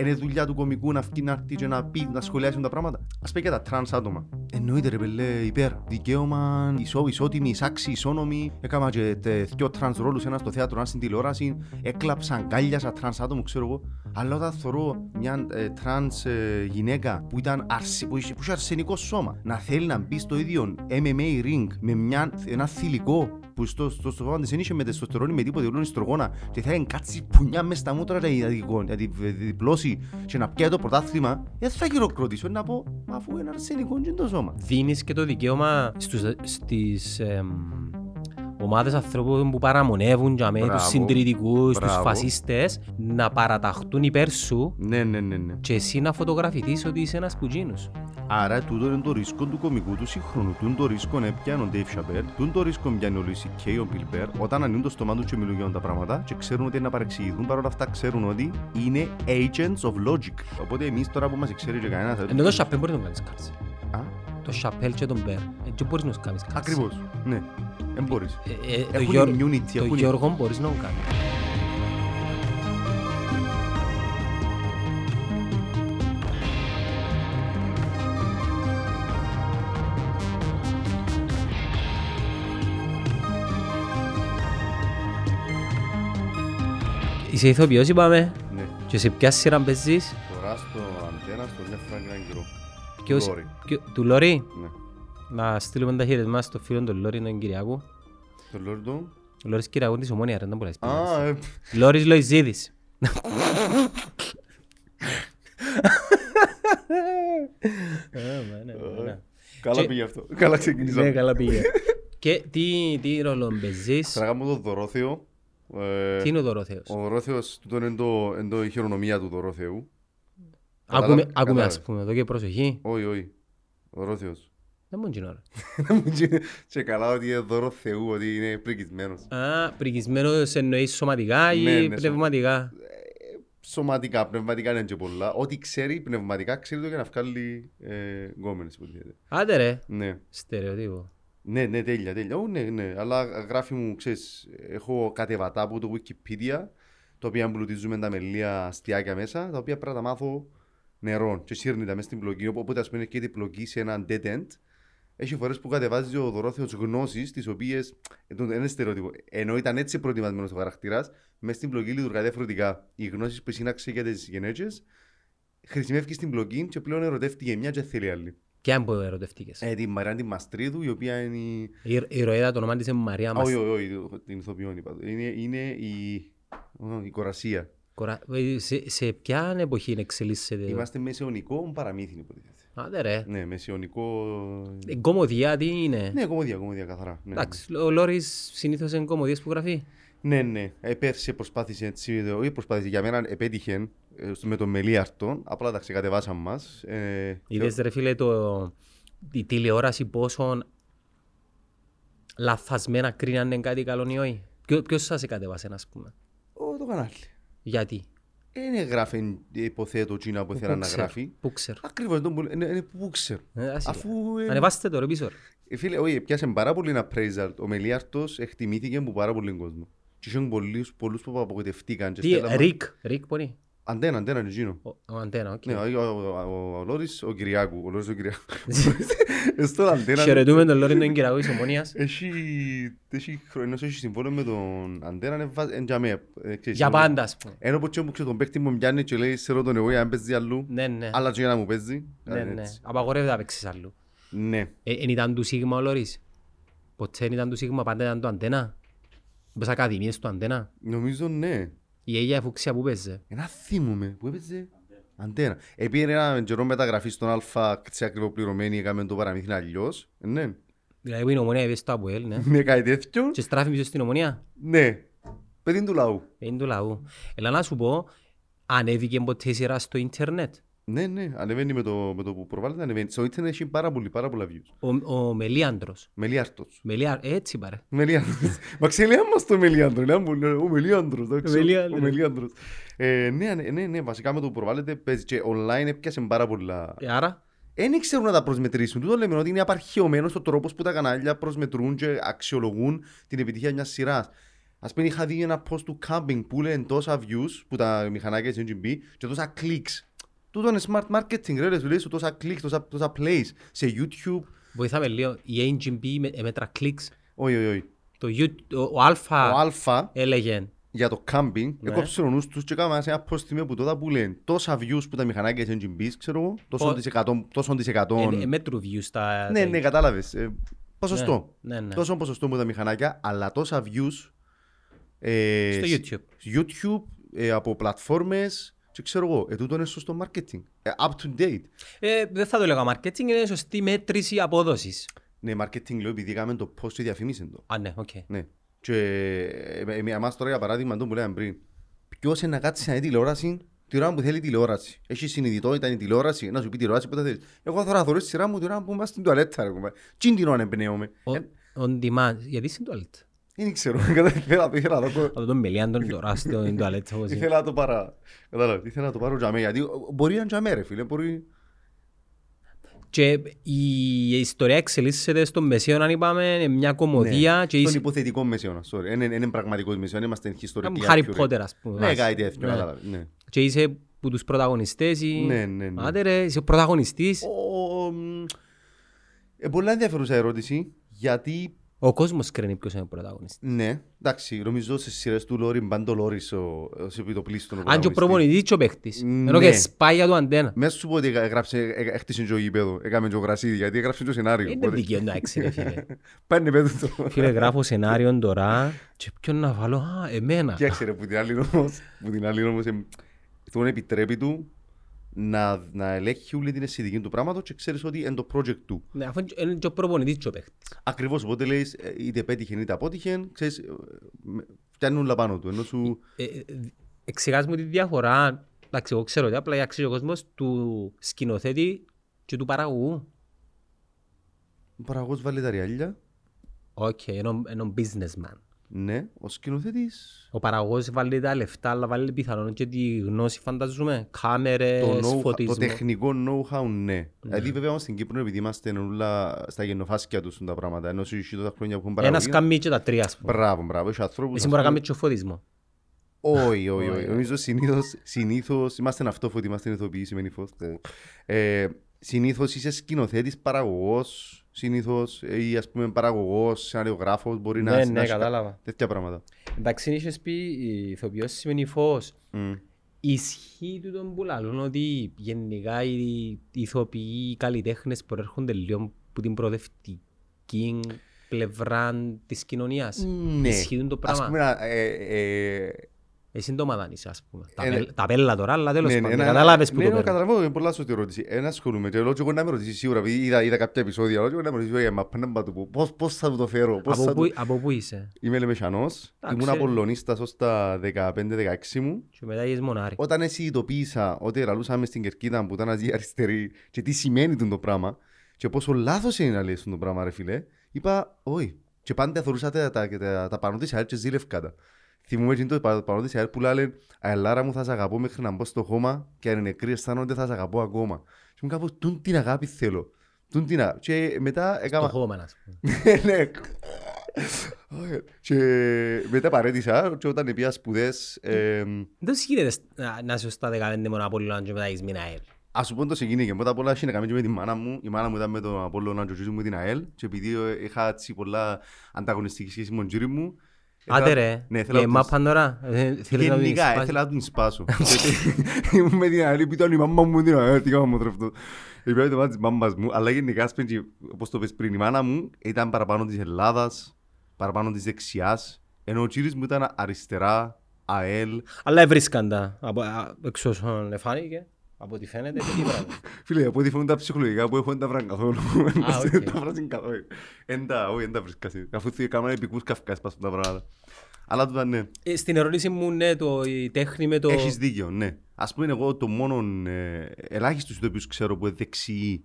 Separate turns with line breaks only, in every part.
Είναι δουλειά του κομικού να βγει να έρθει και να πει, να σχολιάσει τα πράγματα. Ας πει και τα τρανς άτομα. Εννοείται ρε πελλέ, υπέρ. Δικαίωμα, ισό, ισότιμη, ισάξιοι, ισόνομη. Έκανα και τε, δυο τρανς ρόλους, ένα στο θέατρο, ένα στην τηλεόραση. Έκλαψαν, αγκάλιασα τρανς άτομο, ξέρω εγώ. Αλλά όταν θωρώ μια ε, τρανς ε, γυναίκα που, ήταν αρσι, που, είχε, που είχε αρσενικό σώμα να θέλει να μπει στο ίδιο MMA ring με μια, ένα θηλυκό που στο, στο σώμα της δεν είχε μήτε τεστοστερόνη μήτε τίποτε ούλλον οιστρογόνα και θα κάτσει πουνιά μες στα μούτρα για να τη διπλώσει και να πιάει το πρωτάθλημα δεν θα χειροκροτήσω να πω μα αφού είναι αρσενικό και το σώμα
Δίνεις και το δικαίωμα στους, στις εμ, ομάδες ανθρώπων που παραμονεύουν για με τους
Μπράβο.
συντηρητικούς, τους
Μπράβο.
φασίστες να παραταχτούν υπέρ σου
ναι ναι ναι ναι
και εσύ να φωτογραφηθείς ότι είσαι ένας πουτζίνος.
Άρα τούτο είναι το ρίσκο του κομικού του σύγχρονου. Τούν το ρίσκο έπιανε ο Dave Chappelle, τούν το ρίσκο πιάνει ο Louis C.K. ο Bill Burr, όταν ανοίγουν το στόμα τους και μιλούν για τα πράγματα και ξέρουν ότι είναι να παρεξηγηθούν, παρόλα αυτά ξέρουν ότι είναι agents of logic. Οπότε εμείς τώρα που μας ξέρει και κανένας... θα-
Ενώ το Σαπέλ μπορεί να τον κάνεις κάρση.
Α,
Το Σαπέλ και τον Μπέρ. Έτσι μπορείς να τους κάνεις κάρση.
Ακριβώς, ναι. Δεν μπορείς.
Ε, ε, το
Έχουν
Γιώργο-
immunity,
Το
έχουν-
Γιώργο μπορείς να τον κάνεις. Είσαι ηθοποιός είπαμε
Ναι.
και σε ποια σειρά παίζεις;
Τώρα στο
Ποιος-
Λόρι.
ποιο- του Λόρι;
Ναι.
να στείλουμε τα χαιρετικά στο φίλο του Λόρι τον Κυριακού
Το Λόρι του.
Ο Λόρις Κυριακού της Ομόνια ρε δεν μπορείς να
Α,
σπίτι
ε,
Λόρις Λοϊζίδης
καλά
Και-
πήγε αυτό. Καλά
Ναι
ξεκινήσαμε.
καλά πήγε Και τι, τι ρόλο παίζεις;
Θα κάνουμε το Δωρόθεο. Ε,
Τι είναι ο Δωρόθεος;
Ο Δωρόθεος, τούτο είναι το- είναι το η χειρονομία του Δωρόθεου.
Ακούμε,
Καταλάβε-
ακούμε
κατάλαβε.
ας πούμε εδώ και προσοχή
Όχι, όχι. Δωρόθεος.
Δεν μου γίνει ώρα
Και καλά ότι είναι δώρο Θεού, ότι είναι πρικισμένος.
Α, πρικισμένος εννοείς σωματικά
Ναι,
ή
ναι,
πνευματικά;
Σωματικά, πνευματικά είναι και πολλά. Ό,τι ξέρει πνευματικά, ξέρει το για να βγάλει ε, γκόμενες, υποτίθεται.
Άντε ρε
Ναι.
Στερεοτύπο
Ναι, ναι, τέλεια, τέλεια. Ω, ναι, ναι. Αλλά γράφει μου, ξέρεις, έχω κατεβατά από το Wikipedia, τα οποία εμπλουτίζουμε τα μελία αστιάκια μέσα, τα οποία πρέπει να τα μάθω νερό και σύρνει τα μέσα στην πλοκή. Οπότε, ας πούμε, και την πλοκή σε έναν dead end. Έχει φορές που κατεβάζει ο δωρόθεος γνώσεις, τις οποίες, ε, το- είναι στερεότυπο, ενώ ήταν έτσι προετοιμασμένος ο χαρακτήρας, μέσα στην πλοκή λειτουργά διαφορετικά. Οι γνώσεις που συνάξε για τις γενέτσες, χρησιμεύει στην πλοκή και πλέον ερωτεύτηκε μια και θέλει άλλη.
Ποια είναι που ερωτευτήκες
Ε, τη Μαράντη Μαστρίδου, η οποία είναι η,
Η η ηρωίδα το όνομα της είναι Μαρία μας
όχι, όχι, όχι, την ηθοποιόν είπα. Είναι, είναι η, ω, η κορασία.
Κορα- ε, σε, σε ποια εποχή εξελίσσεται;
Είμαστε μεσαιωνικό παραμύθι, υποτίθεται.
Άντε ρε
Ναι, μεσαιωνικό...
Ε, Κομμωδία τι είναι;
Ναι, κομμωδία, κομμωδία, καθαρά. Ναι,
Εντάξει, ο Λόρις συνήθως είναι κομμωδίες που γράφει
ναι, ναι. Ε, πέρσι προσπάθησε έτσι, όχι προσπάθησε, για μένα επέτυχε ε, στο- με τον Μελίαρτο, απλά τα ξεκατεβάσαμε μας. Ε,
Είδες ρε φίλε το, η τηλεόραση πόσο λαθασμένα κρίνει αν είναι κάτι καλό ή όχι; Ποιο, ποιος σας κατέβασε ας πούμε;
ο, το κανάλι.
Γιατί;
Δεν γράφει, υποθέτω, τσίνα που ήθελα να
ξέρει,
γράφει.
Πού ξέρω.
Ακριβώς, το που- είναι, είναι που ξέρω.
Ε, ας
Αφού...
είναι.
ε,
Ανεβάστε το ρε πίσω. ρε.
Ε, Φίλε, όχι, πιάσε πάρα πολύ ένα appraisal. Ο Μελίαρτος εκτιμήθηκε από πάρα πολύ κόσμο. Και είχαν πολλούς, πολλούς που απογοητευτήκαν. και
Τι,
στέλναν-
Ρικ, Ρικ πονεί.
Αντένα, αντένα είναι εκείνο.
Ο, ο Αντένα, οκ.
Ναι, ο, ο, ο, ο Λόρις ο Κυριάκου. Ο Λόρις ο Κυριάκου. Ε, Στον αντένα...
Χαιρετούμε τον Λόριν τον Κυριακού της Ομόνιας.
Έχει, έχει χρόνος, έχει συμβόλαιο με τον Αντένα, είναι βάζ- εν τζαμέ, ε, ξέρεις,
Για
είναι-
πάντα ας πούμε.
Ενώ που ξέρω τον παίκτη μου πιάνει και λέει σε ρωτώ εγώ για να παίζει αλλού,
Ναι, ναι.
αλλά και για να μου παίζει.
Ναι,
Κάτι
ναι.
έτσι.
Απαγορεύεται να παίξεις αλλού.
Ναι.
Ε, Εν ήταν του Σίγμα ο Λόρις; Ποτέ δεν ήταν του Σίγμα, πάντα ήταν το Αντένα; Μπες ακαδημίες του Αντένα;
Νομίζω ναι.
Η Αίγια Φουξία που παίζε.
Ένα θυμούμε που έπαιζε αντένα. Επήρε ένα καιρό μεταγραφή στον Αλφα σε ακριβοπληρωμένη, έκαμε το παραμύθι αλλιώς. Ναι.
Δηλαδή που είναι Ομόνοια έπαιζε στο Αποέλ, ναι.
Ναι, κάτι τέτοιο.
Και στράφει πίσω στην Ομόνοια.
Ναι. Παιδί του λαού.
Είναι του λαού. Έλα να σου πω, ανέβηκε ποτέ η σειρά στο ίντερνετ;
Ναι, ναι, ανεβαίνει με το, με το που προβάλλεται, ανεβαίνει. Στο ίντερνετ έχει πάρα πολύ, πάρα πολλά views.
Ο, ο Μελίαντρος.
Μελίαρτος.
Μελιά... Έτσι πάρε.
Μελιάντρος. Μα ξέρει μας το Μελιάντρο, είναι άμπολ, ο Μελιάντρος, εντάξει,
Ο Μελιάντρος.
ο Μελιάντρος. Ε, ναι, ναι, ναι, ναι, βασικά με το που προβάλλεται παίζει και online έπιασε πάρα πολλά.
Ε, Άρα,
Δεν ξέρουν να τα προσμετρήσουν. Τούτο λέμε ότι είναι απαρχαιωμένος ο τρόπος που τα κανάλια προσμετρούν και αξιολογούν την επιτυχία μιας σειράς. Ας πούμε είχα δει ένα post του camping που λένε τόσα views που τα μηχανάκια της NGB και τόσα clicks. Τούτο είναι smart marketing ρε, σου λέει σου τόσα clicks, τόσα, τόσα plays σε YouTube.
Βοηθάμε λίγο. Η AGB με- μέτρα clicks.
Όχι, όχι, όχι.
Το You- ο- Ο Αλφα
Ο Αλφα
έλεγε.
για το camping
Ναι.
έκοψε ο νους τους και έκαμε ένα post στιγμή που τότε που λένε τόσα views που τα μηχανάκια της NGB, ξέρω εγώ, τόσο
Πο-
της εκατό, τόσο της εκατό.
Ε, ε, μέτρου views τα...
Ναι,
τα-
ναι, κατάλαβες. Ε, Ποσοστό.
Ναι, ναι.
Τόσο ποσοστό που τα μηχανάκια, αλλά τόσα views ε,
Στο
σ-
YouTube.
YouTube, ε, από πλατφόρμες και ξέρω εγώ, ε, τούτο είναι σωστό marketing. Ε, up to date.
Ε, δεν θα το λέγα marketing, είναι σωστή μέτρηση απόδοσης.
Ναι, marketing λέω επειδή έκαμε το post και διαφημίσαν το.
Α, ναι, οκ.
Ναι. Και ε, ε, ε, εμάς τώρα για παράδειγμα το που λέγαμε πριν. Ποιος είναι να κάτσει να δει τηλεόραση την ώρα που θέλει τηλεόραση. Έχει συνειδητότητα είναι η τηλεόραση, να σου πει τηλεόραση που θα θέλεις. Εγώ θα θωρώ στη σειρά μου την ώρα που είμαστε στην τουαλέτα. ρε κουμπάρε. Τι είναι την ώρα εμπνέομαι.
Ο-
Ε,
On demand. Γιατί στην τουαλέτα;
Δεν ξέρω, κατά- ήθελα να το- ήθελα να το
Από τον Μελιάντον τώρα στην τουαλέτα. όπως είναι.
Ήθελα να το παρά. Κατάλαβε, ήθελα να το πάρω τζαμέ. Γιατί μπορεί να είναι τζαμέ, ρε φίλε. Μπορεί.
Και η ιστορία εξελίσσεται στο μεσαίο, αν είπαμε, είναι μια κομμωδία και
Στον
είσαι
υποθετικό μεσαίωνα. Sorry. Είναι, είναι πραγματικός μεσαίωνα. Είμαστε ιστορικοί.
Harry
accurate.
Potter, ας πούμε.
Ναι,
βάση.
κάτι τέτοιο.
Ναι.
κατάλαβε, Ναι.
Και είσαι που τους πρωταγωνιστές ή...
Ναι, ναι, ναι.
Άντε ρε, είσαι ο πρωταγωνιστής.
Ο- ο, μ, ε, Πολλά ενδιαφέρουσα ερώτηση. Γιατί
Ο κόσμος κρίνει ποιος είναι ο πρωταγωνιστής.
Ναι, εντάξει, νομίζω σε σειρές του Λόρι μπαν Λόρις ο, ως επιτοπλίστων ο
Αν και ο
πρωταγωνιστής.
προπονητής και ο παίχτης.
Ναι.
Ενώ και σπάει για το αντένα.
Μέσα σου πω ότι έγραψε, ε, έχτισε και ο γήπεδο, έκαμε και ο γρασίδι, γιατί έγραψε το σενάριο.
Είναι
οπότε-
δικαίωνα να έξι ρε φίλε.
Πάνε πέτω το.
Φίλε γράφω σενάριο τώρα και ποιον να βάλω, α, εμένα.
Κοίταξε ρε, που την άλλη όμως, που την άλλη όμως, εμ, τον επιτρέπει του να, να ελέγχει όλη την αισθητική του πράγματος και ξέρεις ότι είναι το project του.
Ναι, αφού είναι και ο προπονητής και ο παίχτης.
Ακριβώς, οπότε λέεις, ε, είτε πέτυχε είτε απότυχε, ξέρεις, ε, με- φτιάχνουν όλα πάνω του, ενώ σου...
Ε, ε, Εξηγάς μου τη διαφορά, εντάξει, εγώ ξέρω ότι απλά αξίζει ο κόσμος του σκηνοθέτη και του παραγωγού.
Ο παραγωγός βάλει τα ριάλλια,
Οκ, ενώ ενώ businessman.
Ναι, ο σκηνοθέτης
Ο παραγωγός βάλει τα λεφτά, αλλά βάλει πιθανόν και τη γνώση, φανταζούμε, κάμερες,
το, know, το
φωτισμό.
τεχνικό know-how, ναι. Δηλαδή, βέβαια, όμως στην Κύπρο, επειδή είμαστε όλα στα γεννοφάσκια τους τα πράγματα, ενώ σου είσαι τα χρόνια που έχουν
Ένας
παραγωγή.
κάμνει και τα τρία, ας πούμε.
Μπράβο, μπράβο. Έχει ανθρώπους...
Εσύ
ας
μπορεί να
πούμε-
κάνεις και φωτισμό.
Όχι, όχι, όχι.
Όχι.
Νομίζω συνήθως, συνήθως είμαστε αυτόφωτοι, είμαστε ηθοποιοί, σημαίνει φως. Ε, συνήθως είσαι σκηνοθέτης, παραγωγός, συνήθως ή ας πούμε παραγωγός, σεναριογράφος, μπορεί να,
Ναι,
να
ναι,
έχει
κατάλαβα.
τέτοια πράγματα.
Εντάξει, είχες πει, η ηθοποιός σημαίνει φως.
Μμ.
Ισχύει του τον που λαλούν ότι γενικά οι οι ηθοποιοί, οι καλλιτέχνες προέρχονται λίγο από την προοδευτική πλευρά της κοινωνίας.
Ναι.
Ισχύει το
Ας
πράγμα.
πούμε, να- ε, ε,
Εσύ το μαδάνεις, ας πούμε. Τα,
Ε,
πέλ- τα πέλα τώρα, αλλά τέλος
ναι,
πάντων.
ναι,
Κατάλαβες που
ναι,
το
ναι,
παίρνω.
καταλαβαίνω, είναι πολλά σωστή ερώτηση. Ένα ασχολούμαι και λέω και εγώ να με ρωτήσεις σίγουρα, επειδή είδα, είδα κάποια επεισόδια, λέω και εγώ να με ρωτήσεις, «Ε, μα πάνε να του πω, πώς, πώς θα του το φέρω, πώς
Από
θα
πού-
του...
Από πού είσαι;
Είμαι Λεμεσανός,
Εντάξει.
ήμουν Απολλωνίστας ως τα 15-16 μου.
Και μετά είσαι μονάρι.
Όταν συνειδητοποίησα ότι λαλούσαμε στην Κερκίδα που ήταν αζή αριστερή και τι σημαίνει τούτο το πράγμα και πόσο λάθος είναι να λες τούτο το πράγμα ρε φίλε, είπα όχι. Και πάντα θεωρούσα τα, τα, τα, τα πάνω της ΑΕΛ και ζήλευκα τα. Θυμούμαι εκείνο το πα- πάνω της ΑΕΛ που λένε «Αελάρα μου θα σε αγαπώ μέχρι να μπω στο χώμα και αν είναι νεκρή αισθάνονται θα σε αγαπώ ακόμα». Και μου κάπως «Τούν την αγάπη θέλω». Τούν την αγάπη. Και μετά
Το
έκανα...
χώμα, ας πούμε.
ναι. Και μετά παρέτησα και όταν πήγα σπουδές εμ,
Δεν σου γίνεται να- να είσαι στα 15 μόνο Απόλλωνα και μετά έχεις μείνει ΑΕΛ.
Ας σου πω το ξεκίνηκε. Πρώτα απ' όλα είχε να κάνει και με τη μάνα μου. Η μάνα μου ήταν με τον Απόλλωνα και ο τζίρι μου με την ΑΕΛ. Και επειδή ε, είχα έτσι πολλά ανταγωνιστική σχέση με τον τζίρι μου.
Άντε
ήθελα-
ρε,
Ναι,
η
ήθελα να
ΕΜΑ
τους-
Πανδωρά. ε, θέλεις να την
Γενικά,
σπάσεις.
ήθελα να τον σπάσω. Γιατί Ήμουν με την ΑΕΛ, ήταν η μαμά μου με την ΑΕΛ. Τι κάμα μου τρεφτώ. Επειδή το μάτι της μάμας μου. Αλλά γενικά, ας πούμε, και όπως το πες πριν, η μάνα μου ήταν παραπάνω της Ελλάδας, παραπάνω της δεξιάς. Ενώ ο τζίρις μου ήταν αριστερά, ΑΕΛ.
Αλλά έβρισκαν τα. Από, α, εξ όσων εφάνηκε. Από ό,τι φαίνεται, τι πράγμα.
Φίλε, από ό,τι φαίνουν τα ψυχολογικά που έχω δεν τα βραν καθόλου.
οκ.
Δεν τα βραν καθόλου. Εν τα, όχι, δεν τα βρίσκασαι. Αφού θυ- κάνουν επικούς καυκάες πας τα πράγματα. Αλλά τούτα ναι.
Ε, Στην ερώτηση μου, ναι, το, η τέχνη με το...
Έχεις δίκιο, ναι. Ας πούμε εγώ το μόνο ε, ελάχιστος ηθοποιούς ξέρω που είναι δεξιοί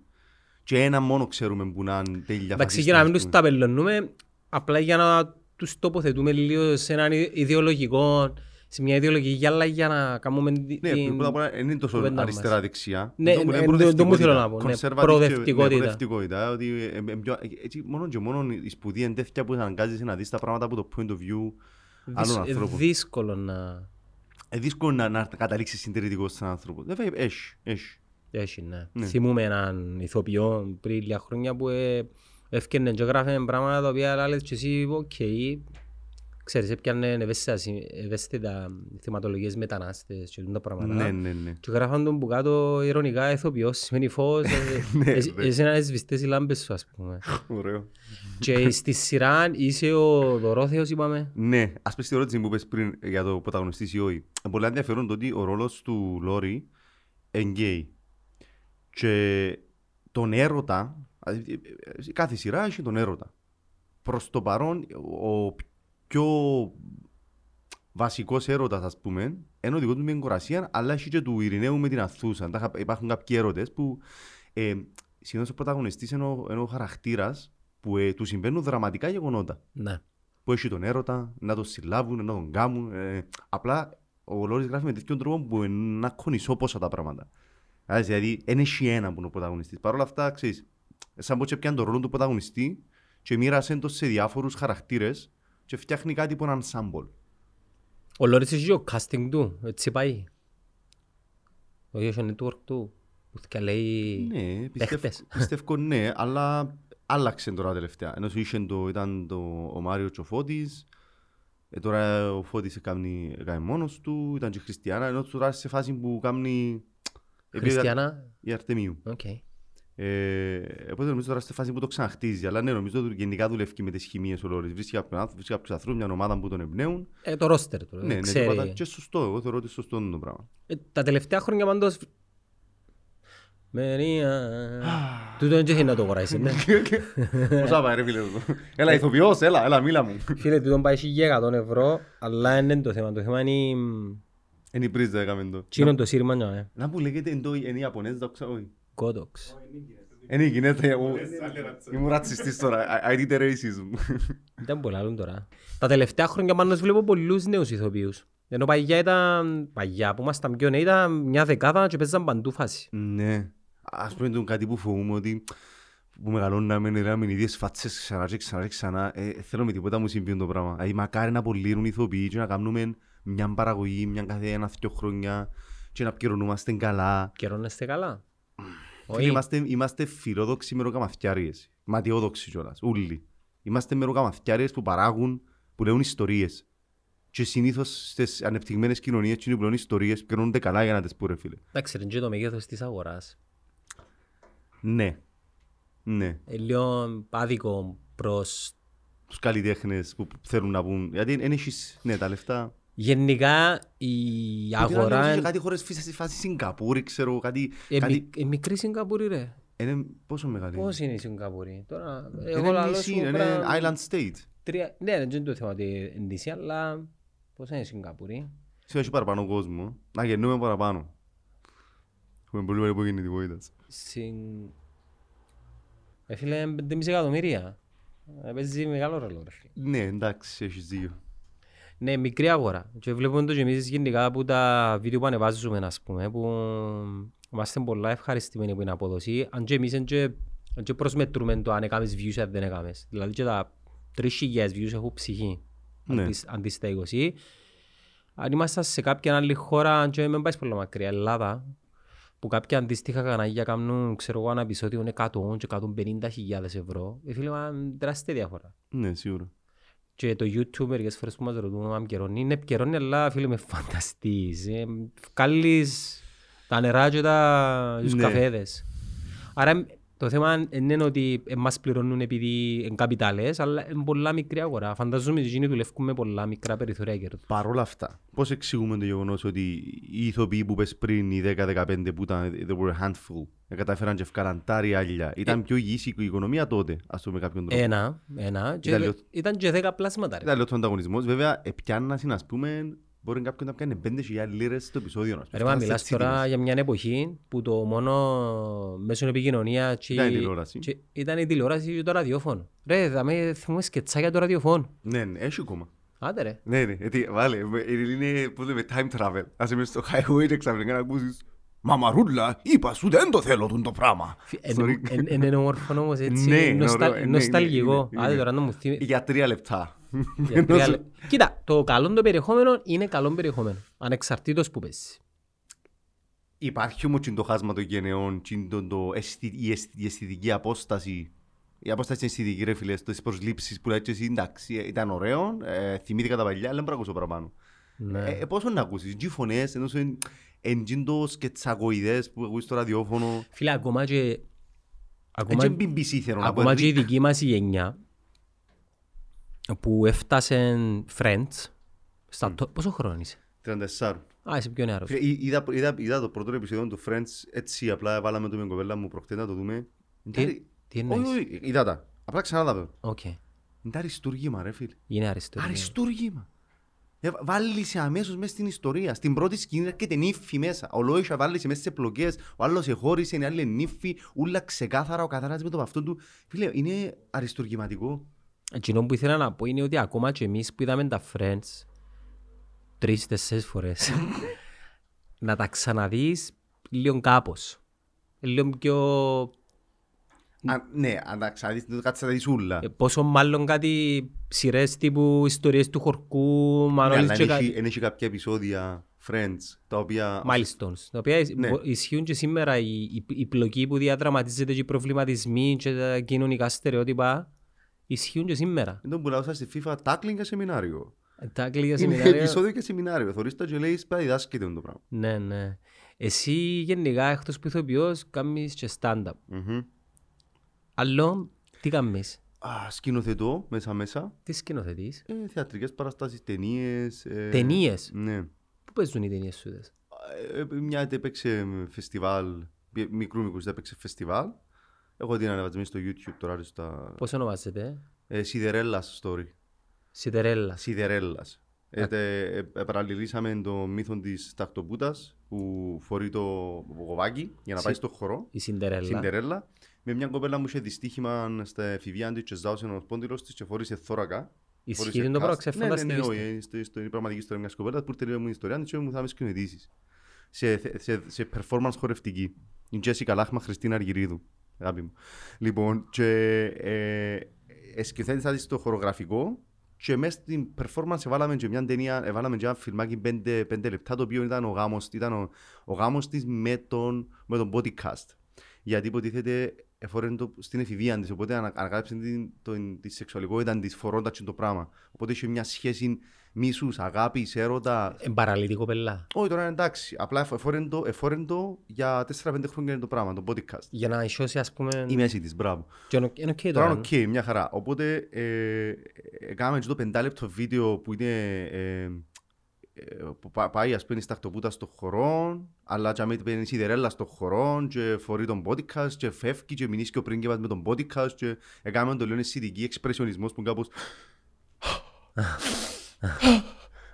και ένα μόνο ξέρουμε που να είναι τέλεια
Εντάξει,
φασίστες,
για να μην
ας
τους
πούμε.
ταμπελώνουμε, απλά για να τους τοποθετούμε λίγο σε έναν ι- ιδεολογικό, σε μια ιδεολογική γυάλα για να κάνουμε την...
Ναι, πρώτα απ' όλα δεν είναι τόσο
κουβέντα μας.
αριστερά-δεξιά.
Ναι,
Αυτό που
ναι,
λέμε
το- το μου θέλω
προοδευτικότητα.
να πω, ναι,
Conservative και-
προοδευτικότητα.
ναι, προοδευτικότητα, ότι, ε, ε, πιο- έτσι, μόνο και μόνο η σπουδή είναι τέτοια που αναγκάζεσαι να δεις τα πράγματα από το point of view άλλων
Δυσ-
ανθρώπων.
δύσκολο να
Ε, δύσκολο να, να καταλήξεις συντηρητικός σε έναν άνθρωπο. Βέβαια, έχει, έχει.
έχει, ναι.
Ναι.
Θυμούμαι έναν ηθοποιό πριν λίγα χρόνια που ε, έφτιανε και έγραφε πράγματα τα οποία λες και εσύ, οκ, ξέρεις, έπιανε ευαίσθητα, συ- ευαίσθητα θεματολογίες μετανάστες και τα πράγματα.
Ναι, ναι, ναι.
Και γράφαν τον που κάτω ηρωνικά ηθοποιός, σημαίνει φως, ε,
Ναι,
εσύ-
ναι.
εσύ να έσβηστες οι λάμπες σου, ας πούμε.
Ωραίο.
Και στη σειρά είσαι ο Δωρόθεος, είπαμε.
Ναι, ας πες την ερώτηση που είπες πριν για το πρωταγωνιστής ή όχι. Είναι πολύ ενδιαφέρον το ότι ο ρόλος του Λόρι είναι γκέι. Και τον έρωτα, δηλαδή, ε, κάθε σειρά έχει τον έρωτα. Προς το παρόν, ο πιο βασικός έρωτας, ας πούμε, είναι ο δικός του με την κορασία, αλλά έχει και του Ειρηναίου με την Αθούσα. Τα είχα- Υπάρχουν κάποιοι έρωτες που ε, συνήθως ο πρωταγωνιστής είναι ο, είναι ο χαρακτήρας που ε, του συμβαίνουν δραματικά γεγονότα
Ναι.
που έχει τον έρωτα, να τον συλλάβουν, να τον κάμουν. Ε, απλά ο Λόρις γράφει με τέτοιον τρόπο που είναι να κονισώ πόσα τα πράγματα. Άρα, Δηλαδή, δεν έχει ένα που είναι ο πρωταγωνιστής. Παρ' όλα αυτά, ξέρεις, σαν πως πιάνει τον ρόλο του πρωταγωνιστή και μοίρασε το σε διάφορους χαρακτήρες και φτιάχνει κάτι που είναι ensemble.
Ο Λόρις έχει ο casting του, έτσι πάει. Το social network του, που θα λέει
Ναι, πιστεύω,
παίχτες.
πιστεύω ναι, αλλά άλλαξε τώρα τελευταία. Ενώ σου είχε το, ήταν το, ο Μάριο Τσοφώτης, ε, τώρα ο Φώτης έκανε, έκανε μόνος του, ήταν και η Χριστιανά, ενώ τώρα σε φάση που κάνει
Χριστιάνα;
η Αρτεμίου.
Οκ.
Ε, οπότε νομίζω τώρα στη φάση που το ξαναχτίζει, αλλά ναι, νομίζω ότι γενικά δουλεύει με τις χημείες ο Λόρης. Βρίσκει κάποιον άνθρωπο, βρίσκει κάποιους ανθρώπους, μια ομάδα που τον εμπνέουν.
Ε, το ρόστερ του,
Ναι, ναι,
ξέρει.
και, πάντα- και σωστό, εγώ θεωρώ ότι σωστό είναι το πράγμα.
Ε, τα τελευταία χρόνια πάντως... Μερία... Τούτο δεν έχει να το αγοράσει, ναι.
Πώς θα πάει ρε φίλε εδώ. Έλα ηθοποιός, έλα, έλα μίλα μου.
Φίλε, τούτο πάει για 100 ευρώ, αλλά είναι το θέμα. Το θέμα είναι...
Είναι η πρίζα έκαμε το.
Τι είναι το σύρμα, ναι.
Να που λέγεται εν το είναι οι Ιαπωνέζοι, το ξέρω όχι.
Κότοξ.
Είναι η γυναίκα, εγώ ήμουν ρατσιστής τώρα, I I did a racism.
Ήταν πολλά άλλον τώρα. Τα τελευταία χρόνια πάντως βλέπω πολλούς νέους ηθοποιούς. Ενώ παγιά ήταν, παγιά που ήμασταν πιο νέοι, ήταν μια δεκάδα και παίζαν παντού φάση.
Ναι, ας πούμε το κάτι που φοβούμαι ότι που μεγαλώναμε να οι ίδιες φάτσες ξανά και ξανά και ξανά ε, θέλω με τίποτα μου συμβεί το πράγμα. Δηλαδή μακάρι να απολύρουν οι ηθοποιοί και να κάνουμε μια παραγωγή, μια κάθε ένα-δυο χρόνια και να πληρωνούμαστε καλά.
Καιρώνεστε καλά.
Φίλε,
Όχι.
Είμαστε, είμαστε φιλόδοξοι μεροκαμαθιάριες. Ματιόδοξοι κιόλας, ούλοι. Είμαστε μεροκαμαθιάριες που παράγουν, που λέουν ιστορίες. Και συνήθως στις ανεπτυγμένες κοινωνίες και που λένε ιστορίες πληρώνονται καλά για να τις πούρε φίλε.
Εντάξει, είναι και το μέγεθος της αγοράς.
Ναι. Ναι.
Ε, Λίγο άδικο προς...
Τους καλλιτέχνες που θέλουν να πούν. Γιατί δεν έχεις ναι, τα λεφτά.
Γενικά η
Γιατί
αγορά
είναι
είναι
κάτι χώρες φύσης στη φάση Σιγκαπούρη, ξέρω, κάτι...
ε,
κάτι...
μι- ε, μικρή Σιγκαπούρη ρε.
Είναι πόσο μεγάλη.
Πώς είναι; η Σιγκαπούρη; Τώρα,
Είναι
εγώ λαλώ
νησί,
σου
είναι
πρέπει να-
island state.
Τρία... Ναι, δεν είναι το θέμα ότι είναι νησί, αλλά πώς είναι η Σιγκαπούρη;
Σε έχει παραπάνω κόσμο. Να γεννούμε παραπάνω. Έχουμε πολύ μεγάλη υπογεννητικότητα.
Συν... Ε, φίλε, 5,5 εκατομμύρια. Ε, Παίζει μεγάλο ρόλο. ρε φίλε.
Ναι, εντάξει, έχεις δίκιο.
Ναι, μικρή αγορά. Και βλέπουμε το και εμείς γενικά από τα βίντεο που ανεβάζουμε, ας πούμε, που είμαστε πολλά ευχαριστημένοι που είναι απόδοση. Αν και εμείς δεν και, δεν και προσμετρούμε το αν έκαμες views ή αν δεν έκαμες. Δηλαδή και τα 3.000 views έχουν ψυχή.
Ναι.
Αντί, αντί στα 20. Αν ήμασταν σε κάποια άλλη χώρα, αν και μην πάεις πολύ μακριά, Ελλάδα, που κάποια αντίστοιχα κανάλια κάνουν, ξέρω εγώ, ένα επεισόδιο είναι 100 και 150.000 ευρώ, ε, φίλε, μας, τεράστια διαφορά.
Ναι, σίγουρα.
Και το YouTube μερικές φορές που μας ρωτούν αν επικαιρώνει, είναι επικαιρώνει αλλά φίλε με φανταστείς. Ε, βγάλεις τα νερά και τα τους
Ναι.
καφέδες. Άρα εμ, το θέμα είναι ότι ε, μας πληρώνουν επειδή είναι καπιτάλες, αλλά είναι πολλά μικρή αγορά. Φανταζόμαι ότι εκείνοι δουλεύουν με πολλά μικρά περιθώρια κέρδου.
Παρ' όλα αυτά, πώς εξηγούμε το γεγονός ότι οι ηθοποιοί που πες πριν, οι 10-15 που ήταν, they were a handful, ε, κατάφεραν και ευκάλαν τα ριάλια. Ήταν πιο υγιής η οικονομία τότε, ας το πούμε κάποιον τρόπο.
Ένα, ένα, και
Ήταν
δε-
λίγο-
ήταν και δέκα πλάσματα. ρε.
Ήταν λίγο ο ανταγωνισμός. Βέβαια, επιάννασαν, ας πούμε, μπορεί κάποιον να πιάνει 5.000 λίρες στο επεισόδιο. ας πούμε.
Ρε μα
Φτάνει
μιλάς
σε
τώρα
τιμές.
για μια εποχή που το μόνο μέσο επικοινωνία και-
Ήταν η τηλεόραση.
και ήταν η τηλεόραση και το ραδιόφωνο. Ρε, θα με θυμούμε σκετσάκια το ραδιόφωνο.
Ναι, ναι, έχει ακόμα.
Άντε ρε.
Ναι, ναι, γιατί, βάλε, με- είναι, πώς λέμε, time travel. Ας είμαι στο highway και ξαφνικά να ακούσεις «Μαμαρούλα, είπα σου δεν το θέλω τούτο το πράγμα».
Εν-
Sorry.
εν- εν- Είναι όμορφο όμως έτσι,
Ναι, είναι
νοσταλ-
ωραίο, ναι,
νοσταλγικό.
ναι, ναι,
Άντε
ναι.
τώρα να μου θυμί...
Για τρία λεπτά.
Για τρία λε- Κοίτα, το καλό το περιεχόμενο είναι καλό περιεχόμενο. Ανεξαρτήτως που πέσει.
Υπάρχει όμως και το χάσμα των γενεών, και το, το αισθη- η, αισθη- η αισθητική απόσταση. Η απόσταση είναι αισθητική ρε φίλε, στις προσλήψεις που λέει και εσύ εντάξει, ήταν ωραίο, ε, θυμήθηκα τα παλιά, αλλά δεν μπορώ να ακούσω παραπάνω.
Ναι.
Ε, ε, πόσο να ακούσεις, και οι φωνές, ενώ σου είναι εν τζιν το σκετσακοειδές που ακούεις στο ραδιόφωνο.
Φίλε, ακόμα και...
Έτσι
Ακόμα,
είναι BBC θέλω να πω.
ακόμα και η
Rick.
δική μας η γενιά που έφτασε Friends, στα το... πόσο χρόνο είσαι;
34.
Α, είσαι πιο νεαρός.
Φίλε, εί- είδα, είδα, είδα το πρώτο επεισόδιο του Friends έτσι απλά βάλαμε το με την κοπέλα μου προχτές να το δούμε.
Τι,
Εντάξει,
τι
Όχι,
εννοείς;
όχι, είδα τα. Απλά ξανά τα δω.
Οκ.
Είναι αριστούργημα ρε φίλε.
Είναι αριστούργημα.
Αριστούργημα. Ε, Βάλεις αμέσως μέσα στην ιστορία. Στην πρώτη σκηνή έρχεται νύφη μέσα. Ολόισα βάλει σε μέσα σε πλοκές. Ο άλλος εχώρισε, η άλλη είναι νύφη. Ούλα ξεκάθαρα ο καθένας με το αυτό του. Φίλε, είναι αριστουργηματικό.
Εκείνο που ήθελα να πω είναι ότι ακόμα και εμείς που είδαμε τα Friends τρεις-τεσσές φορές να τα ξαναδείς λίγο κάπως. Λίγο πιο...
Α, ναι, αν τα ξαναδείς, δεν το κάτσεις να δεις ούλα.
ε, Πόσο μάλλον κάτι σειρές τύπου ιστορίες του χορκού,
Ναι,
Μανώλης
αλλά
και
εν έχει-
κάτι.
εν έχει κάποια επεισόδια Friends, τα οποία...
Milestones, τα οποία ισ-
Ναι.
μπο- ισχύουν και σήμερα η, η, η πλοκή που διαδραματίζεται και οι προβληματισμοί και τα κοινωνικά στερεότυπα ισχύουν και σήμερα.
Είναι το που λαούσα στη FIFA, tackling και σεμινάριο.
Τα αγγλικά
Είναι
σεμινάρια...
επεισόδιο και σεμινάριο. Θωρείς τα και λέεις, πάει διδάσκεται το πράγμα.
Ναι, ναι. Εσύ γενικά εκτός που ηθοποιός κάνεις και stand-up.
Μμμ.
Αλλά τι κάνεις,
Α, σκηνοθετώ μέσα μέσα.
τι σκηνοθετείς;
Ε, θεατρικές παραστάσεις, ταινίες. Ε,
Ταινίες;
Ναι.
Πού παίζουν οι ταινίες σου δες.
Ε, μια έπαιξε φεστιβάλ, πι- μικρού μικρούς έπαιξε φεστιβάλ. Έχω την ανεβασμένη στο YouTube τώρα στα...
Πώς ονομάζεται,
Ε, Σιδερέλλας story.
Σιδερέλλας.
Σιδερέλλας. Ε, τε- ε, ε, παραλληλήσαμε το μύθο της τακτοπούτας που φορεί το κοβάκι για να
Συ-
πάει στο χορό.
Η Σιντερέλα.
Σιντερέλα. Με μια κοπέλα μου είχε δυστύχημα στα εφηβεία της και ζάωσε ο σπόντιλος της και φορήσε θώρακα.
Ισχύει
Φορήσε
το πράγμα,
cast.
ξέφανταστική
Ναι, ναι, ναι,
ιστορία.
όχι, είναι στο- στο- είναι η πραγματική ιστορία μιας κοπέλας που ήρθε μου η ιστορία της και μου θα με σκηνοθετήσεις. Σε, σε, σε performance χορευτική. Η Τζέσικα Λάχμα Χριστίνα Αργυρίδου. Αγάπη μου. Λοιπόν, και ε, ε, σκηνοθέτησα της στο χορογραφικό και μέσα στην performance έβαλαμε και μια ταινία, έβαλαμε και ένα φιλμάκι πέντε, πέντε λεπτά το οποίο ήταν ο γάμος, ήταν ο, ο γάμος της με τον, με τον podcast. Γιατί υποτίθεται εφόρεν το στην εφηβεία της, οπότε ανα- ανακάλυψε την, το, τη σεξουαλικότητα της φορώντας και το πράγμα. Οπότε είχε μια σχέση μίσους, αγάπης, έρωτα.
Εμπαραλήτη κοπελά.
Όχι τώρα είναι εντάξει, απλά εφόρεν το, εφόρεν το για 4-5 χρόνια είναι το πράγμα, το body cast.
Για να ισώσει ας πούμε...
Η μέση της, μπράβο.
Και είναι είναι οκ
Τώρα
τώρα.
είναι οκ, μια χαρά. Οπότε ε, ε, κάναμε και το πεντάλεπτο βίντεο που είναι ε, ε, που πά- πάει ας πούμε Σταχτοπούτα στο χορό αλλά και αμέσως παίρνεις Σιντερέλα στο χορό και φορεί τον body cast και φεύγει και μείνει και ο πρίγκιπας με τον body cast και έκαναμε το λίγο αισθητική εξπρεσιονισμός που κάπως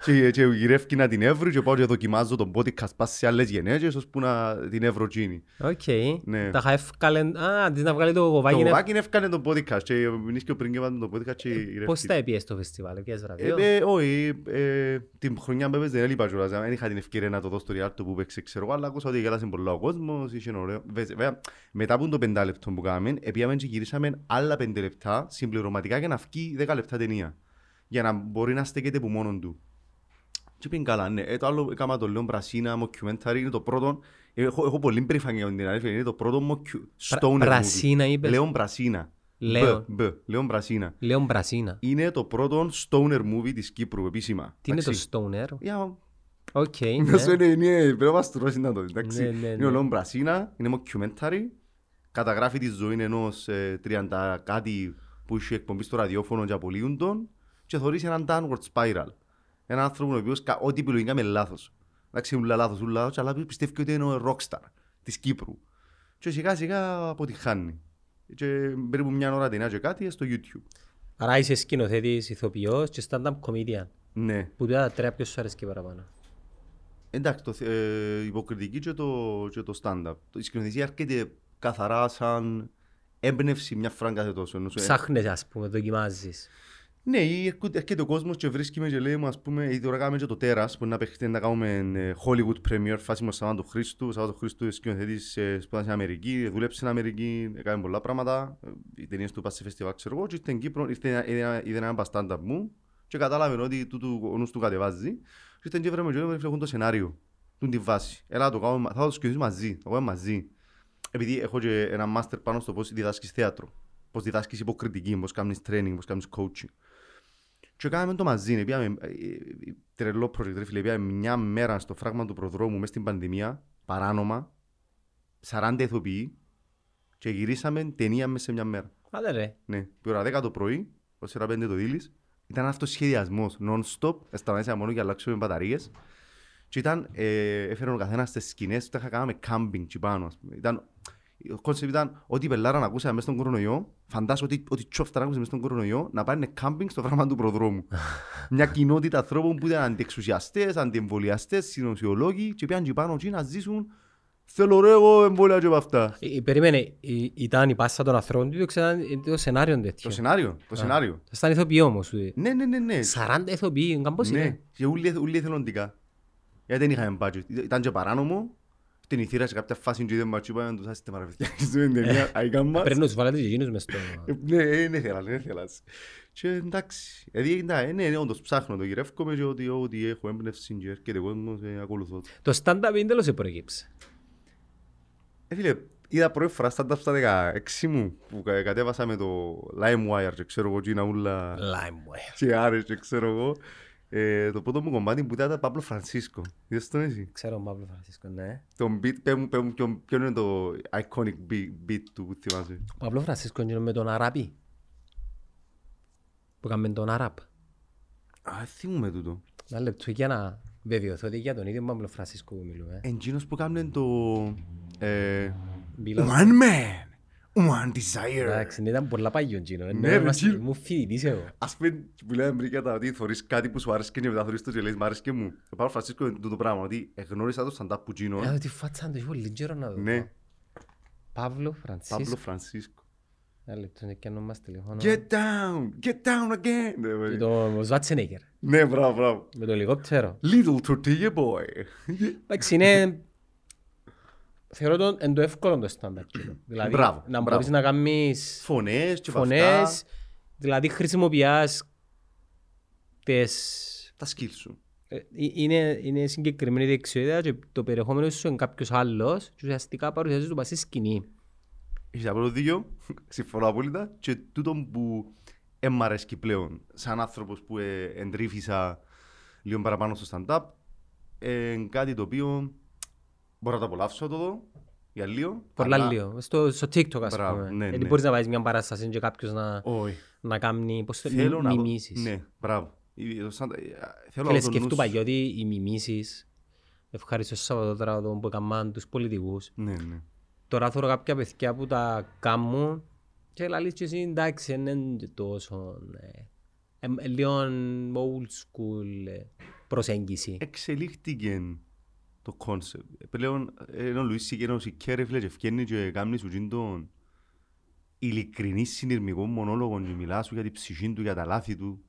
και, και γυρεύει να την έβρει και πάω και δοκιμάζω τον body cast πας σε άλλες γεναίκες ώσπου να την έβρω εκείνη.
Οκ.
Ναι.
Τα είχα εύκαλεν... Α, αντί να βγάλει το
Το
γοβάκι είναι...
γοβάκι έφκανε τον body cast και μείνεις και ο πρίγκιπας με τον body cast και γυρεύει.
Πώς τα επήες στο φεστιβάλ, έπιασες βραβείο;
Ε, ε, όχι, ε, την χρονιά που έπαιζε δεν έλειπα κιόλας, δεν είχα την ευκαιρία να το δω στο Ριάλτο που παίξε, ξέρω εγώ, αλλά άκουσα ότι γέλασε πολλά ο κόσμος, είχε ωραίο. Βε- Βέβαια, μετά από το πεντάλεπτο που κάναμε, πήγαμε και γυρίσαμε άλλα πέντε λεπτά συμπληρωματικά για να βγει δέκα λεπτά ταινία. Για να μπορεί να στέκεται που μόνον του. Και πήγαινε καλά, ναι. Ε, το άλλο έκανα το Λέον Πρασίνα, mockumentary, είναι το πρώτο. Έχω, έχω πολύ περηφανία με την αλήθεια, είναι το πρώτο mocku- stoner movie.
Πρασίνα είπες;
Λέον Πρασίνα.
Λέον.
Μπ, μπ, Λέον Πρασίνα.
Λέον Πρασίνα.
Είναι το πρώτο stoner movie της Κύπρου επίσημα.
Τι είναι το
Εντάξει.
stoner;
Για
Οκ,
να σου
ναι.
είναι, είναι, πρέπει να μας τρώσει να το δεις, εντάξει.
Ναι, ναι,
Είναι
ναι.
ο Λέον Πρασίνα, είναι mockumentary, καταγράφει τη ζωή ενός ε, 30 κάτι που είχε εκπομπή στο ραδιόφωνο και απολύουν τον και θωρείς έναν downward spiral. Έναν άνθρωπο ο οποίος κα- ό,τι επιλογή έκαμε λάθος. Εντάξει, ούλα λάθος, ούλα λάθος, αλλά πιστεύει ότι είναι ο rockstar της Κύπρου. Και σιγά σιγά αποτυχάνει. Και περίπου μια ώρα ταινία και κάτι στο YouTube.
Άρα είσαι σκηνοθέτης, ηθοποιός και stand-up comedian.
Ναι.
Που τα τρία ποιος σου αρέσει και παραπάνω.
Εντάξει, το, ε, υποκριτική και το, και το stand-up. Το- Η σκηνοθεσία έρχεται καθαρά σαν έμπνευση μια φορά κάθε τόσο. Ενώ σου- ε,
Ψάχνες ας πούμε, δοκιμάζεις.
Ναι, ή έρχονται- έρχεται ο κόσμος και βρίσκει με και λέει μου, ας πούμε, ήδη τώρα κάνουμε και το τέρας, που είναι να παίχτε να κάνουμε ε, Hollywood premiere, φάση με Σαββάν του Χρήστου. Ο Σαββάν του Χρήστου σκηνοθετής ε, σπουδάζει στην Αμερική, δούλεψε στην Αμερική, έκανε πολλά πράγματα. Ε, Οι ταινίες του πας σε φεστιβάλ, ξέρω εγώ, και ήρθε στην Κύπρο, ήρθε, είδε, ένα- είδε ένα stand-up μου και κατάλαβε ότι τούτου ο νους του κατεβάζει και ήταν και βρέμε και λέμε, έχουν το σενάριο, του τη βάση. Έλα το κάνουμε, θα το σκεφτείς μαζί, το κάνουμε μαζί. Επειδή έχω και ένα μάστερ πάνω στο πώς διδάσκεις θέατρο, πώς διδάσκεις υποκριτική, πώς κάνεις training, πώς κάνεις coaching. Και κάναμε το μαζί, πήγαμε, ε, ε, τρελό project, ρε φίλε, πήγαμε μια μέρα στο φράγμα του προδρόμου μέσα στην πανδημία, παράνομα, 40 ηθοποιοί και γυρίσαμε ταινία μέσα σε μια μέρα.
Άντε ρε.
Ναι, η ώρα 10 το πρωί, ως ώρα 5 το δίλης, ήταν αυτός σχεδιασμός, non-stop, σταματήσαμε μόνο για να αλλάξουμε μπαταρίες και ήταν, ε, έφερε ο καθένας στις σκηνές, τα είχα κάναμε camping και πάνω, ας πούμε. Ήταν, ο κόνσεπτ ήταν ότι η πελάρα να ακούσαμε μέσα στον κορονοϊό, φαντάσου ότι, ότι τσόφτα να ακούσαμε μέσα στον κορονοϊό, να πάνε κάμπινγκ στο φράγμα του προδρόμου. Μια κοινότητα ανθρώπων που ήταν αντιεξουσιαστές, αντιεμβολιαστές, συνοσιολόγοι και πήγαν και πάνω και να ζήσουν Θέλω ρε εγώ εμβόλια και από αυτά.
Ε, ε, Περίμενε, ε, ήταν η πάσα των ανθρώπων του ή ήταν το σενάριο τέτοιο.
Το σενάριο, το σενάριο.
Ήταν ηθοποιοί όμως. ε.
Ναι, ναι, ναι, ναι.
40 ηθοποιοί, κάπως
Ναι,
είναι.
και ούλοι ούλοι εθελοντικά. Γιατί δεν είχαμε budget. Ήταν και παράνομο. Την ηθήρα σε κάποια φάση και δεν μας είπαμε να τους άστε μα ρε παιδιά. Στην ταινία, αίκαν μας.
Πρέπει να τους βάλετε και εκείνους μες στο...
Ε, Ναι, δεν ήθελα, δεν ήθελα. Και εντάξει, δηλαδή, ναι, ναι, ναι, όντως ψάχνω το γυρεύκομαι και ότι ό,τι έχω έμπνευση και έρχεται κόσμος, ε, ακολουθώ. το.
Το stand-up είναι τέλος προέκυψε.
Ε, φίλε, είδα πρώτη φορά stand-up στα 16 μου που κα- κατέβασα με το LimeWire και ξέρω εγώ και είναι ούλα
LimeWire.
και άρες και ξέρω εγώ. Ε, το πρώτο μου κομμάτι που ήταν τα Παύλο Φρανσίσκο. Είδες τον εσύ;
Ξέρω τον Παύλο Φρανσίσκο, ναι.
Το beat, πέ μου, πέ μου ποιο, ποιο είναι το iconic beat, beat του που θυμάσαι;
Ο Παύλο Φρανσίσκο είναι με τον Αράπη. Που έκαμε τον Αράπ.
Α, θυμούμαι τούτο.
Ένα λεπτό για να βεβαιωθώ ότι για τον ίδιο Παύλο Φρανσίσκο που μιλούμε.
Εντζίνος που κάμνε το... Ε,
Μιλώ-
one man, one desire.
Εντάξει, ήταν πολλά παγιό εκείνο.
Ναι,
Ναι,
ρε,
είμαστε-
τζι-
Μου φοιτητής εγώ.
Ας πούμε, που λέμε πριν για τα ότι θωρείς κάτι που σου άρεσε και μετά θωρείς το και λες μ' άρεσε και μου. Ο Παύλο Φρανσίσκο είναι τούτο πράγμα, ότι εγνώρισα το stand-up που γίνω.
Ε, τη φάτσα του, έχεις πολύ καιρό να δω.
Ναι,
Παύλο
Παύλο
Φρανσίσκο.
Φρανσίσκο.
Ένα λεπτό, είναι και αν μας τηλεφώνω.
Get down, get down again. Ναι,
Και
βέβαια.
το Σβάτσενέγκερ.
Ναι, μπράβο, μπράβο.
Με το ελικόπτερο.
Little tortilla boy.
Εντάξει, είναι... Θεωρώ το εν το εύκολο το stand-up. κοινό. Δηλαδή,
Μπράβο,
να
μπράβο.
μπορείς να κάνεις
Φωνές και αυτά.
φωνές, δηλαδή χρησιμοποιάς τις...
Τα skills σου.
ε, ε, Είναι, είναι συγκεκριμένη δεξιότητα και το περιεχόμενο σου είναι κάποιος άλλος και ουσιαστικά παρουσιάζεις το πας στη σκηνή.
Έχεις απλό δίκιο, συμφωνώ απόλυτα. Και τούτο που δεν μ' αρέσκει πλέον, σαν άνθρωπος που ε, εντρίφησα λίγο παραπάνω στο stand-up, ε, κάτι το οποίο μπορώ να το απολαύσω το δω, για λίγο.
Πολλά
αλλά-
λίγο. Στο, στο TikTok ας
Μπράβο,
πούμε.
ναι,
Γιατί
ναι.
μπορείς να βάλεις μια παράσταση και κάποιος να,
Όχι.
να κάνει πώς το
Θέλω να δω-
μιμήσεις.
Ναι, μπράβο. Ε, το stand- ε, Θέλω
Φίλε,
να δω το
σκεφτού
νους-
παλιό ότι οι μιμήσεις ευχαριστώ Σαββατότραβο που έκαναν τους πολιτικούς.
Ναι, ναι.
Τώρα θέλω κάποια παιδιά που τα κάνουν και λαλείς και εσύ εντάξει δεν είναι και τόσο ε, ε, ε, λίγο old school ε, προσέγγιση.
εξελίχθηκε το κόνσεπτ. Πλέον, ε, ενώ ο Λουίς Σικέ, ο Σικέ, ρε φίλε, και ευκαινεί και κάνει σου τζιν τον ειλικρινή συνειρμικό μονόλογο και μιλάς σου για την ψυχή του, για τα λάθη του.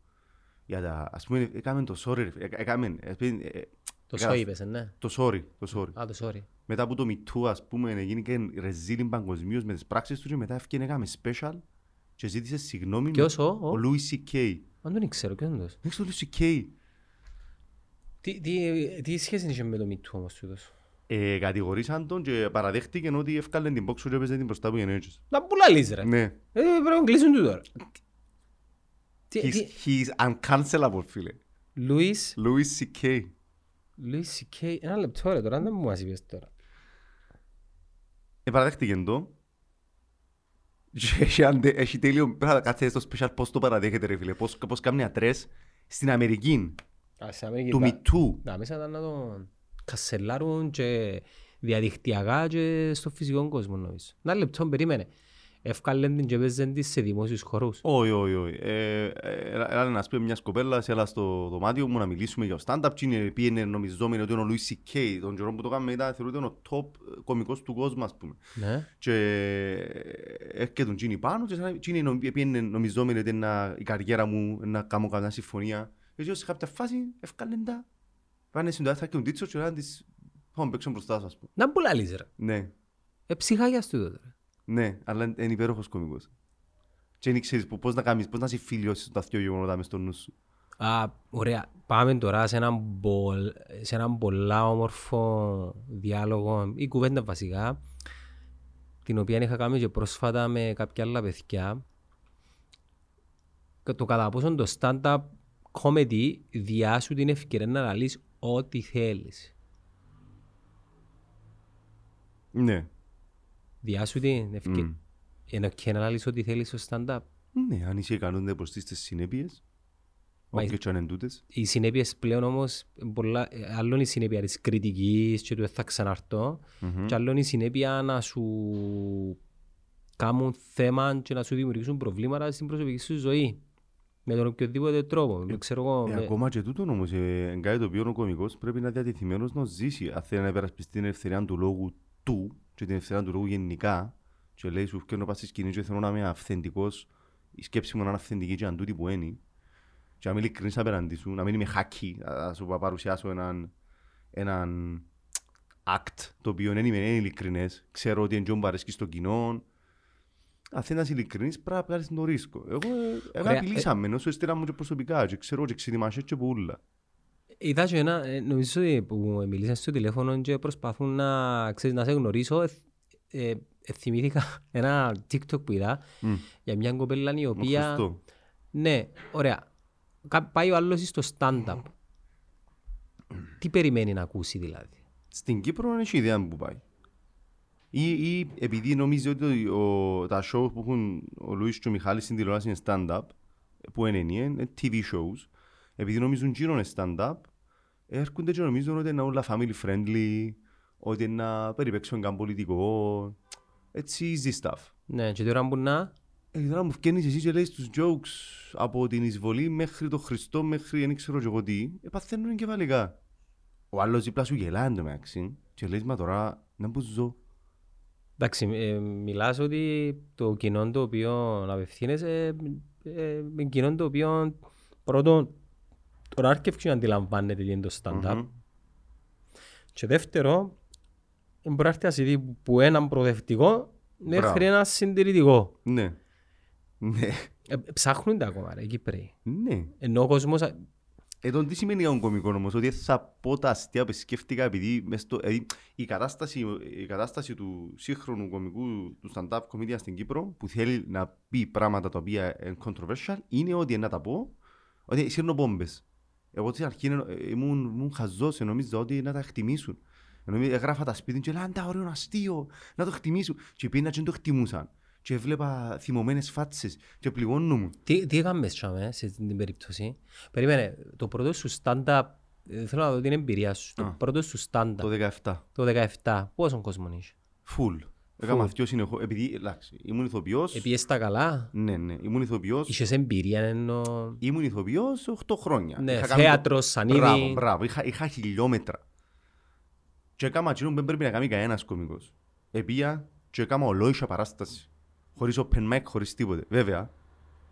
Για τα, ας πούμε, έκαμε το sorry, ρε φίλε, ε, έκαμε, ας πούμε, ε,
Το
έκανα-
σώ είπες, ε, ναι.
το sorry, το sorry.
Α, το sorry.
Μετά από το Me Too, ας πούμε, έγινε και ρεζίλιν παγκοσμίως με τις πράξεις του και μετά ευκαινεί έκαμε special και ζήτησε συγγνώμη
Ποιος ο,
ο;
ο,
Louis C.K.
αν δεν ξέρω, ποιος είναι τος.
Δεν ξέρω το Louis C.K.
Τι, τι, τι σχέση είχε με το Me Too όμως τούτος;
Ε, κατηγορήσαν τον και παραδέχτηκε ότι έφκαλε την box και έπαιζε την μπροστά που γενναίτσες.
Να πουλάλεις ρε.
Ναι.
Ε, πρέπει να κλείσουν του τώρα. Τι,
He's,
τι,
he's uncancelable, φίλε.
Λουίς,
Louis C.K.
Λουίς Σικέι, ένα λεπτό ρε τώρα, δεν μου μας είπες τώρα.
Ε, παραδέχτηκε το. Και έχει, αντε, έχει τέλειο, πρέπει να κάτσε στο special πώς το παραδέχεται ρε φίλε. Πώς, πώς κάνει ατρές στην Αμερική
Α, σε Αμερική
του
τα-
Me Too.
Να μέσα ήταν να τον κασελάρουν και διαδικτυακά και στο φυσικό κόσμο νομίζω. Ένα λεπτό περίμενε. Εύκαλεν την και παίζεν της σε δημόσιους χορούς.
Όχι, όχι, όχι. Ε, ε, έλα- Έλα να πούμε μιας κοπέλας, έλα στο δωμάτιο μου να μιλήσουμε για το stand-up. Τι είναι, πήγαινε νομιζόμενο ότι είναι ο Louis C.K. Τον καιρό που το κάνουμε ήταν, θεωρείται ο top κομικός του κόσμου, ας πούμε.
Ναι.
Και έρχεται τον Τζίνι πάνω και σαν Τζίνι νομ- πήγαινε νομιζόμενο ότι είναι η καριέρα μου να κάνω καμιά συμφωνία. Και σε κάποια φάση ευκάλεν τα. Πάνε στην τουάλετα και τον τίτσο και λένε της πάμε παίξω μπροστά σου, ας πούμε.
Να πουλάλεις ρε.
Ναι,
Ε, ψυχάγια του τότε. ρε.
ναι, αλλά είναι υπέροχος κομικός. Και δεν ξέρεις που- πώς να κάνεις, πώς να συμφιλιώσεις τα δυο γεγονότα μες στο νου σου.
Α, ωραία. Πάμε τώρα σε έναν, πολ, σε έναν πολλά όμορφο διάλογο ή κουβέντα βασικά την οποία είχα κάνει και πρόσφατα με κάποια άλλα παιδιά το κατά πόσο το stand-up comedy διάσου την ευκαιρία να λαλείς ό,τι θέλεις.
Ναι.
Διάσου την ευκαιρία.
Μμ.
Είναι και να λαλείς ό,τι θέλεις στο stand-up.
Ναι, αν είσαι ικανός να υποστείς τις συνέπειες,
Μα
όποιες και αν είναι τούτες.
Οι συνέπειες πλέον όμως, πολλά, ε, άλλο είναι η συνέπεια της κριτικής και του «Ε, θα ξαναρθώ
Μμμ.
και άλλο είναι η συνέπεια να σου κάνουν θέμα και να σου δημιουργήσουν προβλήματα στην προσωπική σου ζωή. Με τον οποιοδήποτε τρόπο. Ε, ξέρω εγώ,
Ε,
με-
ακόμα και τούτο όμως, ε, είναι κάτι το οποίο ο κωμικός πρέπει να είναι διατεθειμένος να ζήσει. Αν θέλει να υπερασπιστεί την ελευθερία του λόγου του και την ελευθερία του λόγου γενικά και λέει σου φτιάχνω πας στη σκηνή και θέλω να είμαι αυθεντικός, η σκέψη μου να είναι αυθεντική και αν τούτη που είναι και να είμαι ειλικρινής απέναντι σου, να μην είμαι χάκι, να σου παρουσιάσω έναν, έναν act το οποίο δεν είμαι δεν είναι ειλικρινές, ξέρω ότι είναι μου αρέσκει στο κοινό, αν θέλεις να είσαι ειλικρινής πρέπει να βγάλεις τον ρίσκο. Εγώ, ε, εγώ
Ωραία,
απειλήσαμε, ενώ σου έστειλα μου και προσωπικά και ξέρω και ξετοιμάσαι και πουλά.
Είδα και ένα, ε, νομίζω ότι που μιλήσαν στο τηλέφωνο και προσπαθούν να, ξέρεις, να σε γνωρίσω. Ε, ε, ε, θυμήθηκα ένα TikTok που είδα
Μμ.
για μια κοπέλα η
Ο
οποία...
Χριστό.
Ναι, ωραία. Κα- Πάει ο άλλος στο stand-up. Τι περιμένει να ακούσει δηλαδή;
Στην Κύπρο δεν έχει ιδέα που πάει. Ή, ή επειδή νομίζει ότι ο, τα show που έχουν ο Λουίς και ο Μιχάλης στην τηλεόραση είναι stand-up, που είναι είναι, είναι TV shows, επειδή νομίζουν γύρω είναι stand-up, έρχονται και νομίζουν ότι είναι όλα family friendly, ότι είναι να περιπέξουν καν πολιτικό, έτσι easy stuff.
Ναι, και τώρα που να...
Ε, τώρα μου βγαίνεις εσύ και λέει τους jokes από την εισβολή μέχρι τον Χριστό, μέχρι δεν ξέρω και εγώ τι, ε, παθαίνουν εγκεφαλικά. Ο άλλος δίπλα σου γελάει εντωμεταξύ και λες μα τώρα να που ζω.
Εντάξει, ε, μιλάς ότι το κοινό το οποίο απευθύνεσαι ε, με κοινό το οποίο πρώτον τώρα άρκευξε να αντιλαμβάνεται τι είναι το stand-up
Μμμ.
και δεύτερο μπορεί να έρθει να σε δει που έναν προοδευτικό
Μπράβο.
μέχρι ένα συντηρητικό.
Ναι. Ναι.
Ε, ψάχνουν τα ακόμα ρε, οι Κύπροι.
Ναι.
Ενώ ο κόσμος α-
Ε, τον τι σημαίνει για τον κωμικό όμως, ότι θα πω τα αστεία που σκέφτηκα επειδή μες στο, δηλαδή, η, κατάσταση, η κατάσταση του σύγχρονου κωμικού του stand-up comedian στην Κύπρο που θέλει να πει πράγματα τα οποία είναι controversial είναι ότι να τα πω, ότι σύρνω πόμπες. Εγώ στην αρχή ε, ήμουν, ήμουν χαζός, ε, νόμιζα ότι να τα εκτιμήσουν. Νομίζω, έγραφα τα σπίτι και λέγανε «Άντα, ωραίο αστείο, να το εκτιμήσουν». Και πήγαινα και δεν το εκτιμούσαν. Και έβλεπα θυμωμένες φάτσες και πληγώνουν
τι, τι έκαμες τσάμε σε αυτή την περίπτωση; Περίμενε, το πρώτο σου stand-up, ε, θέλω να δω την εμπειρία σου. Το
Α.
πρώτο σου stand-up,
το 17.
το 17, πόσον κόσμο είσαι;
Φουλ. Έκανα δυο συνεχώς, επειδή, εντάξει, ήμουν ηθοποιός.
Επίες τα καλά,
Ναι, ναι, ήμουν ηθοποιός.
είχες εμπειρία ενώ...
Ήμουν ηθοποιός 8 χρόνια.
Ναι,
Είχα κάνει
θέατρος,
το-
σανίδι.
Μπράβο, μπράβο, είχα, είχα χιλιόμετρα. Και έκανα εκείνο που δεν πρέπει να κάνει κανένας κωμικός. Επία και έκανα ολόισα παράσταση. Χωρίς open mic, χωρίς τίποτε. Βέβαια,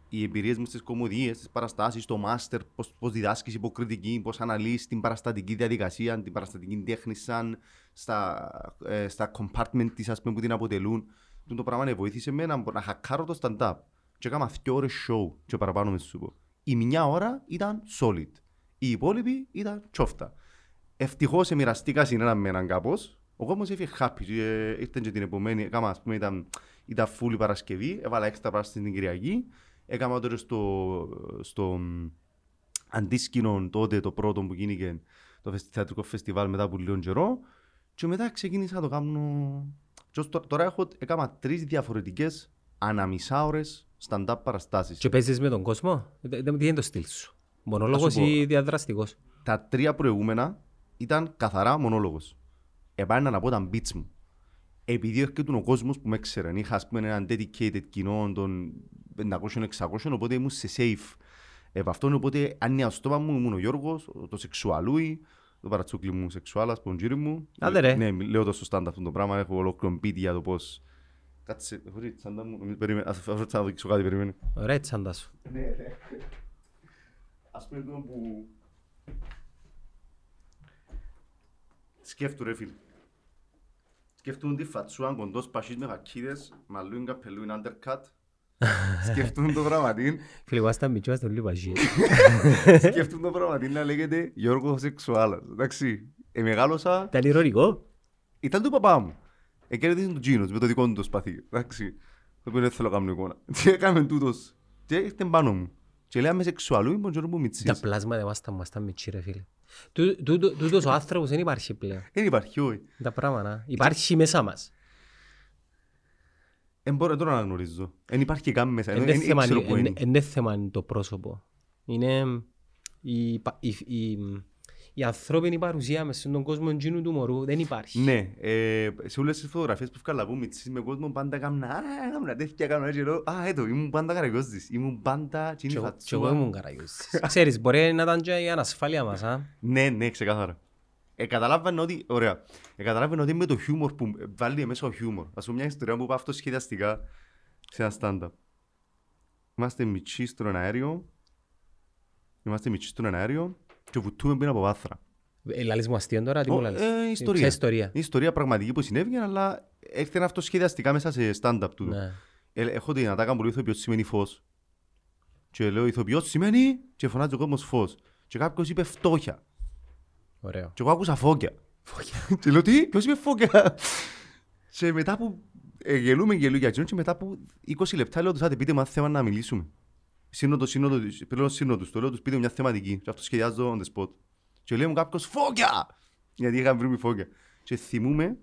οι εμπειρίες μου στις κομμωδίες, στις παραστάσεις, στο μάστερ, πώς, πώς διδάσκεις υποκριτική, πώς αναλύεις την παραστατική διαδικασία, την παραστατική τέχνη σαν στα, ε, στα compartment της, ας πούμε, που την αποτελούν. Τούτο το πράγμα ναι, βοήθησε με να, μπο- να χακάρω το stand-up. Και έκανα δύο ώρες show και παραπάνω μες σου πω. Η μια ώρα ήταν solid. Η υπόλοιπη ήταν τσόφτα. Ευτυχώς μοιραστήκα συνένα με έναν κάπως. Ο κόσμος έφυγε happy. και, ε, Ήρθε και την επομένη, έκανα, ας πούμε, ήταν, ήταν full η Παρασκευή, έβαλα έξτρα παράσταση την Κυριακή. Έκανα τώρα στο, στο μ, αντίσκηνο τότε το πρώτο που γίνηκε το φεσ- θεατρικό φεστιβάλ μετά από λίγο καιρό και μετά ξεκίνησα να το κάνω και ως τω- τώρα έχω, έκανα τρεις διαφορετικές αναμισά ώρες stand-up παραστάσεις.
Και παίζεις με τον κόσμο, Ε, ε, τι είναι το στυλ σου; Μονόλογος
πω.
ή διαδραστικός;
Τα τρία προηγούμενα ήταν καθαρά μονόλογος. Επάνε να πω τα beats μου. Επειδή έρχεται ο κόσμος που με ξέραν, είχα ας πούμε έναν dedicated κοινό των 500-600, οπότε ήμουν σε safe. Επ' αυτόν, οπότε αν στο στόμα μου ήμουν ο Γιώργος, ο- το σεξουαλούι, το παρατσούκλι μου σεξουάλα, σποντζίρι μου.
Άντε ρε.
Ναι, λέω το σωστά αυτό το πράγμα, έχω ολόκληρο beat για το πώς. Κάτσε, χωρί τσάντα μου, περίμενε, ας ας να δείξω κάτι, περίμενε.
Ωραία η τσάντα σου.
Ας πούμε το που... Σκέφτου ρε φίλε. Σκέφτουν τη φατσούαν κοντός πασίς με φακίδες, μαλλούιν καπελούιν undercut σκεφτούν το πραγματί,
Φίλε, εγώ ήταν μικρό, ήταν λίγο παγί.
σκεφτούν το πραγματί να λέγεται Γιώργο Σεξουάλας. Εντάξει, ε, μεγάλωσα,
Ήταν ηρωνικό.
ήταν του παπά μου. Εκέρδισε τον Τζίνος με το δικό του το σπαθί. Εντάξει, το οποίο δεν θέλω να κάνω εικόνα. Και έκαμε τούτος. Και ήρθε πάνω μου. Και λέμε σεξουαλού, ήμουν Γιώργος μου
Τα
μητσής.
πλάσματα μας τα μας τα μητσί ρε φίλε. Τού- τούτο- Τούτος ο άνθρωπος δεν υπάρχει πλέον.
Δεν υπάρχει, όχι.
Τα πράγματα. Υπάρχει μέσα μας.
Δεν μπορώ τώρα να αναγνωρίζω. Δεν υπάρχει και καν μέσα.
Είναι
Δεν
θέμα-
ξέρω που
είναι-
είναι.
είναι θέμα το πρόσωπο. Είναι η, πα- η, η, η ανθρώπινη παρουσία μέσα στον κόσμο εκείνου του μωρού δεν υπάρχει.
Ναι, ε, σε όλες τις φωτογραφίες που έφκαλα που μητσής με κόσμο πάντα έκανα «Α, έκανα τέτοια, έκανα έτσι», λέω, «Α, έτω, ήμουν πάντα καραγιόζης, ήμουν πάντα
Και
τσίνη
εγώ- και εγώ
φατσούα».
ήμουν καραγιός. Ξέρεις, μπορεί να ήταν και η ανασφάλεια μας. Α;
Ναι, ναι, ξεκάθαρα. Ε, καταλάβαινε ότι, ωραία, ε, καταλάβαινε ότι με το χιούμορ που ε, βάλει μέσα ο χιούμορ. Ας πούμε μια ιστορία που είπα αυτό σχεδιαστικά σε ένα stand-up. Είμαστε μητσί στον αέριο, είμαστε μητσί στον αέριο και βουτούμε πίσω από βάθρα.
Ε, Λαλείς μου αστείο τώρα, τι μου
Ω,
λαλείς;
ε, ιστορία.
Ποια ιστορία;
Είναι ιστορία πραγματική που συνέβη, αλλά έρθει αυτό σχεδιαστικά μέσα σε stand-up του.
Ναι.
Ε, έχω την ατάκα μου λέει ηθοποιός σημαίνει φως. Και λέω ηθοποιός σημαίνει και φωνάζει ο κόσμος φως. Και κάποιος είπε φτώχεια.
Ωραίο.
Και εγώ άκουσα φώκια. και λέω τι, ποιος είπε φώκια. και μετά που ε, γελούμε γελού για εκείνον και μετά που 20 λεπτά λέω τους άντε πείτε μας θέμα να μιλήσουμε. Σύνοδο, σύνοδο, πλέον σύνοδος, το λέω τους πείτε μια θεματική και αυτός σχεδιάζω on the spot. Και λέει μου κάποιος φώκια. Γιατί είχαμε βρει φώκια. Και θυμούμε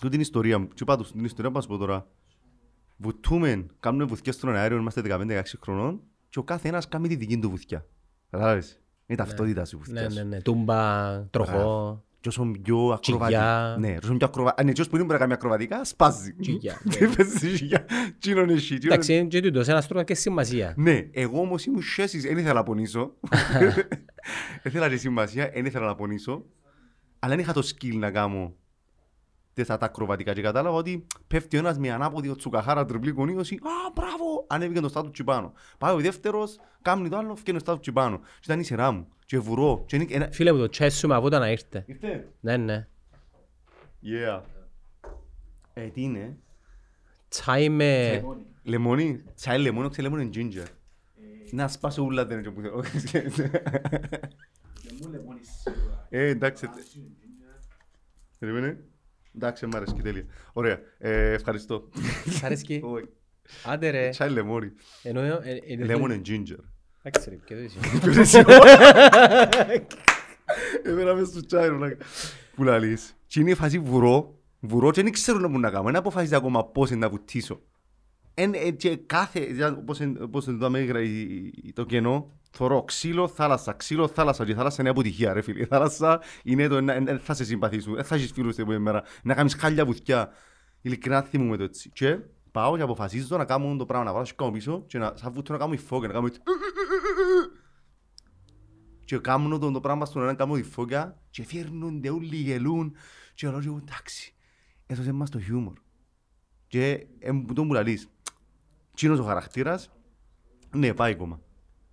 τούτη την ιστορία μου. Και είπα τους την ιστορία που να σου πω τώρα. Βουτούμε, κάνουμε βουθιές στον αέριο, είμαστε 15-16 χρονών και ο κάθε ένας κάνει τη δική του βουθιά. Κατάλαβες; Είναι ταυτότητα σου η βουθιά
Ναι,
σου.
ναι, ναι. Τούμπα, τροχό.
Και όσο πιο ακροβατικά.
Τσιγιά.
Ναι, όσο πιο ακροβατικά. Αν έτσι που είναι μπορεί να κάνει ακροβατικά, σπάζει.
Τσιγιά,
Τι παίζει τσιγιά. Τσίνον εσύ. τσίνον-
Εντάξει, είναι και τούτος, ένας τρόπος και σημασία.
Ναι, εγώ όμως ήμουν σχέσεις, δεν ήθελα να πονήσω. Ήθελα και σημασία, δεν ήθελα να πονήσω. Αλλά δεν είχα το skill να κάνω τέτοια τα ακροβατικά και κατάλαβα ότι πέφτει ο ένας με ανάποδη τσουκαχάρα τριπλή κονίωση «Α, μπράβο!» Ανέβηκε το στάτους τσιπάνω. Πάει ο δεύτερος, κάνει το άλλο, φκένει το στάτους τσιπάνω. Και ήταν η σειρά μου. Και βουρώ. Και είναι- ένα-
Φίλε μου, το τσέσουμε από όταν να ήρθε.
Ήρθε;
Ναι, ναι.
Yeah. Ε, τι είναι;
Τσάι με...
Λεμόνι, τσάι λεμόνι, ξέρει λεμόνι είναι ginger. Να σπάσω ούλα δεν είναι που θέλω. Ε, εντάξει. Περίμενε. Εντάξει, μ' αρέσει και τέλεια. Ωραία. Ε, ευχαριστώ.
Σ' αρέσκει.
Όχι.
Άντε ρε.
Τσάι λεμόνι.
Ενώ... ε, ε, ε,
Λεμόνι είναι ginger.
Εντάξει ρε, και το είσαι.
Εμένα μες στο τσάι, ρε, που λαλείς. Και είναι η φάση βουρώ, βουρώ και δεν ξέρω να μου να κάνω. Δεν αποφασίζει ακόμα πώς είναι να βουτήσω. Εν, ε, και κάθε, δηλαδή, όπως, είναι- όπως είναι το, μέγρα, η- η- το κενό, θωρώ ξύλο, θάλασσα, ξύλο, θάλασσα. Και η θάλασσα είναι αποτυχία, ρε φίλε. Η θάλασσα είναι το, δεν θα σε συμπαθήσουν, δεν θα έχεις φίλους την επόμενη μέρα. Να κάνεις χάλια βουθιά. Ειλικρινά θυμούμαι το έτσι. Και πάω και αποφασίζω να κάνω το πράγμα, να βάλω κάνω πίσω και να, σαν βούτω να κάνω υφό και να κάνω έτσι. Και κάνω το, το πράγμα στον έναν κάνω τη φώκια και φέρνονται όλοι γελούν και λέω εγώ εντάξει, έδωσε μας το χιούμορ. Και ε, το μου λαλείς, τσίνος ο χαρακτήρας, ναι πάει ακόμα.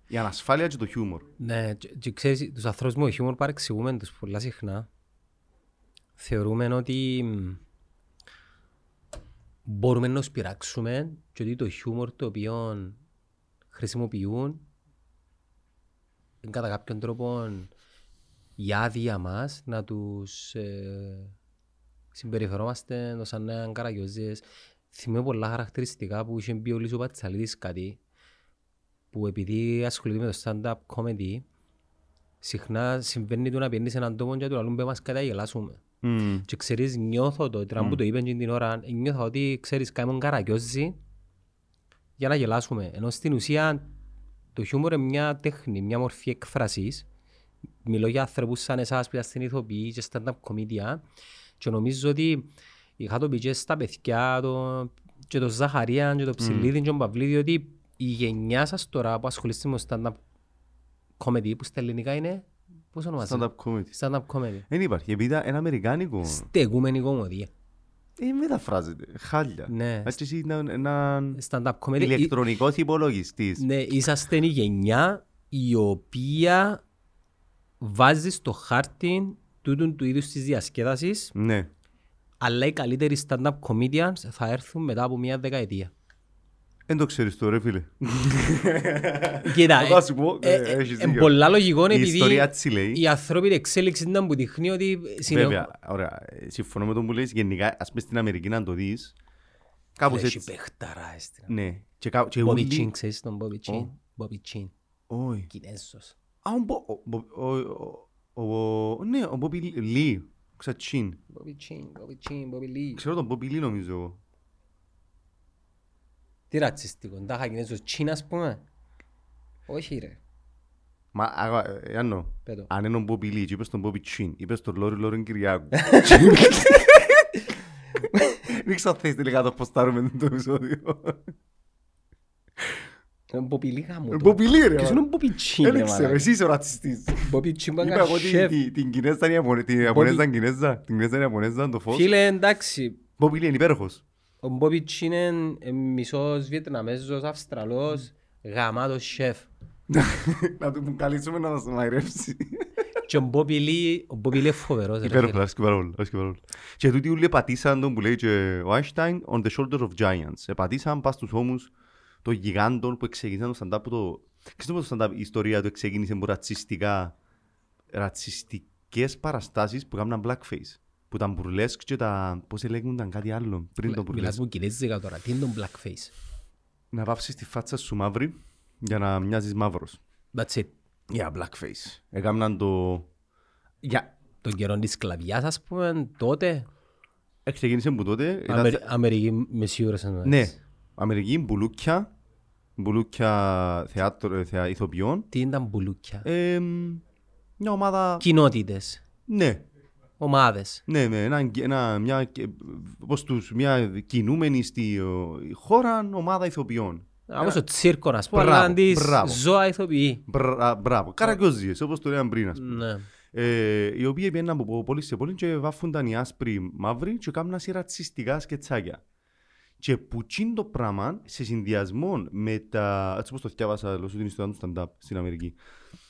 Η ανασφάλεια και το χιούμορ.
Ναι, και- και ξέρεις, τους ανθρώπους με το χιούμορ παρεξηγούμε τους πολλά συχνά. Θεωρούμε ότι μ, μπορούμε να τους πειράξουμε και ότι το χιούμορ το οποίο χρησιμοποιούν είναι κατά κάποιον τρόπο η άδεια μας να τους ε, συμπεριφερόμαστε ως αν είναι καραγιόζες. Θυμάμαι πολλά χαρακτηριστικά που είχε πει ο Λίσο Πατσαλίδης κάτι που επειδή ασχολείται με το stand-up comedy συχνά συμβαίνει του να πιένεις σε έναν τόπο και του λαλούν πέ μας κατά γελάσουμε.
Mm.
Και ξέρεις, νιώθω το, τώρα που το είπαν την ώρα, νιώθω ότι ξέρεις, κάνουμε καραγιόζι για να γελάσουμε. Ενώ στην ουσία το χιούμορ είναι μια τέχνη, μια μορφή εκφρασής. Μιλώ για άνθρωπους σαν εσάς που είστε ηθοποιοί και stand-up comedian και νομίζω ότι είχα το πει και στα παιδιά το, και το Ζαχαρία και το Ψηλίδη και τον Παυλίδη ότι η γενιά σας τώρα που ασχολείστε με το stand-up comedy που στα ελληνικά είναι πώς ονομάζεται.
Stand-up comedy.
Stand-up comedy.
Δεν υπάρχει, επειδή είναι αμερικάνικο.
Στεγούμενη κομμωδία.
Ε, μεταφράζεται, χάλια.
Ναι.
Έτσι εσύ είναι έναν
Stand-up comedy.
ηλεκτρονικός υπολογιστής.
Ναι, είσαστε η γενιά η οποία βάζει στο χάρτη τούτου του είδους της διασκέδασης
Ναι.
αλλά οι καλύτεροι stand-up comedians θα έρθουν μετά από μια δεκαετία.
Δεν το ξέρεις το ρε φίλε.
Κοίτα,
Θα σου πω,
ε,
ε,
ε,
έχεις
ε,
δίκιο.
πολλά λογικό
Η
επειδή
ιστορία έτσι λέει.
η ανθρώπινη εξέλιξη ήταν που δείχνει ότι συνεχ-
Βέβαια, ωραία. Ε, Συμφωνώ με τον που λες. Γενικά, ας πούμε στην Αμερική να το δεις. Κάπως
Έχει
έτσι.
παιχταρά στην
Ναι. Και κάπου- και
Bobby
ούλοι-
Chin, ξέρεις τον Bobby Chin;
Ω.
Bobby Chin,
Όχι.
Κινέζος.
Α, ο Μπο- ο- ο- ο- ο- ο- Ναι, ο Μπόμπι Λί. Ξατσίν.
Bobby Chin, Bobby Chin, Bobby Lee.
Ξέρω τον Μπόμπι Λί νομίζω εγώ.
Τι ρατσιστικό, τάχα Κινέζος Chin ας πούμε. Όχι ρε,
Μα, αγα- ε, Ιάννο,
πέτω.
αν είναι ο Μπόμπι Λί και είπες τον Μπόμπι Τσίν, είπες τον Λόρι Λόριν Κυριάκου. Δεν ξέρω αν θες τελικά το ποστάρουμε το επεισόδιο.
Είναι Bobby Lee γάμο του.
Μπόμπι Λί ρε.
Ποιος είναι ο Bobby Chin
Δεν
ρε
ξέρω,
μαλάκα.
εσύ είσαι ο ρατσιστής.
Bobby Chin
Είπα
μπαγκα
εγώ την-
σεφ.
την- την Κινέζα είναι Ιαπωνε- την Ιαπωνέζα είναι Κινέζα. Την Κινέζα είναι Ιαπωνέζα, το φως.
Φίλε εντάξει,
Μπόμπι Λί είναι υπέροχος.
Ο Bobby Chin είναι ε, μισός Βιετναμέζος, Αυστραλός, γαμάτος σεφ.
Να του καλήσουμε να μας μαγειρεύσει.
Και ο Bobby Lee, ο Bobby Lee είναι φοβερός ρε
Υπέροχος,
φίλε.
αρέσκει πάρα πολύ, αρέσκει πάρα πολύ. Και τούτοι όλοι πατήσαν τον που λέει και ο Einstein on the shoulders of giants. Επατήσαν πας στους ώμους των γιγάντων που ξεκίνησαν το stand-up που το... Ξέρετε πως το stand-up η ιστορία του ξεκίνησε από ρατσιστικά, ρατσιστικές παραστάσεις που έκαναν blackface. Που ήταν μπουρλέσκ και τα... πώς λέγονταν κάτι άλλο πριν το
Μιλάς
μπουρλέσκ.
μου κινέζικα τώρα, τι είναι το blackface;
Να βάψεις τη φάτσα σου μαύρη για να μοιάζεις μαύρος.
That's it.
Για blackface. Έκαναν το... Για...
Τον καιρό της σκλαβιάς ας πούμε, τότε,
Ξεκίνησε που τότε. ήταν
Αμερι- Αμερική με σίγουρες εννοείς.
Ναι, Αμερική, μπουλούκια, μπουλούκια θεάτρο, θεα, ηθοποιών.
Τι ήταν μπουλούκια;
Ε, μια ομάδα,
Κοινότητες,
ναι,
ομάδες.
ναι, με ένα, ένα, μια, πώς τους, μια κινούμενη στη ο, η χώρα ομάδα ηθοποιών.
Όπως ο τσίρκο να πούμε,
Μπράβο,
αλλά αντί
μπράβο.
ζώα ηθοποιεί.
Μπρα, μπράβο, καραγκιόζιες, όπως το λέγαν πριν, ας πούμε.
Ναι.
Ε, οι οποίοι πήγαιναν από πόλη σε πόλη και βάφουνταν οι άσπροι μαύροι και κάμουν σε ρατσιστικά σκετσάκια. Και που τσιν το πράγμα σε συνδυασμό με τα. Έτσι όπως το διάβασα, λόγω την ιστορία του stand-up στην Αμερική.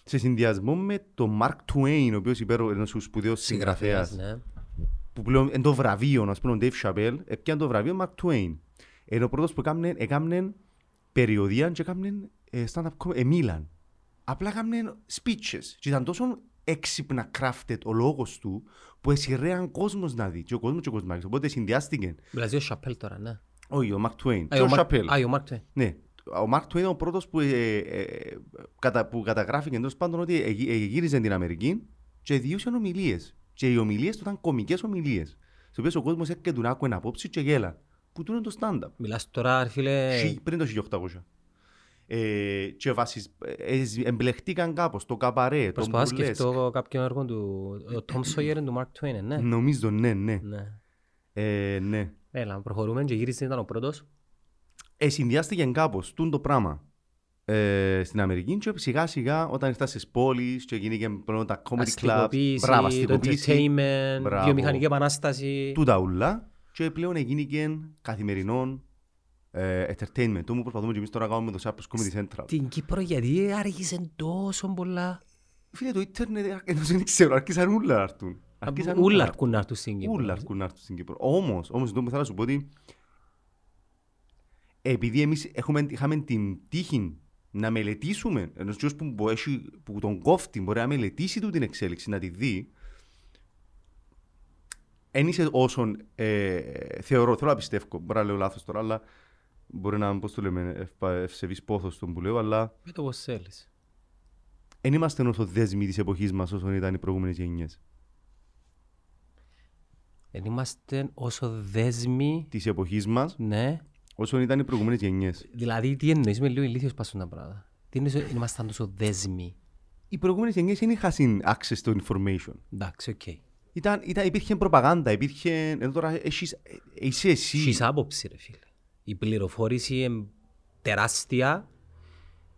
Σε συνδυασμό με το Mark Twain, ο οποίος υπέροχος ένας σπουδαίος συγγραφέας,
ναι.
που πλέον είναι το βραβείο, ας πούμε, ο Dave Chappelle, έπιανε το βραβείο Mark Twain. Είναι ο πρώτος που έκαμνε, έκαμνε περιοδία και έκαμνε ε, stand-up comedy, εμίλαν. Απλά έκαμνε speeches και ήταν τόσο έξυπνα crafted ο λόγος του που εσυρρέαν κόσμος να δει και ο κόσμος και ο κοσμάκης. Οπότε συνδυάστηκε.
Μιλάς για ο Σαπέλ τώρα, ναι.
Όχι, ο Mark Twain
Α,
και ο
Mark-
Chappelle.
Α, ο Mark Twain.
Ναι. Ο Mark Twain είναι ο πρώτος που, ε, ε, κατα, που καταγράφηκε εντός πάντων ότι ε, ε, γύριζε την Αμερική και διούσαν ομιλίες. Και οι ομιλίες του ήταν κομικές ομιλίες. Στις οποίες ο κόσμος έρχεται να άκουε απόψη και γέλα. Που του είναι το stand-up.
Μιλάς τώρα, ρε φίλε,
Χι- πριν το 1800. Ε, και βασισ... ε, εμπλεχτήκαν κάπως το καπαρέ, το
προσπαθώ να
μπουρλέσκ.
σκεφτώ κάποιον έργο του... Ο Tom Sawyer είναι του Mark Twain, ναι.
Νομίζω, ναι, ναι.
Ναι.
Ε, ναι.
Έλα, προχωρούμε και γύρισε ήταν ο πρώτος.
Ε, συνδυάστηκε κάπως τούν το πράγμα ε, στην Αμερική και σιγά σιγά όταν ήρθα στις πόλεις και γίνηκε πλέον τα comedy clubs,
Αστικοποίηση,
μπράβο,
το
αστικοποίηση,
entertainment,
Μπράβο.
βιομηχανική επανάσταση.
τούτα ούλα και πλέον γίνηκε καθημερινό ε, entertainment. Το μου προσπαθούμε και εμείς τώρα να κάνουμε το Cyprus Comedy Central.
Την Κύπρο γιατί άργησε τόσο πολλά;
Φίλε, το ίντερνετ, ενώ δεν ξέρω, άρχισαν ούλα να έρθουν. Άρχισαν
Ούλα αρκούν να έρθουν στην Κύπρο.
Ούλα αρκούν να έρθουν στην Κύπρο. Όμως, όμως, εδώ που θέλω να σου πω ότι επειδή εμείς έχουμε, είχαμε την τύχη να μελετήσουμε, ενός ποιος που, που, έχει, που τον κόφτη μπορεί να μελετήσει του την εξέλιξη, να τη δει, εν είσαι όσον ε, θεωρώ, θέλω να πιστεύω, μπορεί να λέω λάθος τώρα, αλλά μπορεί να, πώς το λέμε, ευπα- ευσεβής πόθος τον που λέω, αλλά
Με το πώς θέλεις.
δεν είμαστε όσο δέσμοι της εποχής μας όσον ήταν οι προηγούμενες γενιές.
Δεν είμαστε όσο δέσμοι,
Της εποχής μας
ναι.
Όσον ήταν οι προηγούμενες γενιές.
Δηλαδή, τι εννοείς με λίγο ηλίθιος πάσουν τα πράγματα. Τι εννοείς ότι ήμασταν τόσο δέσμοι;
οι προηγούμενες γενιές δεν είχαν access to information.
Εντάξει, οκ.
Ήταν, ήταν, υπήρχε προπαγάνδα, υπήρχε... Ενώ τώρα έχεις, ε, είσαι εσύ.
Έχεις άποψη, ρε φίλε. Η πληροφόρηση είναι τεράστια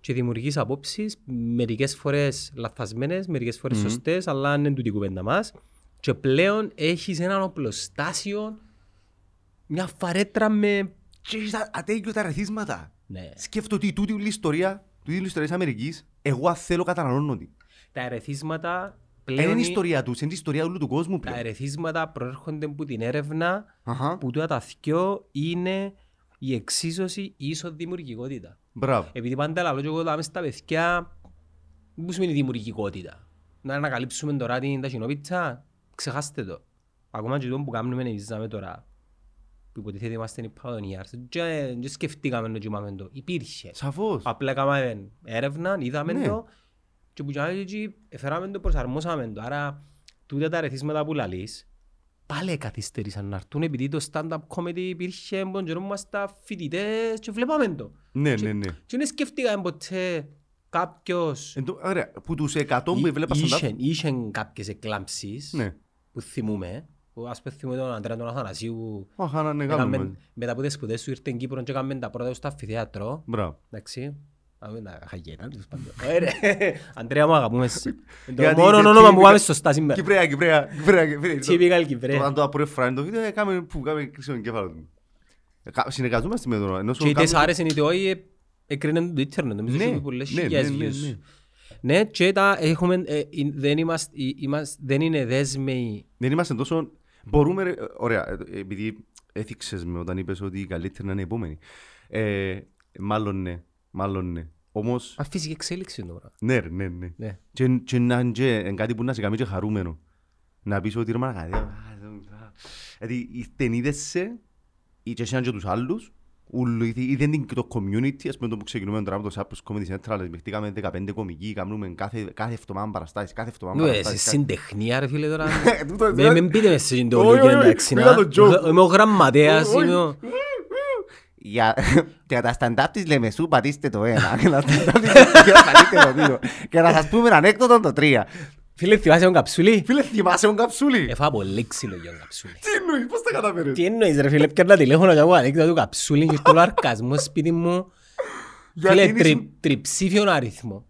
και δημιουργείς απόψεις, μερικές φορές λαθασμένες, μερικές φορές σωστές, αλλά είναι τούτη η κουβέντα μας. Και πλέον έχεις έναν οπλοστάσιο, μια φαρέτρα με...
Και έχεις τα- ατέλειωτα ρεθίσματα.
Ναι.
Σκέφτομαι ότι τούτη όλη η ιστορία, τούτη όλη η ιστορία της Αμερικής, εγώ αν θέλω καταναλώνω τη.
Τα ερεθίσματα
Δεν
πλέον...
είναι η ιστορία τους, είναι η ιστορία όλου του κόσμου
Τα
πλέον.
ερεθίσματα προέρχονται από την έρευνα
Αχα.
που τούτα τα θκυο είναι η εξίσωση ίσο δημιουργικότητα.
Μπράβο.
Επειδή πάντα λαλώ και εγώ δάμε στα παιδιά, πού σημαίνει δημιουργικότητα; Να ανακαλύψουμε τώρα την ταχυνόπιτσα, ξεχάστε το. Ακόμα και το που κάνουμε εμείς δάμε τώρα, που υποτίθεται είμαστε οι pioneers, και και σκεφτήκαμε να κοιμάμε το. Υπήρχε.
Σαφώς.
Απλά κάναμε έρευνα, είδαμε
Ναι.
το και που κάναμε και έφεραμε το, προσαρμόσαμε το. Άρα, τούτα τα ρεθίσματα που λαλείς, πάλι καθυστερήσαν να έρθουν επειδή το stand-up comedy υπήρχε τον καιρό που ήμασταν φοιτητές και βλέπαμε το.
Ναι,
Και-
ναι, ναι.
Και δεν σκεφτήκαμε ποτέ κάποιος
Εν τω- Ωραία, που τους 100 που έβλεπα stand-up,
είχε, είχε κάποιες εκλάμψεις
ναι.
που θυμούμε. Που ας πούμε θυμούμε τον Αντρέα τον Αθανασίου
Ω, χάνα, ναι,
έκαμε-
κάνουμε.
μετά από τις σπουδές του ήρθε στην Κύπρος και έκαμε τα πρώτα τους στο αμφιθέατρο.
Μπράβο.
Εντάξει. Άμε τα χαγένα, τέλος πάντων. Ε, ρε, Αντρέα μου αγαπούμε εσύ. Είναι Το
Γιατί
μόνο
είσαι
όνομα που
typical-
πάμε σωστά σήμερα.
Κυπρέα, Κυπρέα, Κυπρέα, Κυπρέα.
Typical
Το-
Κυπρέα.
Αν το πρώτη φορά είναι το βίντεο, έκαμε που κάμε κρίσιο τον κέφαλο του. Ε, κα- Συνεργαζόμαστε με τον ενώ σου
Και είτε σ'
κάνουμε-
άρεσε είτε όχι, ε, έκρινε το ίντερνετ. Νομίζω
Ναι,
ότι πολλές
ναι,
χιλιάδες
ναι, ναι,
views.
ναι.
Ναι, και τα έχουμε, ε, ε, δεν είμαστε, ε, είμαστε- δεν είναι δέσμοι
Δεν είμαστε τόσο... Μπορούμε, ρε, ωραία, ε, επειδή έθιξες με όταν είπες ότι η καλύτερη να είναι η επόμενη. Ε, μάλλον ναι, μάλλον ναι. Όμως,
Μα φυσική εξέλιξη είναι τώρα.
ναι, ρε, ναι, ναι.
Ναι.
Και, και να είναι και εν κάτι που να σε κάνει και χαρούμενο. Να πεις ότι ρε μαλάκα, δηλαδή ηστενίδεσαι ή και εσένα και τους άλλους, ούλου, είδε- είδε την- το community, ας πούμε το που ξεκινούμε τώρα με το Cyprus Comedy Central, δεχτήκαμε 15 κομικοί, κάνουμε κάθε, κάθε εβδομάδα παραστάσεις, κάθε εβδομάδα
Νου, ε,
παραστάσεις. κάθε-
συντεχνία ρε φίλε τώρα.
Ε, τούτο,
Με μην πείτε μες σε
Όχι,
συντολογία
όχι,
εντάξει
πήγα
να.
το joke.
Είμαι ο γραμματέας,
Όχι.
είμαι ο...
Για, για τα stand-up της Λεμεσού πατήστε το ένα και τα stand-up της Λεμεσού πατήστε το δύο και να σας πούμε ανέκδοτο το τρία.
Φίλε, θυμάσαι τον καψούλη.
Φίλε, θυμάσαι τον καψούλη.
Έφαγα πολύ ξύλο για τον καψούλη.
Τι εννοείς, πώς τα καταφέρες;
Τι εννοείς ρε φίλε, πιέρνα τηλέφωνο και εγώ ανέκδοτο του καψούλη και στο λαρκασμός σπίτι μου.
Γιατί
Φίλε,
είναι
τρι-
σου-
τριψήφιον αριθμό.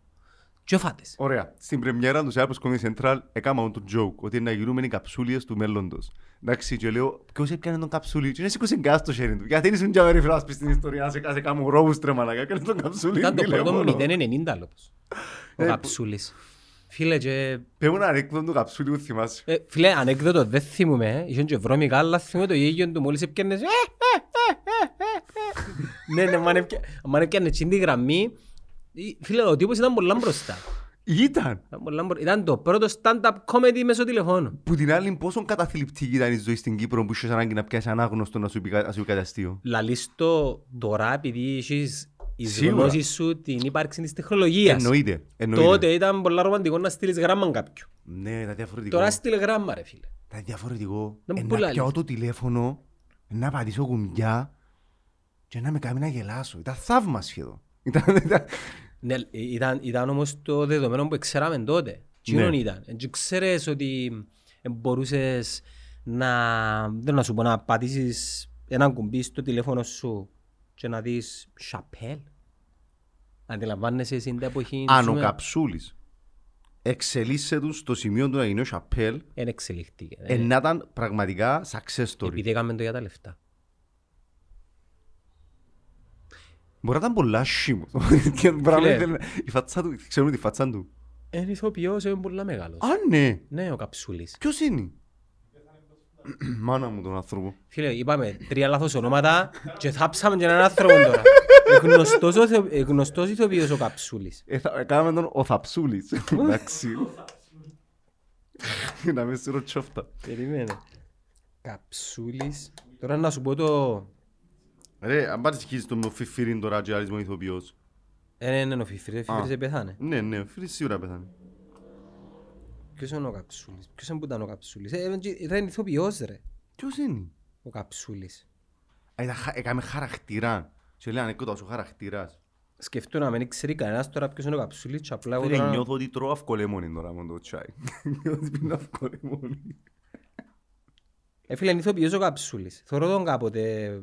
Και φάτες.
Ωραία. Στην πρεμιέρα του Cyprus Comedy Central έκανα το joke ότι να γίνουμε οι καψούλιες του μέλλοντος. Εντάξει, και λέω, ποιος έπιανε τον καψούλι; Και είναι σήκωσε γκάς στο χέρι του. Γιατί είναι ήσουν και αβέρι φίλος πεις στην ιστορία, να σε κase κάμουν ρόβους τρεμαλακά, έκανες τον καψούλι.
Ήταν το πρώτο μου
τηλέφωνο.
090 λόπος. Ο
Ε,
καψούλης. Φίλε, και...
Πες μου ένα ανέκδοτο του καψούλι που θυμάσαι.
ε, Φίλε, ανέκδοτο δεν θυμούμαι. ε. Είχαν και βρώμικα, αλλά θυμούμαι το γέγιο του μόλις έπιανες. ε, ε, ε, ε, ε, ε. Ναι, ναι, μαν έπια- μαν έπιαννε εκείνη τη γραμμή. ε, Φίλε, ο τύπος ήταν πολλά μπροστά.
Ήταν.
Ήταν πολλά μπρο- Ήταν το πρώτο stand-up comedy μέσω τηλεφώνου.
Που την άλλη πόσο καταθλιπτική ήταν η ζωή στην Κύπρο που είχες ανάγκη να πιάσεις ανάγνωστο να σου πει κα- να σου πει κάτι αστείο;
Λαλείς το τώρα επειδή έχεις εις
Σίγουρα.
γνώσεις σου την ύπαρξη της τεχνολογίας.
Εννοείται. εννοείται.
Τότε ήταν πολλά ρομαντικό να στείλεις γράμμα κάποιου.
Ναι, ήταν διαφορετικό.
Τώρα στείλε γράμμα ρε φίλε.
Ήταν διαφορετικό.
Δεν
Ε,
μου
να
πουλάει.
πιάω το τηλέφωνο, να πατήσω κουμπιά και να με κάνει να γελάσω. Ήταν θαύμα σχεδόν. Ήταν, ήταν...
Ναι, ήταν, ήταν όμως το δεδομένο που ξέραμε τότε. Τι
Ναι.
ήταν; Και ξέρεις ότι μπορούσες να, δεν να σου πω, να πατήσεις ένα κουμπί στο τηλέφωνο σου και να δεις Σαπέλ. Αντιλαμβάνεσαι εσύ την εποχή.
Αν ο
ζούμε.
Καψούλης εξελίσσε τους στο σημείο του να γίνει ο Σαπέλ,
Εν εξελιχτήκε.
ε, να ήταν πραγματικά success story.
Επειδή έκαμε το για τα λεφτά.
Μπορεί να ήταν πολλά σχήμο. Η φάτσα του, ξέρουμε τη φάτσα του.
Εν ηθοποιός είναι πολλά μεγάλος.
Α, ναι.
Ναι, ο Καψούλης.
Ποιος είναι; Μάνα μου τον άνθρωπο.
Φίλε, είπαμε τρία λάθος ονόματα και θάψαμε και έναν άνθρωπο τώρα. Εγνωστός, ο Θεο- εγνωστός ηθοποιός ο Καψούλης.
Ε, θα- Κάναμε τον ο Θαψούλης. Εντάξει. Να με σύρω τσόφτα.
Περίμενε. Καψούλης. Τώρα να σου πω το...
Ρε, αν πάρεις χίζεις το με ο Φιφίριν τώρα και άλλης μου ηθοποιός.
Ε, ναι, ναι, ο Φιφρής, ο Φιφρής πεθάνε.
Ναι, ναι, ο Φιφίρις σίγουρα πέθανε.
Ποιος είναι ο Καψούλης, ποιος είναι που ήταν ο Καψούλης. Ε, ήταν ηθοποιός ρε,
Ποιος είναι;
ο Καψούλης.
Α, ήταν χα- Έκαμε χαρακτήρα. Και λέει ανέκδοτα ο χαρακτήρας.
Σκεφτώ να μην ξέρει κανένας τώρα ποιος είναι ο Καψούλης και απλά εγώ
Φίλε,
τώρα...
νιώθω ότι τρώω αυκολέμονη τώρα με το τσάι. Νιώθω ότι πίνω αυκολέμονη.
Ε, φίλε, είναι ηθοποιός ο Καψούλης. Θωρώ τον κάποτε...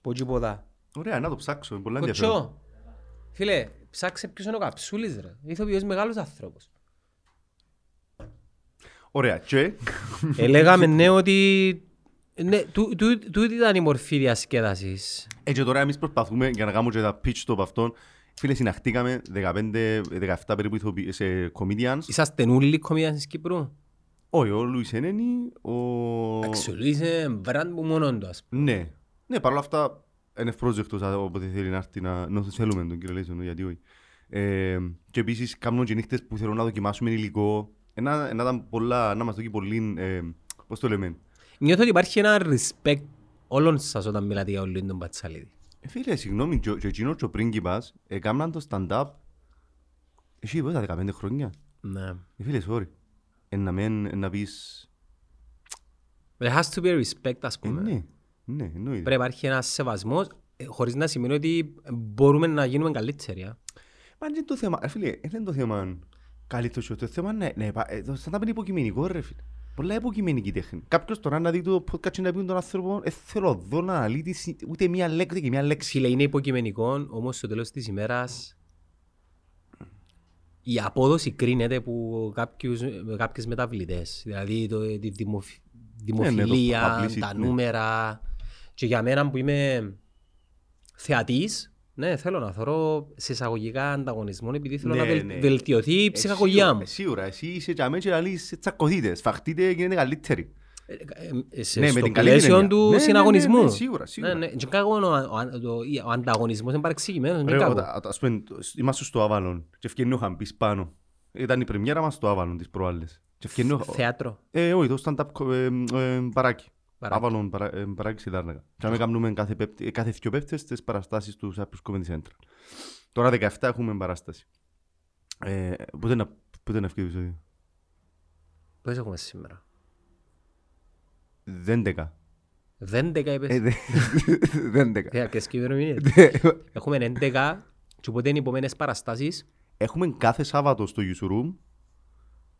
Πότσι ποδά.
Ωραία, να το ψάξω. είναι Πολλά ενδιαφέρον.
Κοτσό. Φίλε, ψάξε ποιος είναι ο Καψούλης ρε. Είναι ηθοποιός μεγάλος άνθρωπος.
Ωραία, και;
Ελέγαμε ναι ότι... Ναι, τού- τού- τούτη ήταν η μορφή διασκέδασης.
έτσι τώρα εμείς προσπαθούμε για να κάνουμε και τα pitch top αυτών. Φίλε, συναχτήκαμε 15-17 περίπου ηθοποιοί- σε comedians.
Είσαστε όλοι κομμίδια της Κύπρου;
Όχι, ο Λουίς Ενένη, ο...
Αξιολύσε μπραντ που μόνον του ας πούμε.
Ναι. Ναι, παρόλα αυτά είναι ευπρόσδεκτος α, όποτε θέλει να έρθει να, να θέλουμε τον κύριο Λέισον, γιατί όχι. Ε, και επίσης κάνουν και νύχτες που θέλουν να δοκιμάσουμε υλικό. Ένα, ένα, ήταν πολλά, να μας δώσει πολύ, ε, πώς το λέμε.
Νιώθω ότι υπάρχει ένα respect όλων σας όταν μιλάτε για όλον τον Πατσαλίδη.
Ε, φίλε, συγγνώμη, και ο- και εκείνος και ο πρίγκιπας έκαναν το stand-up εσύ πόσα, 15 χρόνια.
Ναι.
Ε, φίλε, sorry. Ε, να μεν, ε, να πεις...
There has to be a respect, ας
Ε,
πούμε.
ναι, ναι, εννοείται.
Πρέπει να υπάρχει ένας σεβασμός, ε, χωρίς να σημαίνει ότι μπορούμε να γίνουμε καλύτεροι. α.
Μα είναι το θέμα, ε, φίλε, δεν είναι το θέμα καλύτερος, το θέμα είναι να υπά- ε, το stand-up είναι υποκειμενικό ρε φίλε. Πολλά υποκειμενική τέχνη. Κάποιος τώρα να δει το podcast και να πει τον άνθρωπο, ε, θέλω εδώ να αναλύει τη συ- ούτε μία λέξη, ούτε και μία λέξη.
Φίλε, είναι υποκειμενικό, όμως στο τέλος της ημέρας η απόδοση κρίνεται από κάποιους, με κάποιες μεταβλητές. Δηλαδή το, τη δημοφι- δημοφιλία,
ναι, το publicity,
τα
ναι.
νούμερα. Και για μένα που είμαι θεατής, ναι, θέλω να θωρώ σε εισαγωγικά ανταγωνισμό επειδή θέλω
Ναι,
να βελ-
ναι.
βελτιωθεί η
Ε,
ψυχαγωγία
σίγουρα,
μου.
ε, Σίγουρα, εσύ είσαι για μένα και λαλείς τσακωθείτε, σφαχτείτε και γίνετε καλύτεροι.
Ε, ε, σε-
Ναι, με
στο
την καλή την
πλαίσιο
έννοια.
του
Ναι, ναι, ναι,
συναγωνισμού.
ναι, σίγουρα, σίγουρα.
Ναι, ναι. Και κακό είναι ο, ο, ο, ο ανταγωνισμός είναι παρεξηγημένος, είναι
Ρε,
κακό.
όταν- Ας πούμε, είμαστε στο Avalon και ευκαινεί ο Χαμπής πάνω. Ήταν η πρεμιέρα μας στο Avalon τις προάλλες. Και ευκαινεί ο-
Θέατρο.
Ε, όχι, το stand-up κο- ε, ε, παράκι.
Παράκι.
Avalon παρά- ε, παράκι στη Λάρνακα. Και να κάνουμε κάθε, πέπτη- ε, κάθε δυο πέπτες τις παραστάσεις του Cyprus Comedy Central. Τώρα 17 έχουμε παράσταση. Ε, Πότε να πότε να ευκαιρία το επεισόδιο.
Πώς έχουμε σήμερα;
Δεν δεκα.
Δεν δέκα
Ε,
είπες.
δε- Δεν δεκα.
Ε, ποιες και ημερομηνίες. Έχουμε 11 και οπότε είναι οι επόμενες παραστάσεις.
Έχουμε κάθε Σάββατο στο Youth Room.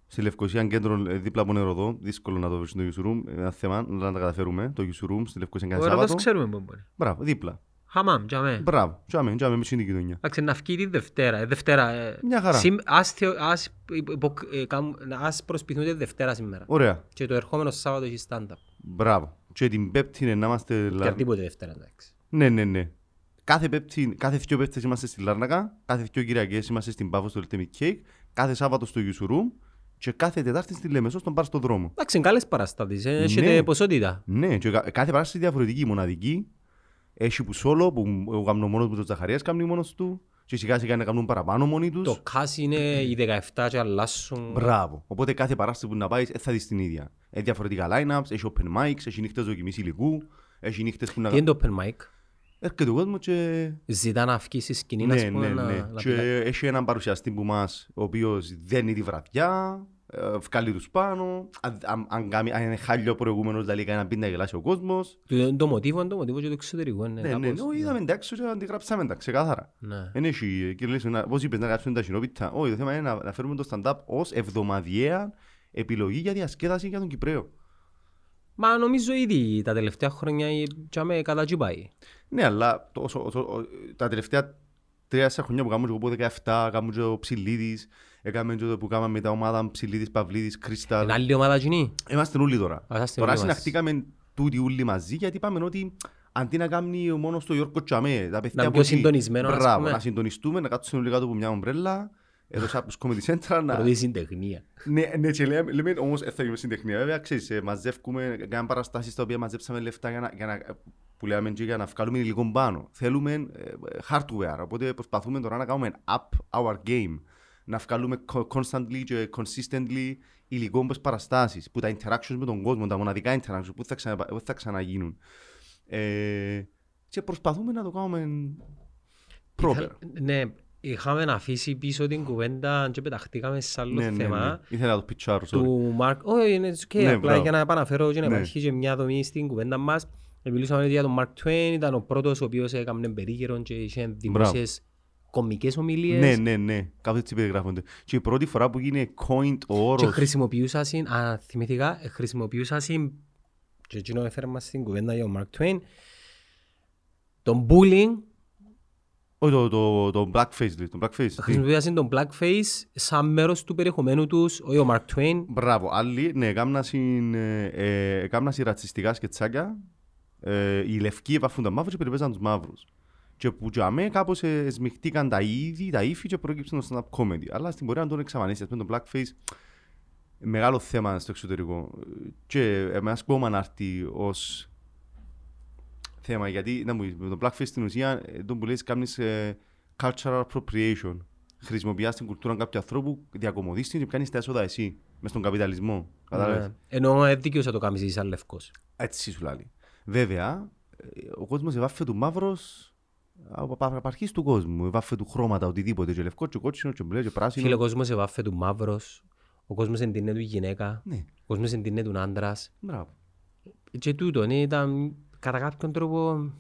Στη Λευκοσία κέντρο ε, δίπλα από νεροδό. Δύσκολο να το βρεις στο Youth Room. Ένα θέμα να τα καταφέρουμε. Το Youth Room στη Λευκοσία κάθε
Ωραία, δεν
Σάββατο.
ξέρουμε πού μπορεί.
Μπράβο, δίπλα.
Χαμάμ, τζαμέ.
Μπράβο. Τσάμε, τσάμε με στην κοινωνία.
Εντάξει, να βγει τη Δευτέρα. ε, Δευτέρα. ε,
Μια χαρά.
συμ- Ας, θεω- ας, υπο- ε, κάμ- ας προσποιηθούμε τη Δευτέρα σήμερα.
Ωραία.
Και το ερχόμενο Σάββατο έχει stand-up.
Μπράβο. Και την Πέμπτη είναι να είμαστε.
Και
λα-
τίποτε Δευτέρα, εντάξει.
Ναι, ναι, ναι. Κάθε, πέπτη, κάθε δυο Πέπτες είμαστε στη Λάρνακα, κάθε δυο Κυριακές είμαστε στην Πάφο στο Ultimate Cake, κάθε Σάββατο στο Youth Room και κάθε Τετάρτη στη Λεμεσό στον Πάρ στο δρόμο.
Εντάξει, είναι καλές παραστάσεις. ε, Έχετε
Ναι.
ποσότητα.
Ναι, και κα- κάθε παράσταση διαφορετική, μοναδική. Έχει που σόλο, που εγώ κάνω μόνος μου, ο Ζαχαρίας κάνει μόνος του και σιγά σιγά να κάνουν παραπάνω μόνοι τους.
Το κάσι είναι οι 17 και αλλάσουν.
Μπράβο. Οπότε κάθε παράσταση που να πάει ε, θα δεις την ίδια. Έχει διαφορετικά line-ups, έχει open mics, έχει νύχτες δοκιμής υλικού, έχει νύχτες που να...
Τι είναι το open mic;
Έρχεται ο κόσμος και
Ζητά να βγει στη σκηνή,
Ναι,
ας πούμε,
ναι,
να-
ναι.
να
Και
πει κάτι.
έχει έναν παρουσιαστή που μας, ο οποίος δένει τη βραδιά, ε, βγάλει τους πάνω. Αν, αν, αν, κάνει- αν είναι χάλιο προηγούμενος, δηλαδή κάνει να πει να γελάσει ο κόσμος.
Το- είναι Το μοτίβο είναι το μοτίβο και το εξωτερικό. είναι
Ναι, ναι,
κάπως,
ναι, είδαμε εντάξει και αντιγράψαμε τα ξεκάθαρα.
Ναι.
Δεν έχει, κύριε Λέσο, να- πώς είπες, να γράψουμε τα συνόπιτα. Όχι, το θέμα είναι να, να φέρουμε το stand-up ως εβδομαδιαία επιλογή για διασκέδαση για τον Κυπρέο.
Μα νομίζω ήδη τα τελευταία χρόνια η- τζάμε κατά τσι πάει.
Ναι, αλλά το, όσο, όσο, ο- τα τελευταία τρία χρόνια που κάνουμε και εγώ από 17, κάνουμε και ο Ψηλίδης, έκαμε και το που κάναμε με τα ομάδα Ψηλίδης, Παυλίδης, Κρίσταλ.
Είναι άλλη ομάδα κοινή.
Είμαστε όλοι τώρα.
Α, είμαστε
Τώρα
όλοι μαζί.
συναχτήκαμε τούτοι όλοι μαζί γιατί είπαμε ότι αντί να κάνει μόνος το Γιώργος Τσαμέ, τα παιδιά
είναι
από
πιο
εκεί,
συντονισμένο, ας
Μπράβο,
πούμε.
να συντονιστούμε, να κάτσουμε όλοι κάτω από μια ομπρέλα, εδώ σαν τους Comedy Central, να...
Πρώτη συντεχνία.
Ναι, ναι, και λέμε, λέμε όμως ε, θα γίνουμε στην τεχνία. Βέβαια, ξέρεις, ε, μαζεύουμε, κάνουμε παραστάσεις τα οποία μαζέψαμε λεφτά για να, για να, που λέμε και για να βγάλουμε υλικό πάνω. Θέλουμε ε, hardware, οπότε προσπαθούμε τώρα να κάνουμε up our game. Να βγάλουμε co- constantly και consistently υλικό όπως παραστάσεις, που τα interactions με τον κόσμο, τα μοναδικά interactions που θα, ξανα, που θα ξαναγίνουν. Ε, και προσπαθούμε να το κάνουμε proper.
Ήθελα- Ναι, είχαμε αφήσει πίσω την κουβέντα και πεταχτήκαμε σε άλλο
Ναι, ναι, ναι.
θέμα.
Ήθελα να το πιτσάρω, sorry.
του Μαρκ, όχι είναι okay,
Ναι,
απλά
μπράβο.
για να επαναφέρω και να
Ναι.
υπάρχει και μια δομή στην κουβέντα μας. Μιλούσαμε για τον Μαρκ Τουέιν, ήταν ο πρώτος ο οποίος έκανε περίγυρο και είχε δημόσιες κομικές ομιλίες
Ναι, ναι, ναι. Κάπου έτσι περιγράφονται. Και η πρώτη φορά που γίνει coined ο
και
όρος...
χρησιμοποιούσα συν, αν θυμηθήκα, ε, χρησιμοποιούσα συν και εκείνο έφερε μας στην κουβέντα για τον Μαρκ Τουέιν τον bullying,
Όχι, το, το, το blackface, δηλαδή, το blackface. Τι;
χρησιμοποιούσα συν τον blackface σαν μέρος του περιεχομένου τους, όχι ο Μαρκ Τουέιν
Μπράβο. Άλλοι, ναι, έκαναν ε, ε, έκαναν ρατσιστικά σκετσάκια. Ε, οι λευκοί επαφούν τα μαύρους και περιπέζαν τους μαύρους. Και που για μέ κάπως ε, σμιχτήκαν τα είδη, τα ύφη και προέκυψαν το stand-up comedy. Αλλά στην πορεία να τον εξαφανίσει. Ας πούμε το blackface, μεγάλο θέμα στο εξωτερικό. Και εμάς κόμμα να έρθει ως θέμα, γιατί να μου, πεις, με το blackface στην ουσία, ε, το που λες κάνεις ε, cultural appropriation. Χρησιμοποιάς την κουλτούρα κάποιου ανθρώπου, διακομωδείς την και κάνεις τα έσοδα εσύ, μες στον καπιταλισμό. Κατάλαβες;
Ναι. Ενώ ε, δίκαιος να το κάνεις εσύ σαν λευκός.
Έτσι σου λέει. Βέβαια, ε, ο κόσμος εβάφε του μαύρος από από αρχής του κόσμου. Εβάφε του χρώματα, οτιδήποτε. Και λευκό, και κότσινο, και μπλε, και πράσινο.
Φίλε, ο κόσμος εβάφε του μαύρος, ο κόσμος εντείνε του γυναίκα,
Ναι,
ο κόσμος εντείνε του άντρας.
μπράβο.
Και τούτο ναι, ήταν κατά κάποιον τρόπο
αλλά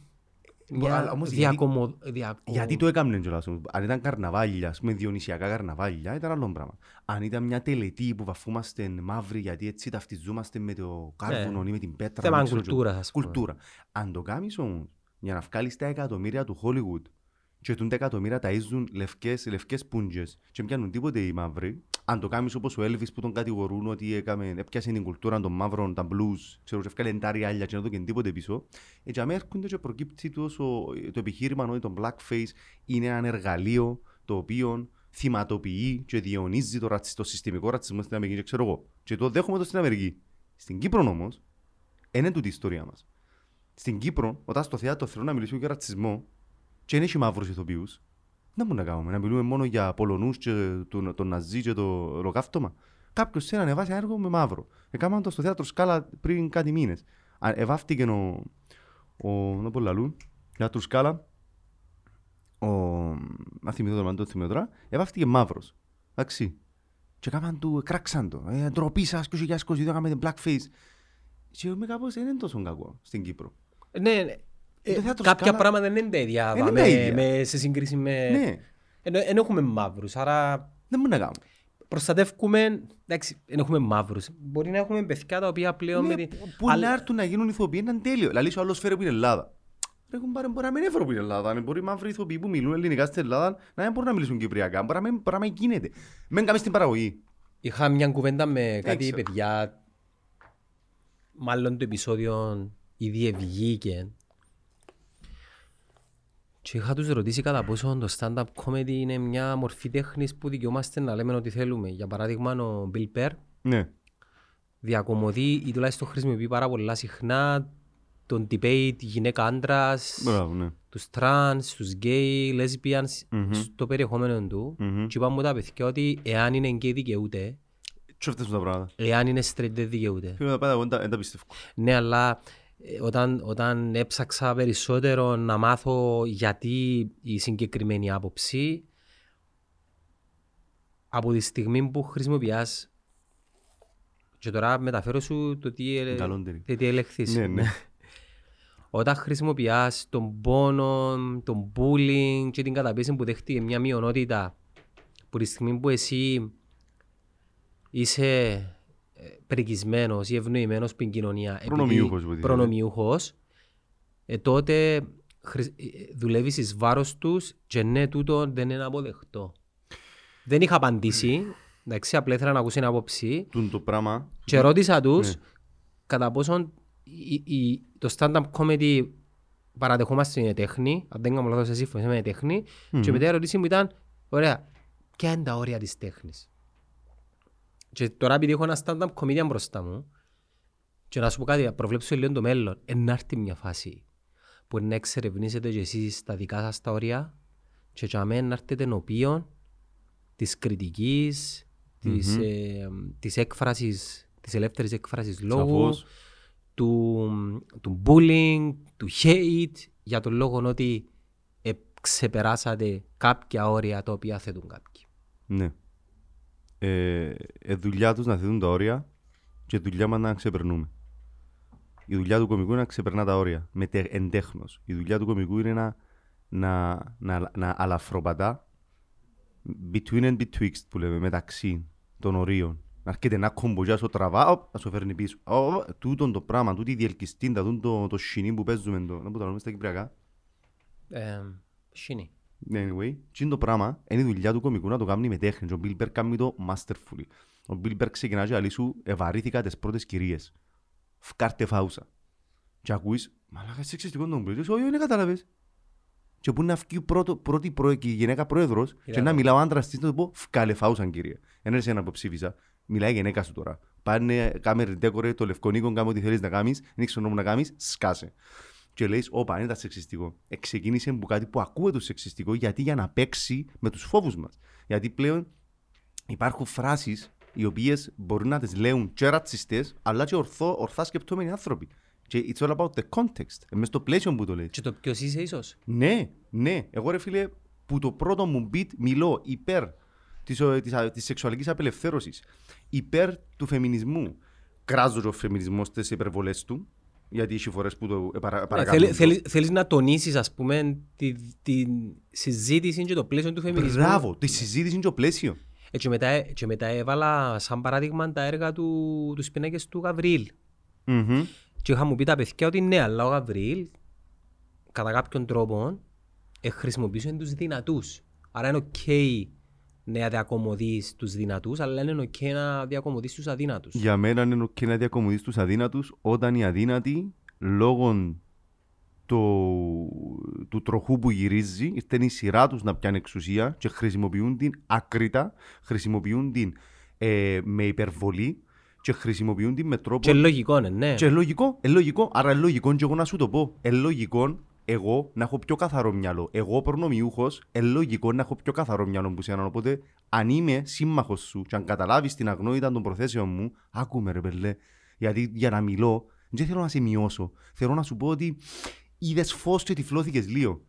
μια
όμως γιατί-
διακομο... διακο-
Γιατί το έκαμνε κιόλας όμως. Αν ήταν καρναβάλια, ας πούμε διονυσιακά καρναβάλια, ήταν άλλο πράγμα. Αν ήταν μια τελετή που βαφούμαστε μαύροι γιατί έτσι ταυτιζόμαστε με το κάρβουνο ή με την πέτρα.
Θέμα
δεν ξέρω τι.
κουλτούρας, ας πούμε.
Κουλτούρα. Αν το κάνεις όμως για να βγάλεις τα εκατομμύρια του Hollywood και τούν τα εκατομμύρια ταΐζουν λευκές, λευκές πούντζες και πιάνουν τίποτε οι μαύροι, αν το κάνεις όπως ο Elvis που τον κατηγορούν ότι έκαμε, έπιασε την κουλτούρα των μαύρων, τα blues, ξέρω, και έφκαλε τα ριάλια και να το και τίποτε πίσω, ε, και αμέ έρχονται και προκύπτει τόσο, το επιχείρημα ότι το blackface είναι ένα εργαλείο το οποίο θυματοποιεί και διαιωνίζει το, ρατσι, το συστημικό ρατσισμό στην Αμερική και ξέρω εγώ. Και το δέχομαι το στην Αμερική. Στην Κύπρο όμως, είναι τούτη η ιστορία μας. Στην Κύπρο, όταν στο θέατρο θέλω να μιλήσουμε για ρατσισμό και δεν έχει μαύρους ηθοποιούς, δεν μπορούμε να κάνουμε. Να μιλούμε μόνο για Πολωνούς και τον, τον Ναζί και το ολοκαύτωμα. Κάποιος θέλει να ανεβάσει ένα έργο με μαύρο. Έκαναν το στο θέατρο Σκάλα πριν κάτι μήνες. Α, Εβάφτηκε ο, ο, να πω λαλού, θέατρο Σκάλα, ο, αν θυμηθώ το όνομα, δεν το θυμηθώ τώρα, εβάφτηκε μαύρος. Εντάξει. Και έκαναν του, κράξαν το. Ε, ντροπή σας, 2022 έκαμε blackface. Και είμαι κάπως, δεν είναι τόσο κακό στην Κύπρο.
Ναι, ναι. Ε,
Το θέατρο
κάποια
Σκάλα-
πράγματα δεν είναι τα ίδια,
Δεν είναι
με,
τα ίδια.
με- σε σύγκριση με...
Ναι,
Ενώ, ενώ έχουμε μαύρους, άρα
δεν μπορεί να κάνουμε.
προστατεύουμε, εντάξει, δεν έχουμε μαύρους. Μπορεί να έχουμε παιδιά τα οποία πλέον με
Ναι,
την...
που- Που
Αλλά-
να έρθουν να γίνουν ηθοποιοί είναι τέλειο. Δηλαδή, ο άλλος φέρε που είναι Ελλάδα. Ρε, έχουν πάρει- μπορεί να μην έφερε που είναι Ελλάδα. Αν Μπορεί οι μαύροι ηθοποιοί που μιλούν ελληνικά στην Ελλάδα να μην μπορούν να μιλήσουν κυπριακά. Μπορεί να μην, μπορεί να μην γίνεται. Μην κάνεις την παραγωγή.
Είχα μια κουβέντα με κάτι
ξέρω.
παιδιά, μάλλον το επεισόδιο ήδη ευγήκε. Και είχα τους ρωτήσει κατά πόσο το stand-up comedy είναι μια μορφή τέχνης που δικαιούμαστε να λέμε ό,τι θέλουμε. Για παράδειγμα, ο Bill Burr
Ναι.
διακομωδεί ή τουλάχιστον χρησιμοποιεί πάρα πολλά συχνά τον debate γυναίκα-άντρας,
Μπράβο, ναι.
τους τρανς, τους gay, lesbians,
Μμμ.
στο περιεχόμενο του.
Μμμ.
Και είπαμε μου τα παιδιά ότι εάν είναι γκέι δικαιούται,
Τι αυτές τα πράγματα.
εάν είναι straight δεν δικαιούται.
Φίλε, τα πάντα εγώ δεν τα- δεν τα πιστεύω.
Ναι, αλλά ε, όταν, όταν έψαξα περισσότερο να μάθω γιατί η συγκεκριμένη άποψη, από τη στιγμή που χρησιμοποιάς και τώρα μεταφέρω σου το τι, ε,
Καλόντερη.
τι, τι ελεγχθείς.
Ναι, ναι.
Όταν χρησιμοποιάς τον πόνο, τον bullying και την καταπίεση που δέχτηκε μια μειονότητα που τη στιγμή που εσύ είσαι ε, πρικισμένος ή ευνοημένος στην κοινωνία επειδή-
Προνομιούχος, υποτίθεται.
προνομιούχος ε, τότε χρησ- ε, δουλεύεις εις βάρος τους και ναι τούτο δεν είναι αποδεκτό. Δεν είχα απαντήσει, εντάξει, απλά ήθελα να ακούσω την άποψη
Τούν το πράγμα.
και ρώτησα τους
Ναι.
κατά πόσον η- η- το stand-up comedy παραδεχόμαστε είναι τέχνη, αν δεν κάνω λάθος εσύ συμφωνείς με τέχνη και μετά η ερώτηση μου ήταν, ωραία, ποια είναι τα όρια της τέχνης; Και τώρα επειδή έχω ένα stand-up comedian μπροστά μου και να σου πω κάτι, να προβλέψω λίγο το μέλλον, ε, να έρθει μια φάση που να εξερευνήσετε και εσείς τα δικά σας τα όρια και για μένα να έρθετε ενώπιον της κριτικής, της, ε, της έκφρασης, της ελεύθερης έκφρασης λόγου,
Σαφώς.
του, του bullying, του hate, για τον λόγο ότι ε, ξεπεράσατε κάποια όρια τα οποία θέτουν κάποιοι.
Ναι. Ε, ε, δουλειά τους να θέτουν τα όρια και δουλειά μας να ξεπερνούμε. Η δουλειά του κομικού είναι να ξεπερνά τα όρια με τε, εντέχνος. Η δουλειά του κομικού είναι να, να, να, να αλαφροπατά between and betwixt που λέμε, μεταξύ των ορίων. Να έρχεται ένα κομπογιά στο τραβά, οπ, να σου φέρνει πίσω. Οπ, τούτον το πράγμα, τούτη η διελκυστίντα, τούτο το, το σινί που παίζουμε, το, να που το λέμε στα κυπριακά.
Ε, Σίνη.
Ναι, Anyway, τι είναι το πράγμα, είναι η δουλειά του κομικού να το κάνει με τέχνη. Ο Μπίλμπερ κάνει το masterfully. Ο Μπίλμπερ ξεκινά και λέει σου, ευαρύθηκα τις πρώτες κυρίες. Φκάρτε φάουσα. Και ακούεις, μαλάκα σεξιστικό τον Μπίλμπερ. Όχι, δεν κατάλαβες. Και που να βγει πρώτο, πρώτη προ, και η γυναίκα πρόεδρος και να μιλάω άντρας της, να του πω, φκάλε φάουσαν κυρία. Ένα είναι ένα που ψήφισα. Μιλάει η γυναίκα σου τώρα. Πάνε, κάμε ρεντέκορε, το λευκονίκο, κάμε ό,τι θέλεις να κάνεις, δεν ξέρω να κάνεις, σκάσε. Και λέει, Όπα, δεν ήταν σεξιστικό. Εξεκίνησε από κάτι που ακούγεται το σεξιστικό, γιατί για να παίξει με τους φόβους μας. Γιατί πλέον υπάρχουν φράσεις οι οποίες μπορεί να τις λέουν και ρατσιστές, αλλά και ορθό, ορθά σκεπτόμενοι άνθρωποι. Και it's all about the context. Ε, Μες στο πλαίσιο που το λέει.
Και το ποιος είσαι ίσως.
Ναι, ναι. Εγώ ρε φίλε, που το πρώτο μου beat μιλώ υπέρ της, ο- της, α- της σεξουαλικής απελευθέρωσης, υπέρ του φεμινισμού. Κράζω και ο φεμινισμός στις υπερβολές του, γιατί έχει φορές που το ε, παρα,
Ναι,
παρακαλούν
θέλει-
το.
θέλει- Θέλεις να τονίσεις ας πούμε τη, τη συζήτηση και το πλαίσιο του φεμινισμού;
Μπράβο, τη συζήτηση είναι το πλαίσιο.
Ε, και, μετά, και μετά έβαλα σαν παράδειγμα τα έργα του, τους πίνακες του Γαβριήλ.
Μμμ.
Και είχα μου πει τα παιδιά ότι ναι, αλλά ο Γαβριήλ κατά κάποιον τρόπο ε, χρησιμοποιούσε τους δυνατούς. Άρα είναι οκ να διακομωδείς τους δυνατούς, αλλά είναι οκ να διακομωδείς τους αδύνατους.
Για μένα είναι και να διακομωδείς τους αδύνατους όταν οι αδύνατοι λόγω του, του τροχού που γυρίζει ήρθε η σειρά τους να πιάνει εξουσία και χρησιμοποιούν την ακρίτα, χρησιμοποιούν την ε, με υπερβολή και χρησιμοποιούν την με τρόπο
Και λογικό είναι, ναι.
και λογικό, ε, λογικό. Άρα ε, λογικό και εγώ να σου το πω. Ε, λογικό εγώ να έχω πιο καθαρό μυαλό. Εγώ προνομιούχος, ε, λογικό να έχω πιο καθαρό μυαλό που σένα. Οπότε, αν είμαι σύμμαχος σου και αν καταλάβεις την αγνότητα των προθέσεων μου, άκουμε ρε πελέ. Γιατί για να μιλώ, δεν θέλω να σε μειώσω. Θέλω να σου πω ότι είδες φως και τυφλώθηκες λίγο.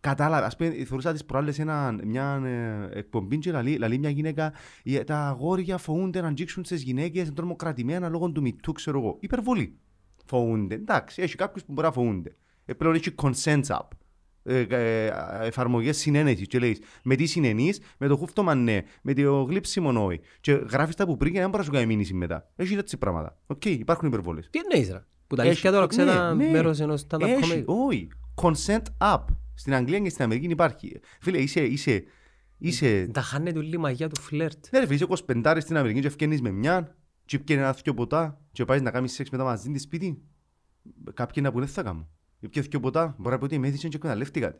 Κατάλαβε. Α πούμε, θεωρούσα τις προάλλες μια ε, εκπομπή και λαλεί, λαλεί μια γυναίκα. «Ε, Τα αγόρια φοβούνται να αγγίξουν τις γυναίκες, είναι τρομοκρατημένα λόγω του Me Too, ξέρω εγώ. Υπερβολή. Φοβούνται. Εντάξει, έχει κάποιους που μπορεί να φοβούνται. Ε, πλέον έχει consent app. Ε, ε, εφαρμογές συναίνεσης. Και λέει με τι συναινείς, με το χούφτωμα ναι, με το γλύψιμο όχι. Και γράφεις τα που πριν και δεν μπορείς να σου κάνει μήνυση μετά. Έχει έτσι πράγματα. Οκ, υπάρχουν υπερβολές.
Τι εννοείς ρε; Που τα
Έχει-
αλήθεια τώρα ξέρω
ναι,
ένα
ναι.
μέρος ενός stand-up
Έχει,
comedy.
όχι. Consent app. Στην Αγγλία και στην Αμερική υπάρχει. Φίλε, είσαι. είσαι, είσαι
Τα χάνεται όλη η μαγεία του φλερτ.
ναι, ρε φίλε, είσαι 25 στην Αμερική και ευκαινείς με μια, και πιένει ένα δυο ποτά, και πάει να κάνεις σεξ μετά μαζί της σπίτι. Κάποιοι να πούνε θα κάνω. Πιέ δυο ποτά, μπορεί να πει ότι μέθησαν και εκμεταλλεύτηκα. τη.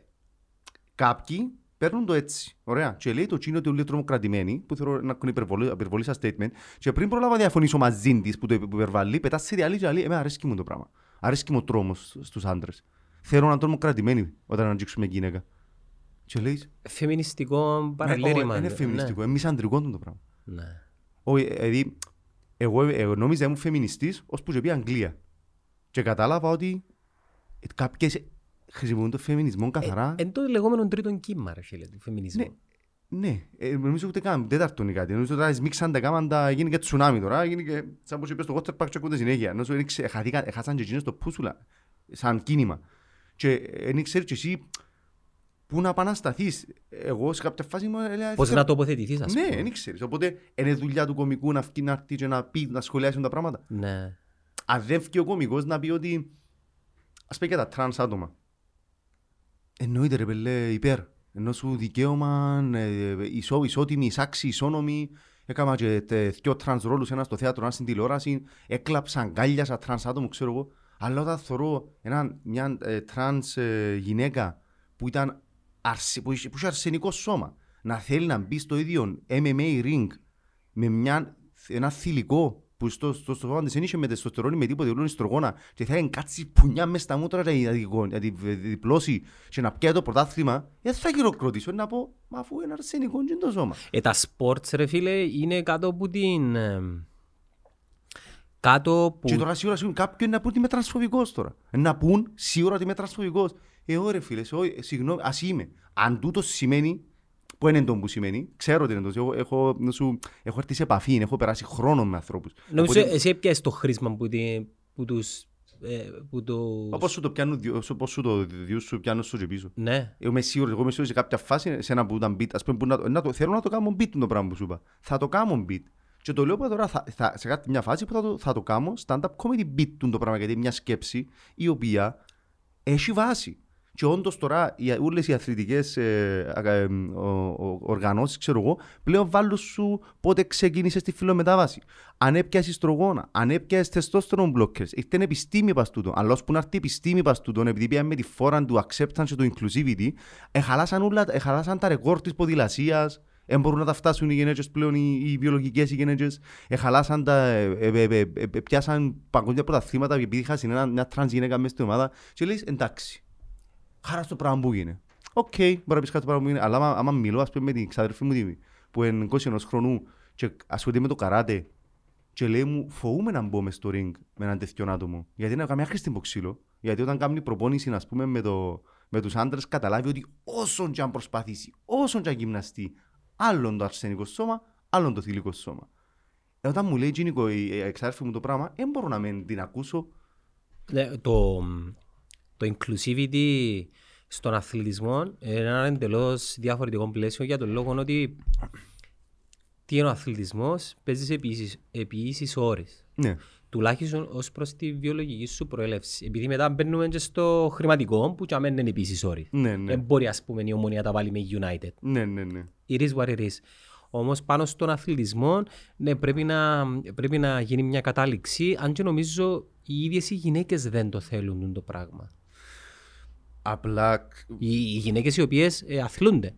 Κάποιοι παίρνουν το έτσι. Ωραία. Και λέει το τσίνο ότι όλοι τρομοκρατημένοι, που θεωρώ να έχουν υπερβολή, υπερβολή σαν statement, και πριν προλάβα να διαφωνήσω μαζί της που το υπερβάλλει, πετά σε διαλύει και λέει: Εμένα αρέσκει μου το πράγμα. Αρέσκει μου ο τρόμος στους άντρες. Θέλω να είναι τρομοκρατημένοι όταν αγγίξουμε γυναίκα. Και λέει:
Φεμινιστικό παραλήρημα.
Είναι
ναι.
φεμινιστικό, εμεί αντρικό το πράγμα.
Ναι.
Όχι, δηλαδή, εγώ, εγώ νόμιζα ήμουν φεμινιστής ώσπου και πήγα Αγγλία. Και κατάλαβα ότι ε, κάποιες χρησιμοποιούν το φεμινισμό καθαρά.
Εν το λεγόμενο τρίτον κύμα ρε φίλε του φεμινισμού.
Ναι, ναι. Ε, νομίζω ούτε καν τέταρτον ή κάτι. Νομίζω τώρα σμίξαν τα κάμαντα, γίνει και τσουνάμι τώρα. Γίνει και σαν πως είπες στο water park και ακούτε συνέχεια. Νομίζω ότι ξε- χαθήκα- έχασαν και εκείνες το πούσουλα σαν κίνημα. Και δεν ξέρεις και εσύ πού να επανασταθείς. Εγώ σε κάποια φάση μου έλεγα...
Πώς
θέλω-
να τοποθετηθείς ας
Ναι,
πούμε.
δεν ξέρεις. Οπότε είναι δουλειά του κομικού να βγει να έρθει και να πει, να σχολιάσει τα πράγματα.
Ναι.
αν δεν βγει ο κωμικός να πει ότι ας πει και τα τρανς άτομα. Εννοείται ρε πελέ υπέρ. Ενώ σου δικαίωμα, ε, ισό, ισότιμη, εισάξι, ισόνομη. Έκανα και τε- δυο τρανς ρόλους, ένας στο θέατρο, ένας στην τηλεόραση. Έκλαψα, αγκάλιασα τρανς άτομο, ξέρω εγώ. Αλλά όταν θωρώ ένα, μια ε, τρανς ε, γυναίκα που, ήταν αρσι, που, είχε, που είχε αρσενικό σώμα να θέλει να μπει στο ίδιο MMA ring με μια, ένα θηλυκό που στο, στο, στο σώμα της δεν είχε με τεστοστερόνη με τίποτε όλο οιστρογόνα και θα έκανε κάτσει πουνιά μες στα μούτρα και να τη- να τη βε- διπλώσει και να πιάει το πρωτάθλημα. Δεν θα χειροκροτήσω να πω μα αφού είναι αρσενικό και είναι το σώμα.
Ε, τα sports ρε φίλε είναι κάτω από την... ε, Κάτω που...
και τώρα σίγουρα σίγουρα κάποιοι να πούν ότι είμαι τρανσφοβικός τώρα. Να πούν σίγουρα ότι είμαι τρανσφοβικός. Ε ωραία φίλε όχι, συγγνώμη ας είμαι. Αν τούτος σημαίνει που είναι το που σημαίνει, ξέρω ότι είναι το. Εγώ έχω, να σου, έχω έρθει σε επαφή, έχω περάσει χρόνο με ανθρώπους.
Νομίζω εσύ έπιασες το χρήσμα που, τη, που τους... Ε, που το...
Όπω σου το πιάνουν, δυο- όπως σου το διούς σου πιάνουν στο και πίσω.
Ναι.
Εγώ είμαι σίγουρος, εγώ είμαι σίγουρος σε κάποια φάση, σε ένα που ήταν beat, ας πούμε, που να, να το, θέλω να το κάνω beat το πράγμα που σου είπα. Θα το κάνω beat. Και το λέω που τώρα θα, θα, σε κάτι, μια φάση που θα το, θα το κάνω stand-up comedy beat το πράγμα, γιατί είναι μια σκέψη η οποία έχει βάση. Και όντως τώρα οι, όλες οι αθλητικές ε, α, ε, ο- ο- οργανώσεις, ξέρω εγώ, πλέον βάλουν σου πότε ξεκίνησες τη φιλομετάβαση. Αν έπιασες τρογόνα, αν έπιασες τεστόστερον blockers, ήρθε επιστήμη πας τούτο. Αλλά ώσπου να έρθει η επιστήμη πας τούτο, επειδή πήγαμε με τη φόρα του acceptance και του inclusivity, εχαλάσαν, όλα, εχαλάσαν τα ρεκόρ της ποδηλασίας, Δεν μπορούν να τα φτάσουν οι γενέτες πλέον, οι, οι βιολογικές οι γενέτες. Εχαλάσαν τα, ε, ε, ε, ε, ε, πιάσαν παγκόσμια πρωταθλήματα επειδή είχαν ένα, μια τρανς γυναίκα μέσα στην ομάδα. Και λες εντάξει, χαρά στο πράγμα που γίνεται. Οκ, μπορεί να πεις κάτι πράγμα που γίνεται, αλλά άμα, άμα μιλώ ας πούμε με την ξαδερφή μου τη- που είναι 21 χρονού και ασχολείται με το καράτε και λέει μου φοβούμαι να μπω μες στο ring με έναν τέτοιο άτομο γιατί είναι καμιά χρήστη μποξύλο γιατί όταν κάνει προπόνηση ας πούμε με, το, με τους άντρες καταλάβει ότι όσον και αν προσπαθήσει, όσον και αν γυμναστεί άλλον το αρσενικό σώμα, άλλον το θηλυκό σώμα. Ε, όταν μου λέει εκείνη η η εξάρφη μου το πράγμα, δεν μπορώ να μην την ακούσω.
Ναι, το, το inclusivity στον αθλητισμό είναι ένα εντελώς διαφορετικό πλαίσιο για τον λόγο ότι τι είναι ο αθλητισμός, παίζεις επί ίσης- επί ίσης ώρες.
Ναι.
Τουλάχιστον ως προς τη βιολογική σου προέλευση. Επειδή μετά μπαίνουμε και στο χρηματικό που και αμέν είναι επί ίσης ώρες.
Ναι, ναι.
Δεν μπορεί ας πούμε η ομονία να τα βάλει με United.
Ναι, ναι, ναι.
It is what it is. Όμως πάνω στον αθλητισμό ναι, πρέπει, να, πρέπει να γίνει μια κατάληξη αν και νομίζω οι ίδιες οι γυναίκες δεν το θέλουν το πράγμα.
Απλά,
Οι, οι γυναίκες οι οποίες ε, αθλούνται.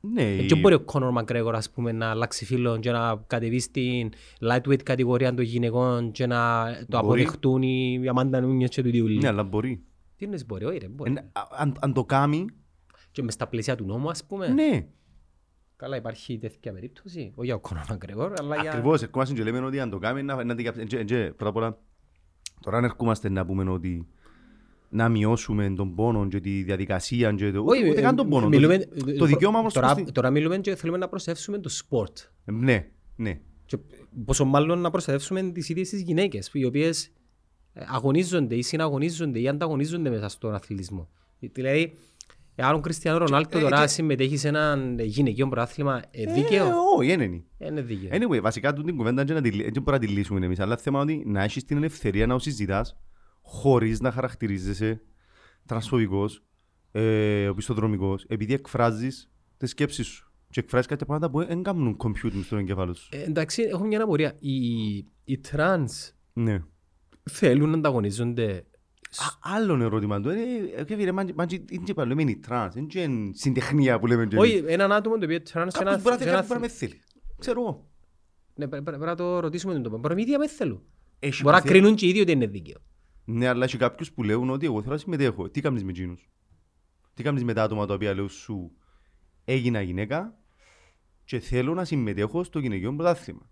ναι,
Ε, Και μπορεί ο Κόνορ Μακρέγορ ας πούμε να αλλάξει φίλο και να κατεβεί στην lightweight κατηγορία των γυναικών και να το
Μπορεί.
αποδεχτούν οι οι Αμάντα Νούνιες και του Διούλη;
ναι, αλλά μπορεί.
Τι είναι μπορεί, όχι ρε, μπορεί.
Ε, α- αν, αν το κάνει,
Και μες στα πλαίσια του νόμου ας πούμε.
ναι.
Καλά υπάρχει τέτοια περίπτωση. Όχι για ο Κόνορ Μακρέγορ, αλλά για...
Ακριβώς, ερχόμαστε και λέμε ότι αν το κάνει, να, να την καψ- εντζε- εντζε, πρώτα απ' όλα, τώρα αν ερχόμαστε να πούμε ότι να μειώσουμε τον πόνο και τη διαδικασία και το, ούτε, ούτε
ε,
καν τον πόνο,
μιλούμε-
το, το δικαίωμα όμως
τώρα,
προς τη-
τώρα μιλούμε και θέλουμε να προστατεύσουμε το sport.
Ναι, ναι.
Και πόσο μάλλον να προστατεύσουμε τις ίδιες τις γυναίκες, οι οποίες ε, αγωνίζονται ή συναγωνίζονται ή ανταγωνίζονται μέσα στον αθλητισμό. Δηλαδή, αν ο Κριστιανό Ρονάλτο
ε,
τώρα
και-
συμμετέχει σε ένα γυναικείο πρωτάθλημα, ε,
Ε,
δίκαιο;
όχι, δεν είναι.
Ε, Είναι δίκαιο.
Anyway, βασικά τούτη την κουβέντα δεν μπορούμε να τη λύσουμε εμείς, αλλά θέμα είναι ότι να έχεις την ελευθερία να συζητάς χωρίς να χαρακτηρίζεσαι τρανσφοβικός, ε, οπισθοδρομικός, επειδή εκφράζεις τις σκέψεις σου και εκφράζεις κάτι πράγματα που δεν κάνουν computing στον εγκεφάλο σου.
Ε, εντάξει, έχω μια απορία. Οι, οι τρανς
Ναι.
θέλουν να ανταγωνίζονται.
Α, Άλλον ερώτημα του. είναι, ε, και φίλε, μάντζι- μάντζι, είναι και παλαιό, είναι τρανς, είναι και συντεχνία που λέμε. και εμείς.
Όχι, έναν άτομο το οποίο τρανς σε ένα...
Κάποιος μπορεί να
σε
θέλει,
ένα-
κάποιος μπορεί να με θέλει. Ξέρω εγώ.
Ναι, πρέ- πρέ- Πρέπει να το ρωτήσουμε τον τόπο. Μπορεί να μην ίδια με θέλουν.
Έχει
Μπορεί να
που θέλει-
κρίνουν και οι ίδιοι ότι είναι δίκαιο.
Ναι, αλλά έχει κάποιους που λέουν ότι εγώ θέλω να συμμετέχω. Τι κάνεις με εκείνους. Τι κάνεις με τα άτομα τα οποία λέω σου έγινα γυναίκα και θέλω να συμμετέχω στο γυναικείο πρωτάθλημα.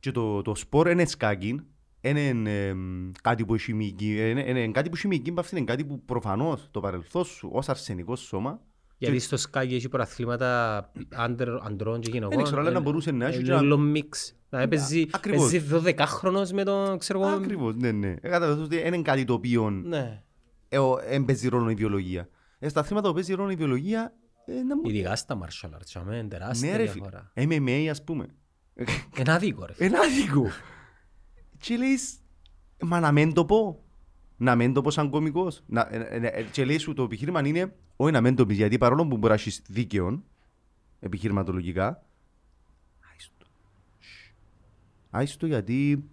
Και το, το σπορ είναι σκάκι, είναι εμ, κάτι που έχει μυϊκή, είναι, είναι κάτι που έχει μυϊκή μπαύση, είναι κάτι που προφανώς το παρελθόν σου ως αρσενικό σώμα
Γιατί στο σκάκι έχει προαθλήματα άντρ- αντρών και γυναικών.
Δεν ξέρω, αλλά να μπορούσε να έχει και
Είναι
να-
όλο μίξ. Να έπαιζε
ακριβώς.
παίζει 12χρονος με τον, ξέρω εγώ...
Ακριβώς, ναι, ναι. Ε, καταλαβαίνω ότι δεν είναι κάτι το οποίο
Ναι.
ε, ο- εν παίζει ρόλο η βιολογία. Ε, στα θέματα που παίζει ρόλο η βιολογία, ε, να μου...
Ειδικά στα martial arts, αμέ, είναι τεράστια
Ναι ρε φίλε,
διαφορά.
MMA ας πούμε.
Είναι άδικο ρε. φίλε.
Ένα άδικο. Και λες, μα να μην το πω. Να μην το πω σαν κωμικός. Να- ε, ε, ε, Και λέει σου το επιχείρημα είναι, όχι να μην το πεις, γιατί παρόλο που μπορείς να έχεις δίκαιο, επιχειρηματολογικά, άιστο. Σσ. Άιστο γιατί,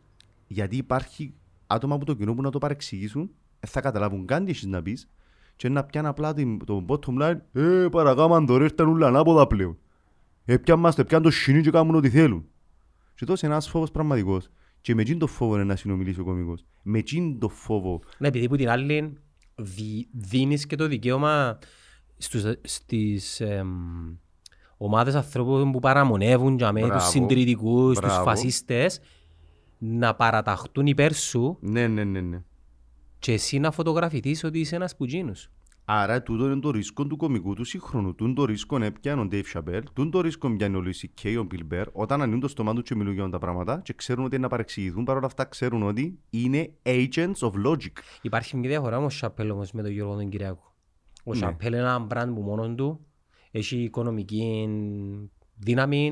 γιατί υπάρχει άτομα από το κοινό που να το παρεξηγήσουν, δεν θα καταλάβουν καν τι έχεις να πεις και να πιάνουν απλά την- το bottom line, ε, παρακάμαν τώρα ήρθαν όλα ανάποδα πλέον. Έπιαν μας, το έπιαν το σινί και κάνουν ό,τι θέλουν. Και τόσο είναι ένας φόβος πραγματικός. Και με εκείνον το φόβο είναι να συνομιλήσει ο κωμικός. Με εκείνον το φόβο.
Ναι, επειδή που την άλλη δι, δίνεις και το δικαίωμα στους, στις εμ, ομάδες ανθρώπων που παραμονεύουν για μένα, τους
Μπράβο.
συντηρητικούς, τους
Μπράβο.
φασίστες να παραταχτούν υπέρ σου
Ναι, ναι, ναι, ναι.
και εσύ να φωτογραφηθείς ότι είσαι ένας πουτζίνος.
Άρα τούτο είναι το ρίσκο του κωμικού του σύγχρονου. Τούν το ρίσκο έπιανε ο Dave Chappelle, τούν το ρίσκο πιάνει ο Louis C.K. ο Bill Burr, όταν ανοίγουν το στόμα τους και μιλούν για όλα τα πράγματα και ξέρουν ότι είναι να παρεξηγηθούν, παρόλα αυτά ξέρουν ότι είναι agents of logic.
Υπάρχει μια διαφορά όμως ο Σαπέλ όμως με τον Γιώργο τον Κυριακό. Ο
Ναι.
Σαπέλ είναι ένα μπραντ που μόνον του έχει οικονομική δύναμη,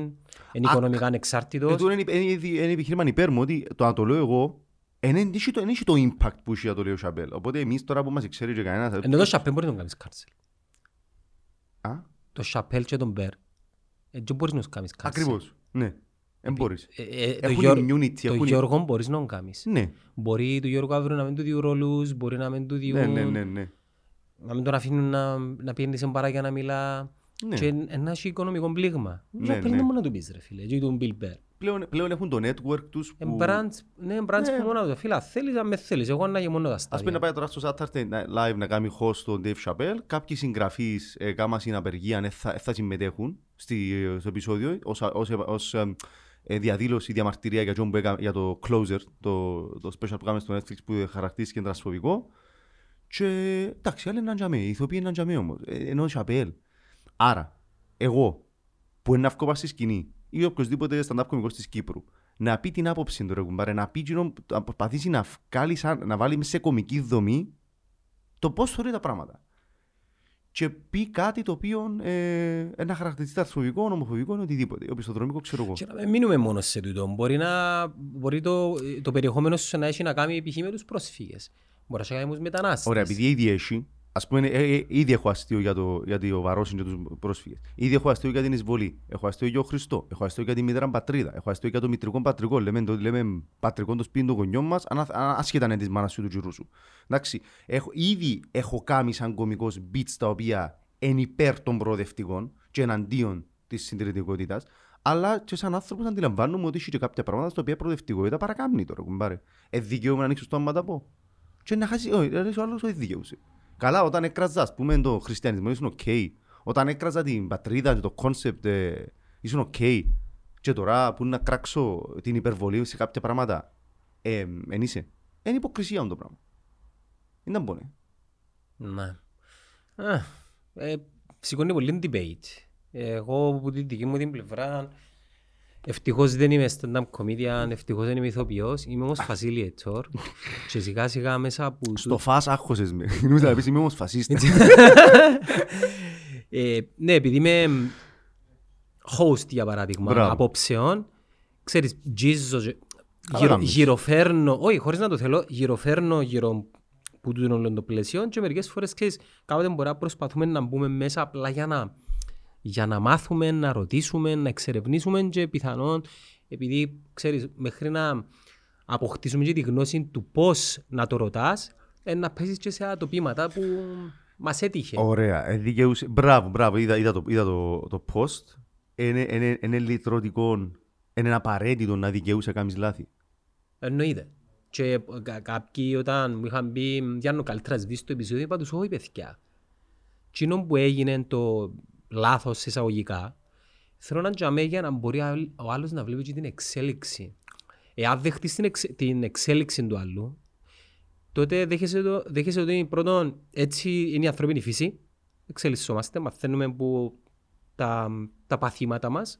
είναι
Α,
οικονομικά
Ε,
ανεξάρτητος.
τούτο είναι, είναι, είναι επιχείρημα υπέρ μου ότι το να το λέω εγώ δεν έχει το, εν έχει το impact που έχει να το λέει ο Chappelle. Οπότε εμείς τώρα που μας ξέρει και κανένας...
Ενώ το Σαπέλ μπορεί να τον κάνεις κάρσελ.
Α,
Το Σαπέλ και τον Μπέρ. Έτσι μπορείς να τους κάνεις κάρσελ.
ακριβώς. Ναι. Δεν μπορείς.
Ε, ε, το
Έχουν
Γιώργο-
immunity,
Το
έχουν-
Γιώργο μπορείς να τον κάνεις.
Ναι.
Μπορεί του Γιώργου αύριο να μην του διούν ρόλους, μπορεί να μην του διούν...
Ναι, ναι, ναι, ναι.
Να μην τον αφήνουν να, να πιένει σε μπαράκια να μιλά.
Ναι.
Και ένας έχει οικονομικός πλήγμα.
Ναι,
Ναι,
ναι.
πριν μόνο να του πεις ρε φίλε, και τον Bill Bear.
Πλέον, πλέον έχουν το network τους
Ε,
που...
brands, ναι, brands
Ναι.
που μόνο του. Φίλε, αν θέλεις, αν με θέλεις. Εγώ να γεμονώ τα
Ας πούμε να
στάδια.
πάει τώρα στο Saturday Night Live να κάνει host τον Dave Chappelle. Κάποιοι συγγραφείς ε, κάμα στην απεργία ε, θα, θα συμμετέχουν στη, ε, στο επεισόδιο ως, ως, ως ε, ε, διαδήλωση, διαμαρτυρία για, John που έκα- για το Closer, το, το special που κάνουμε στο Netflix που χαρακτήριστηκε τρασφοβικό. Και εντάξει, άλλοι είναι τζαμί, οι ηθοποιοί είναι τζαμί όμως, ε, ενώ ο Chappelle. Άρα, εγώ που είναι να βγω πας στη σκηνή ή οποιοδήποτε stand-up κωμικός της Κύπρου να πει την άποψη του ρε κουμπάρε, να πει εκείνο, να προσπαθήσει να, βγάλει σαν, να βάλει μέσα σε κομική δομή το πώς θεωρεί τα πράγματα. Και πει κάτι το οποίο ε, ένα χαρακτηριστικό αρθροφοβικό, ομοφοβικό ή οτιδήποτε. Οπισθοδρομικό ξέρω εγώ.
Και να μην μείνουμε μόνο σε τούτο. Μπορεί, να, μπορεί το, το περιεχόμενο σου να έχει να κάνει π.χ. με τους πρόσφυγες. Μπορεί να έχει να κάνει με τους μετανάστες.
Ωραία, επειδή ήδη έχει, ας πούμε, ε, ε, ήδη έχω αστείο για το, για το Βαρόσιν και τους πρόσφυγες. Ήδη έχω αστείο για την εισβολή. Έχω αστείο για τον Χριστό. Έχω αστείο για τη μητέρα πατρίδα. Έχω αστείο για το μητρικό πατρικό. Λέμε, το, λέμε πατρικό το σπίτι των γονιών μας, άσχετα αν είναι της μάνας σου ή του τζιρού σου. Εντάξει, έχω, ήδη έχω κάνει σαν κωμικός beats τα οποία είναι υπέρ των προοδευτικών και εναντίον της συντηρητικότητας. Αλλά και σαν άνθρωπος αντιλαμβάνομαι ότι έχει και κάποια πράγματα στα οποία η προοδευτικότητα παρακάμνει τώρα, κουμπάρε. Ε, δικαίωμα να ανοίξω το άμα τα πω. Και να χάσει, όχι, ρε, ο άλλος όχι δικαιούσαι. Καλά, όταν έκραζα, ας πούμε, το χριστιανισμό ήσουν οκ. Όταν έκραζα την πατρίδα και το concept ε, ήσουν οκ. Και τώρα που να κράξω την υπερβολή σε κάποια πράγματα, ε, εν είσαι. Είναι υποκρισία αυτό το πράγμα. Είναι να μπώνε.
Ναι. Α, ε, σηκώνει πολύ debate. Εγώ από την δική μου την πλευρά ευτυχώς δεν είμαι stand-up comedian, ευτυχώς δεν είμαι ηθοποιός, είμαι όμως facilitator και σιγά σιγά μέσα από...
Στο φας άχωσες με. Νομίζω να πεις είμαι όμως φασίστας.
ε, ναι, επειδή είμαι host για παράδειγμα
Μπράβο.
απόψεων, ξέρεις, τζίζω,
Καλά
γυρο,
κάνεις.
γυροφέρνω, όχι χωρίς να το θέλω, γυροφέρνω γύρω που τούτο όλο το πλαίσιο και μερικές φορές ξέρεις, κάποτε μπορεί να προσπαθούμε να μπούμε μέσα απλά για να, για να μάθουμε, να ρωτήσουμε, να εξερευνήσουμε και πιθανόν επειδή ξέρεις μέχρι να αποκτήσουμε και τη γνώση του πώς να το ρωτάς ε, να πέσεις και σε ατοπήματα που μας έτυχε.
Ωραία, ε, δικαιούσε. Μπράβο, μπράβο, είδα, είδα, το, είδα το, το post. Είναι, είναι, είναι λυτρωτικό, είναι απαραίτητο να δικαιούσε να κάνεις λάθη.
Εννοείται. Και κα- κάποιοι όταν μου είχαν πει Γιάννο καλύτερα σβήσεις το επεισόδιο είπα τους όχι παιδιά. Κοινό που έγινε το λάθος σε εισαγωγικά θέλω να τζαμέ για να μπορεί άλλ- ο άλλος να βλέπει και την εξέλιξη. Εάν δεχτείς την, εξ, την εξέλιξη του άλλου τότε δέχεσαι, το, δέχεσαι ότι πρώτον έτσι είναι η ανθρώπινη φύση εξελισσόμαστε, μαθαίνουμε που τα, τα παθήματα μας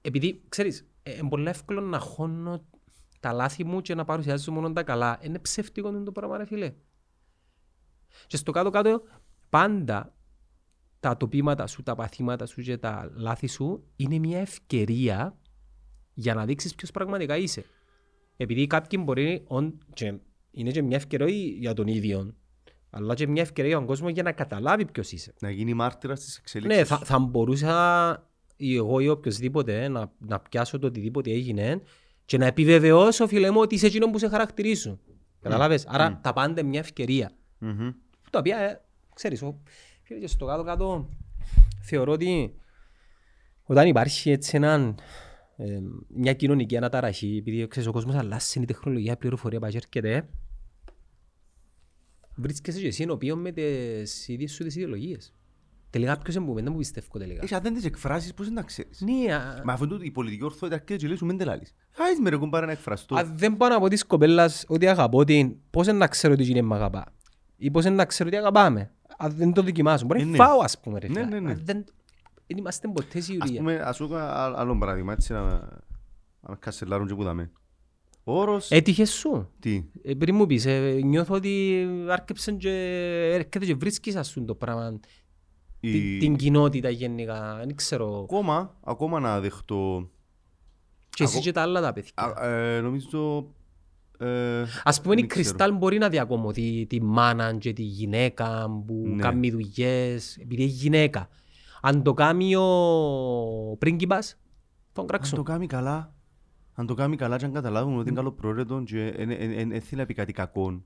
επειδή, ξέρεις, ε, είναι πολύ εύκολο να χώνω τα λάθη μου και να παρουσιάζω μόνο τα καλά. Είναι ψεύτικο το πράγμα, ρε φίλε. Και στο κάτω-κάτω, πάντα τα τοπήματα σου, τα παθήματα σου και τα λάθη σου είναι μια ευκαιρία για να δείξεις ποιος πραγματικά είσαι. Επειδή κάποιοι μπορεί, on, και είναι και μια ευκαιρία για τον ίδιο, αλλά και μια ευκαιρία για τον κόσμο για να καταλάβει ποιος είσαι.
Να γίνει μάρτυρας της εξέλιξης.
Ναι, θα, θα μπορούσα ή εγώ ή οποιοδήποτε να, να πιάσω το οτιδήποτε έγινε και να επιβεβαιώσω, φίλε μου, ότι είσαι εκείνο που σε χαρακτηρίζουν. Καταλάβες; Άρα τα πάντα είναι μια ευκαιρία.
Μμμ.
Τα οποία, ε, ξέρεις, ο, φίλε, και στο κάτω-κάτω θεωρώ ότι όταν υπάρχει έτσι έναν, ε, μια κοινωνική αναταραχή, επειδή ξέρεις, ο κόσμος αλλάζει η τεχνολογία, η πληροφορία πάει και έρχεται, βρίσκεσαι και εσύ ενώπιον με τις ίδιες σου τις ιδεολογίες. Τελικά ποιος εμπούμε, δεν μου πιστεύω τελικά.
Εσύ αν δεν τις εκφράσεις πώς να ξέρεις.
Ναι, α-
Μα αυτό το- η πολιτική ορθότητα αρκετά και λέει σου μην τελάλεις. Άις με ρε κουμπάρα να εκφραστώ.
αν δεν πάω να πω της κοπέλας ότι αγαπώ την, πώς είναι να ξέρω ότι είναι με αγαπά. Ή πώς είναι να ξέρω ότι αγαπάμε. Αν δεν το δοκιμάσω. Μπορεί
Ε,
να
ναι.
φάω ας πούμε. Ρε,
Ναι,
φίλε.
ναι, ναι.
Αν Δεν δεν είμαστε ποτές
Ας
σίγουροι.
πούμε, ας σου πω ένα άλλο παράδειγμα, έτσι να, να κασελάρουν και που δαμε. Ο όρος,
Έτυχες σου;
τι,
Ε, πριν μου πεις, ε, νιώθω ότι άρκεψαν και έρχεται και βρίσκεις ας πούμε το πράγμα.
η...
Την, την κοινότητα γενικά. Δεν ξέρω.
ακόμα, ακόμα να δεχτώ,
Και εσύ
ακο-
και τα άλλα τα παιδιά.
α, ε, νομίζω, ε,
Ας πούμε η
δεν ξέρω.
Κρυστάλ μπορεί να διακομωθεί τη μάνα και τη γυναίκα που
Ναι.
κάνει δουλειές, επειδή είναι γυναίκα. Αν το κάνει ο πρίγκιπας, τον
αν
κράξουν.
το κάνει καλά, αν το κάνει καλά και αν καταλάβουν ότι είναι καλό προαιρετό και δεν θέλει να πει κάτι κακό,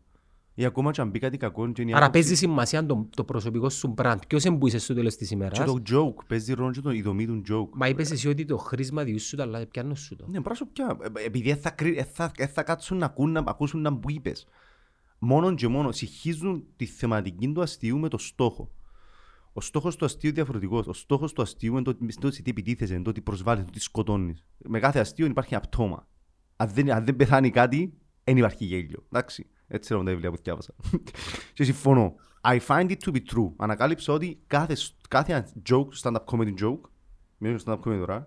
Ή ακόμα και αν μπει κάτι κακό και είναι η
Άρα
άποψη-
παίζει σημασία το, το προσωπικό σου brand. Ποιος εμπούησε στο τέλος της
Και
ημέρας.
το joke, παίζει ρόλο και το- η δομή του joke.
Μα είπες εσύ ότι το χρήσμα διούς σου το, αλλά πιάνω σου το.
Ναι, πράσο πια. Ε, Επειδή δεν θα, κρι- ε, θα, ε, θα κάτσουν να, ακούν, να ακούσουν να που είπες. Μόνο και μόνο συγχύζουν τη θεματική του αστείου με το στόχο. Ο στόχος του αστείου είναι διαφορετικός. Ο στόχος του αστείου είναι το, είναι το τι επιτίθεσαι, είναι το τι προσβάλλεις, είναι το τι σκοτώνεις. Με κάθε αστείο υπάρχει ένα πτώμα. Αν δεν, αν δεν πεθάνει κάτι, δεν υπάρχει γέλιο. Εντάξει. Έτσι είναι τα βιβλία που διάβασα. και συμφωνώ. I find it to be true. Ανακάλυψα ότι κάθε, κάθε joke, stand-up comedy joke, μιλάμε stand-up comedy τώρα,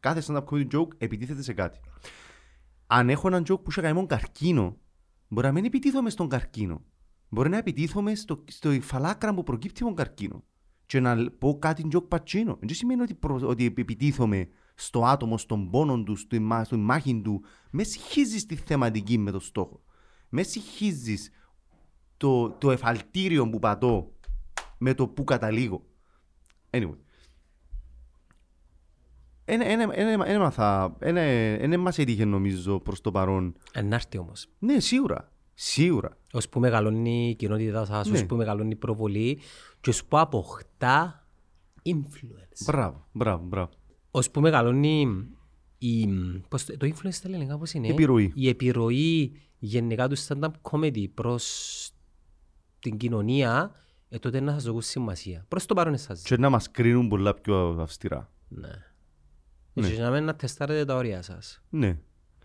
κάθε stand-up comedy joke επιτίθεται σε κάτι. Αν έχω έναν joke που είχε καημένο καρκίνο, μπορεί να μην επιτίθομαι στον καρκίνο. Μπορεί να επιτίθομαι στο, στο φαλάκρα που προκύπτει από τον καρκίνο. Και να πω κάτι joke πατσίνο. Δεν σημαίνει ότι, προ, ότι επιτίθομαι στο άτομο, στον πόνο του, στη, μα- στη μάχη του. Με συγχύζεις τη θεματική με το στόχο. Με συγχύζεις το, το εφαλτήριο που πατώ με το που καταλήγω. Anyway. Δεν μας έτυχε νομίζω προς το παρόν.
Ενάρτη όμως.
Ναι, σίγουρα. Σίγουρα.
Ως που μεγαλώνει η κοινότητα σας, ως
Ναι.
που μεγαλώνει η προβολή και ως που αποκτά influence.
Μπράβο, μπράβο, μπράβο.
Ως που μεγαλώνει η, πώς, το το influence στα ελληνικά πώς είναι;
Επιρροή.
Η επιρροή γενικά τους stand-up comedy προς την κοινωνία, ε, τότε να σας δώσουν σημασία. Προς το παρόν εσάς.
Και να μας κρίνουν πολλά πιο αυστηρά.
Ναι.
Ναι.
Και να μην να τεστάρετε τα όρια σας.
Ναι.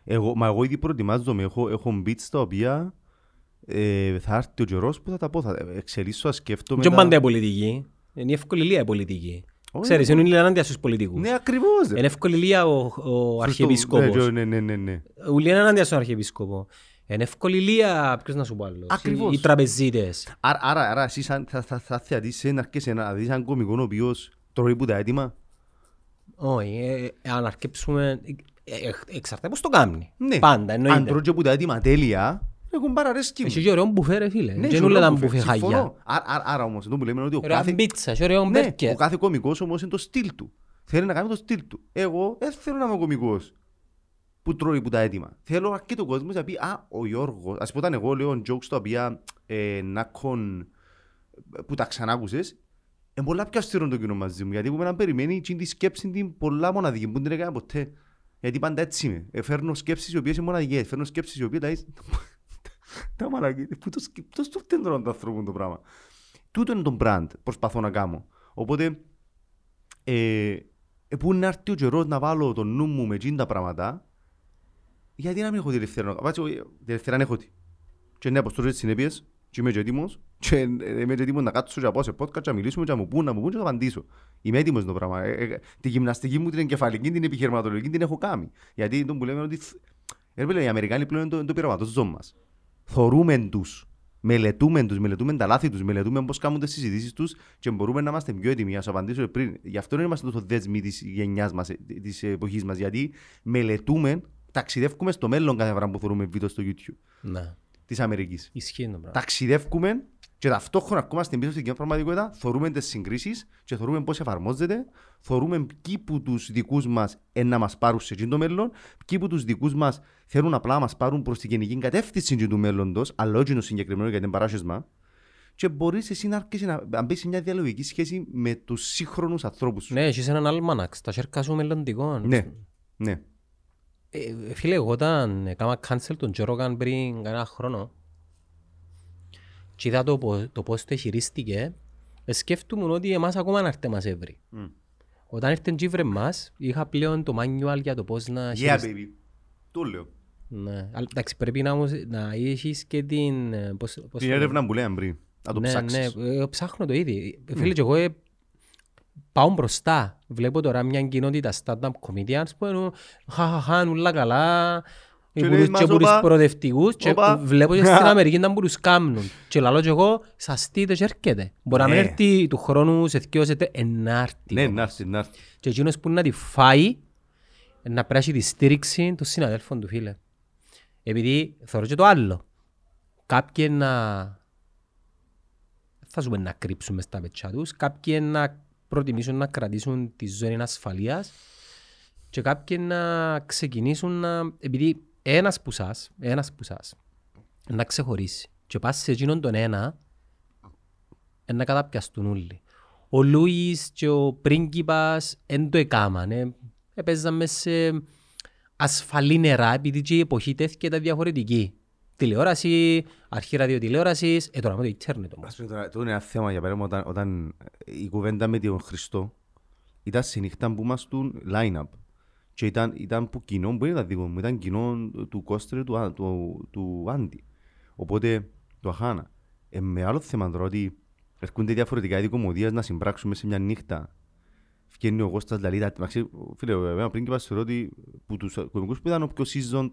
Εγώ, μα εγώ ήδη προετοιμάζομαι. Έχω, έχω beats τα οποία ε, θα έρθει ο καιρός που θα τα πω. Θα εξελίσσω, θα σκέφτομαι.
Και
τα-
πάντα η πολιτική. Είναι η εύκολη λία η πολιτική.
Όχι,
Ξέρεις, είναι η ενάντια στους πολιτικούς.
Ναι, ακριβώς. ρε.
Είναι εύκολη λία ο, ο
Χριστό-
αρχιεπίσκοπος.
Ναι, ναι, ναι, ναι.
Ουλή είναι ενάντια στον αρχιεπίσκοπο. Είναι εύκολη λία, ποιος να σου πω άλλος.
Ακριβώς.
Οι, οι τραπεζίτες.
Άρα, άρα, άρα εσύ σαν, θα, θα, θα θεατής να αρκέσαι να δεις έναν κομικό ο οποίος τρώει που τα έτοιμα;
Όχι, ε, ε, αν αρκέψουμε... ε, ε, εξαρτάται πώς το κάνει.
Ναι.
Πάντα,
Αν
εννοείται.
τρώει και που τα έτοιμα τέλεια, έχουν παραρέσκει μου.
Έχει και ωραίο μπουφέ ρε φίλε.
Ναι,
Και
σου
όλα
λέω
τα
που
μπουφέ
φε-
χαγιά.
συμφωνώ. Άρα, άρα, άρα όμως, εδώ που λέμε είναι ότι ο
Ωραία
κάθε,
μπίτσα, και ωραίο
ναι,
μπέρκερ.
ο κάθε κομικός όμως είναι το στυλ του. Θέλει να κάνει το στυλ του. Εγώ δεν θέλω να είμαι κομικός που τρώει που τα έτοιμα. Θέλω και το κόσμο να πει «Α, ο Γιώργος». Ας πω όταν εγώ λέω jokes τα οποία ε, να κον, που τα ξανάκουσες, είναι πολλά πιο αυστηρό το κοινό μαζί μου. Γιατί που με να περιμένει και τη σκέψη την πολλά μοναδική που δεν έκανα ποτέ. Γιατί πάντα έτσι είμαι. Ε, φέρνω σκέψεις οι οποίες είναι μοναδικές. Φέρνω σκέψεις οι οποίες λες, τα μαλακή. Πού το σκε- Πώς το φταίνουν το άνθρωπο το πράγμα. Τούτο είναι το brand που προσπαθώ να κάνω. Οπότε, ε, ε, πού να έρθει ο καιρός να βάλω το νου μου με εκείνα τα πράγματα, γιατί να μην έχω τη ελευθερία. να- Βάτσο, ε, τη ελευθερία έχω τη. Και ναι, αποστρώσω τις συνέπειες, και είμαι και έτοιμος, και ε, είμαι και έτοιμος να κάτσω και να πάω σε podcast, και να μιλήσουμε, και να μου πούν, να μου πούν και να απαντήσω. Είμαι έτοιμος το πράγμα. Ε, ε, τη γυμναστική μου, την εγκεφαλική, την επιχειρηματολογική, την έχω κάνει. Γιατί το που λέμε ότι, θ- ε, ρε, οι Αμερικάνοι πλέον είναι το, το πειραματόζωμα μας. Θορούμε τους, μελετούμε τους, μελετούμε τα λάθη τους, μελετούμε πώς κάνουν τις συζητήσεις τους και μπορούμε να είμαστε πιο έτοιμοι. Να σου απαντήσω πριν. Γι' αυτό δεν είμαστε τόσο δέσμοι της γενιάς μας, ε, της εποχής μας, γιατί μελετούμε, ταξιδεύουμε στο μέλλον κάθε φορά που θεωρούμε βίντεο στο YouTube
Ναι,
της Αμερικής.
ισχύει το πράγμα.
Ταξιδεύουμε και ταυτόχρονα ερχόμαστε πίσω στην κοινή πραγματικότητα, θεωρούμε τις συγκρίσεις και θεωρούμε πώς εφαρμόζεται, θεωρούμε ποιοι που τους δικούς μας είναι να μας πάρουν σε εκείνο το μέλλον, ποιοι που τους δικούς μας θέλουν απλά να μας πάρουν προς τη γενική κατεύθυνση εκείνου του μέλλοντος, αλλά όχι το συγκεκριμένο για την παράσχεσμα. Και μπορείς εσύ να αρχίσεις να, να μπεις σε μια διαλογική σχέση με τους σύγχρονους ανθρώπους σου.
Ναι, έχεις έναν αλμανάξ, τα σέρκα σου μελλοντικό.
ναι. ναι.
Ε, φίλε, εγώ όταν έκανα cancel τον Joe Rogan πριν κανένα χρόνο και είδα το, πο- το πώς το χειρίστηκε, ε, σκέφτομαι ότι εμάς ακόμα να έρθει μας έβρι.
Μμ.
Όταν ήρθε και βρε μας, είχα πλέον το manual για το πώς να
Yeah,
χειριστεί.
baby. Το λέω.
Ναι. Αλλά, εντάξει, πρέπει να, όμως, να έχεις και την... ε, Πώς, πώς
Την
το-
έρευνα που λέμε πριν. Να το
ναι,
ψάξεις.
Ναι, ε, ψάχνω το ήδη. Φίλε, και εγώ ε, πάω μπροστά. Βλέπω τώρα μια κοινότητα stand-up comedians που είναι χαχαχαν, ούλα καλά.
Και
Και,
λέει,
πουρους,
«Μας,
και πουρους
όπα,
προοδευτικούς και
όπα».
βλέπω και στην Αμερική να μπορούς κάμνουν. Και λαλώ και εγώ, σας στείτε και έρχεται. Μπορεί να μην
Ναι.
έρθει του χρόνου σε δυο σε τε, ενάρτη.
Ναι, να έρθει, να έρθει.
Και εκείνος που να τη φάει, να πράσει τη στήριξη των συναδέλφων του φίλε. Επειδή θεωρώ και το άλλο. Κάποιοι να... δεν Θα ζούμε να κρύψουν μες στα πετσιά τους. Κάποιοι να προτιμήσουν να κρατήσουν τη ζώνη ασφαλείας και κάποιοι να ξεκινήσουν να... Επειδή ένας που σας, ένας που σας, να ξεχωρίσει. και πας σε εκείνον τον ένα, να καταπιαστούν όλοι. Ο Λούις και ο πρίγκιπας δεν το έκαναν. Ε. Έπαιζαν μέσα σε ασφαλή νερά επειδή και η εποχή τέθηκε τα διαφορετική. Τηλεόραση, αρχή ραδιοτηλεόρασης, ε τώρα με το ίντερνετ όμως.
Ας πούμε τώρα, το είναι ένα θέμα για παράδειγμα όταν, όταν η κουβέντα με τον Χριστό ήταν στη νύχτα που ήμασταν line-up και ήταν, ήταν που κοινό, που ήταν δικό μου, ήταν κοινό του Κώστρε του, Α- του, του Άντι. Οπότε το αχάνα. Ε, με άλλο θέμα τώρα ότι έρχονται διαφορετικά είδη κομμωδίας να συμπράξουν μέσα σε μια νύχτα. Βγαίνει ο Κώστας Λαλίτα. Εντάξει, φίλε, εμένα πριν και πας θεωρώ ότι που τους κομικούς που ήταν ο πιο seasoned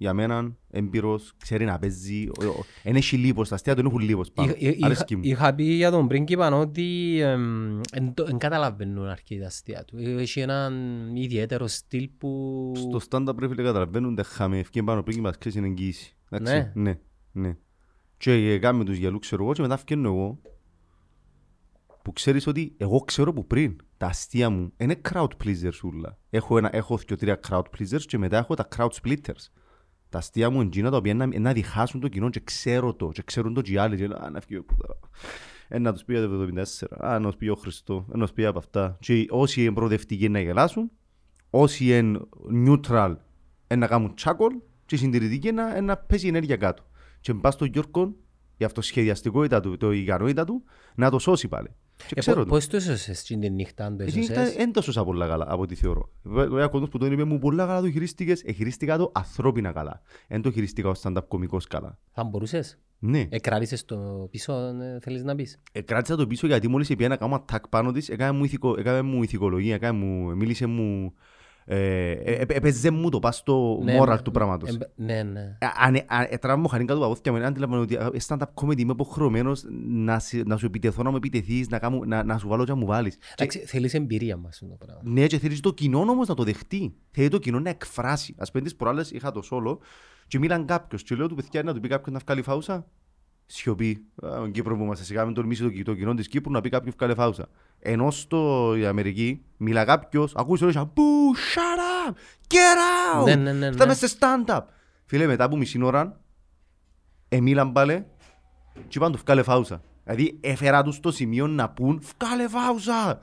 για μένα, έμπειρος, ξέρει να παίζει. ο- ο- Εν έχει λίπος, τα αστεία του δεν έχουν λίπος πάνω.
Είχα- είχα-
Αρέσκει μου.
Είχα πει για τον πρίγκιπα ότι δεν καταλαβαίνουν αρκεί τα αστεία του. Έχει έναν ιδιαίτερο στυλ που...
Στο stand-up πρέπει να καταλαβαίνουν τα χάμε, ευκαιρία πάνω πριν και μας ξέρεις είναι εγγύηση. Εντάξει,
Ναι.
ναι, ναι. Και ε, κάνουμε τους γυαλούς, ξέρω εγώ, και μετά φκένω εγώ, που ξέρεις ότι εγώ ξέρω που πριν, τα αστεία μου είναι crowd pleasers όλα. Έχω, ένα, έχω και τρία crowd pleasers και μετά έχω τα crowd splitters. Τα αστεία μου είναι εκείνα τα οποία να, να διχάσουν το κοινό και ξέρω το, και ξέρουν το και οι άλλοι. Και, α, να φύγει ο κουτάρα. Ε, να τους πει για το 74, α, να τους πει ο Χριστό, ε, να τους πει από αυτά. Και όσοι είναι προοδευτικοί να γελάσουν, όσοι είναι neutral ε, να κάνουν τσάκολ και οι συντηρητικοί να, ε, να πέσει η ενέργεια κάτω. Και πας στον Γιώργο, η αυτοσχεδιαστικότητα του, το ικανότητα του, να το σώσει πάλι. Και
Ε,
ξέρω
πο-
το.
Πώς το έσωσες την τη νύχτα, αν το
Εσύ ήταν
έσωσες;
δεν το σώσα πολλά καλά από ό,τι θεωρώ. Βέβαια, ο κόσμος που τον είπε μου πολλά καλά το χειρίστηκες, ε, χειρίστηκα το ανθρώπινα καλά. Δεν το χειρίστηκα ως stand-up κωμικός καλά.
Θα μπορούσες;
Ναι.
Εκράτησες το πίσω, ε, θέλεις να πεις;
Ε, κράτησα το πίσω γιατί μόλις πήγα να κάνω attack πάνω της, έκανε μου, ηθικο, έκανε μου ηθικολογία, έκανε μου, μίλησε μου, ε, ε, ε, έπαιζε μου το πας στο
Ναι,
moral
ναι,
του πράγματος.
ε, Ναι, ναι.
Ε, αν- ε, αν- Έτραβα μου χανήκα του παπούθηκια μου, αντιλαμβάνω ότι ε, stand-up comedy είμαι υποχρεωμένος να, σε- να σου επιτεθώ, να μου επιτεθείς, να, κάνω- να, να σου βάλω και να μου βάλεις. Και-
Εντάξει, θέλεις εμπειρία μας το πράγμα.
Ναι, και θέλεις το κοινό όμως να το δεχτεί. Θέλει το κοινό να εκφράσει. Ας πούμε τις προάλλες είχα το σόλο και μίλαν κάποιος και λέω του παιδιά να του πει κάποιον να βγάλει φάουσα. Σιωπή. Α, Ο Κύπρο που είμαστε σιγά μην τολμήσει το, το κοινό της Κύπρου να πει κάποιον βγάλει φάουσα. Ενώ στο η Αμερική μιλά κάποιος, ακούεις όλες που shut up, get out.
Ναι, ναι, ναι,
Φτάμε
ναι.
σε stand-up. Φίλε, μετά από μισή ώρα, εμίλαν πάλι και είπαν του βγάλε φάουσα. Δηλαδή έφερα τους στο σημείο να πούν βγάλε φάουσα.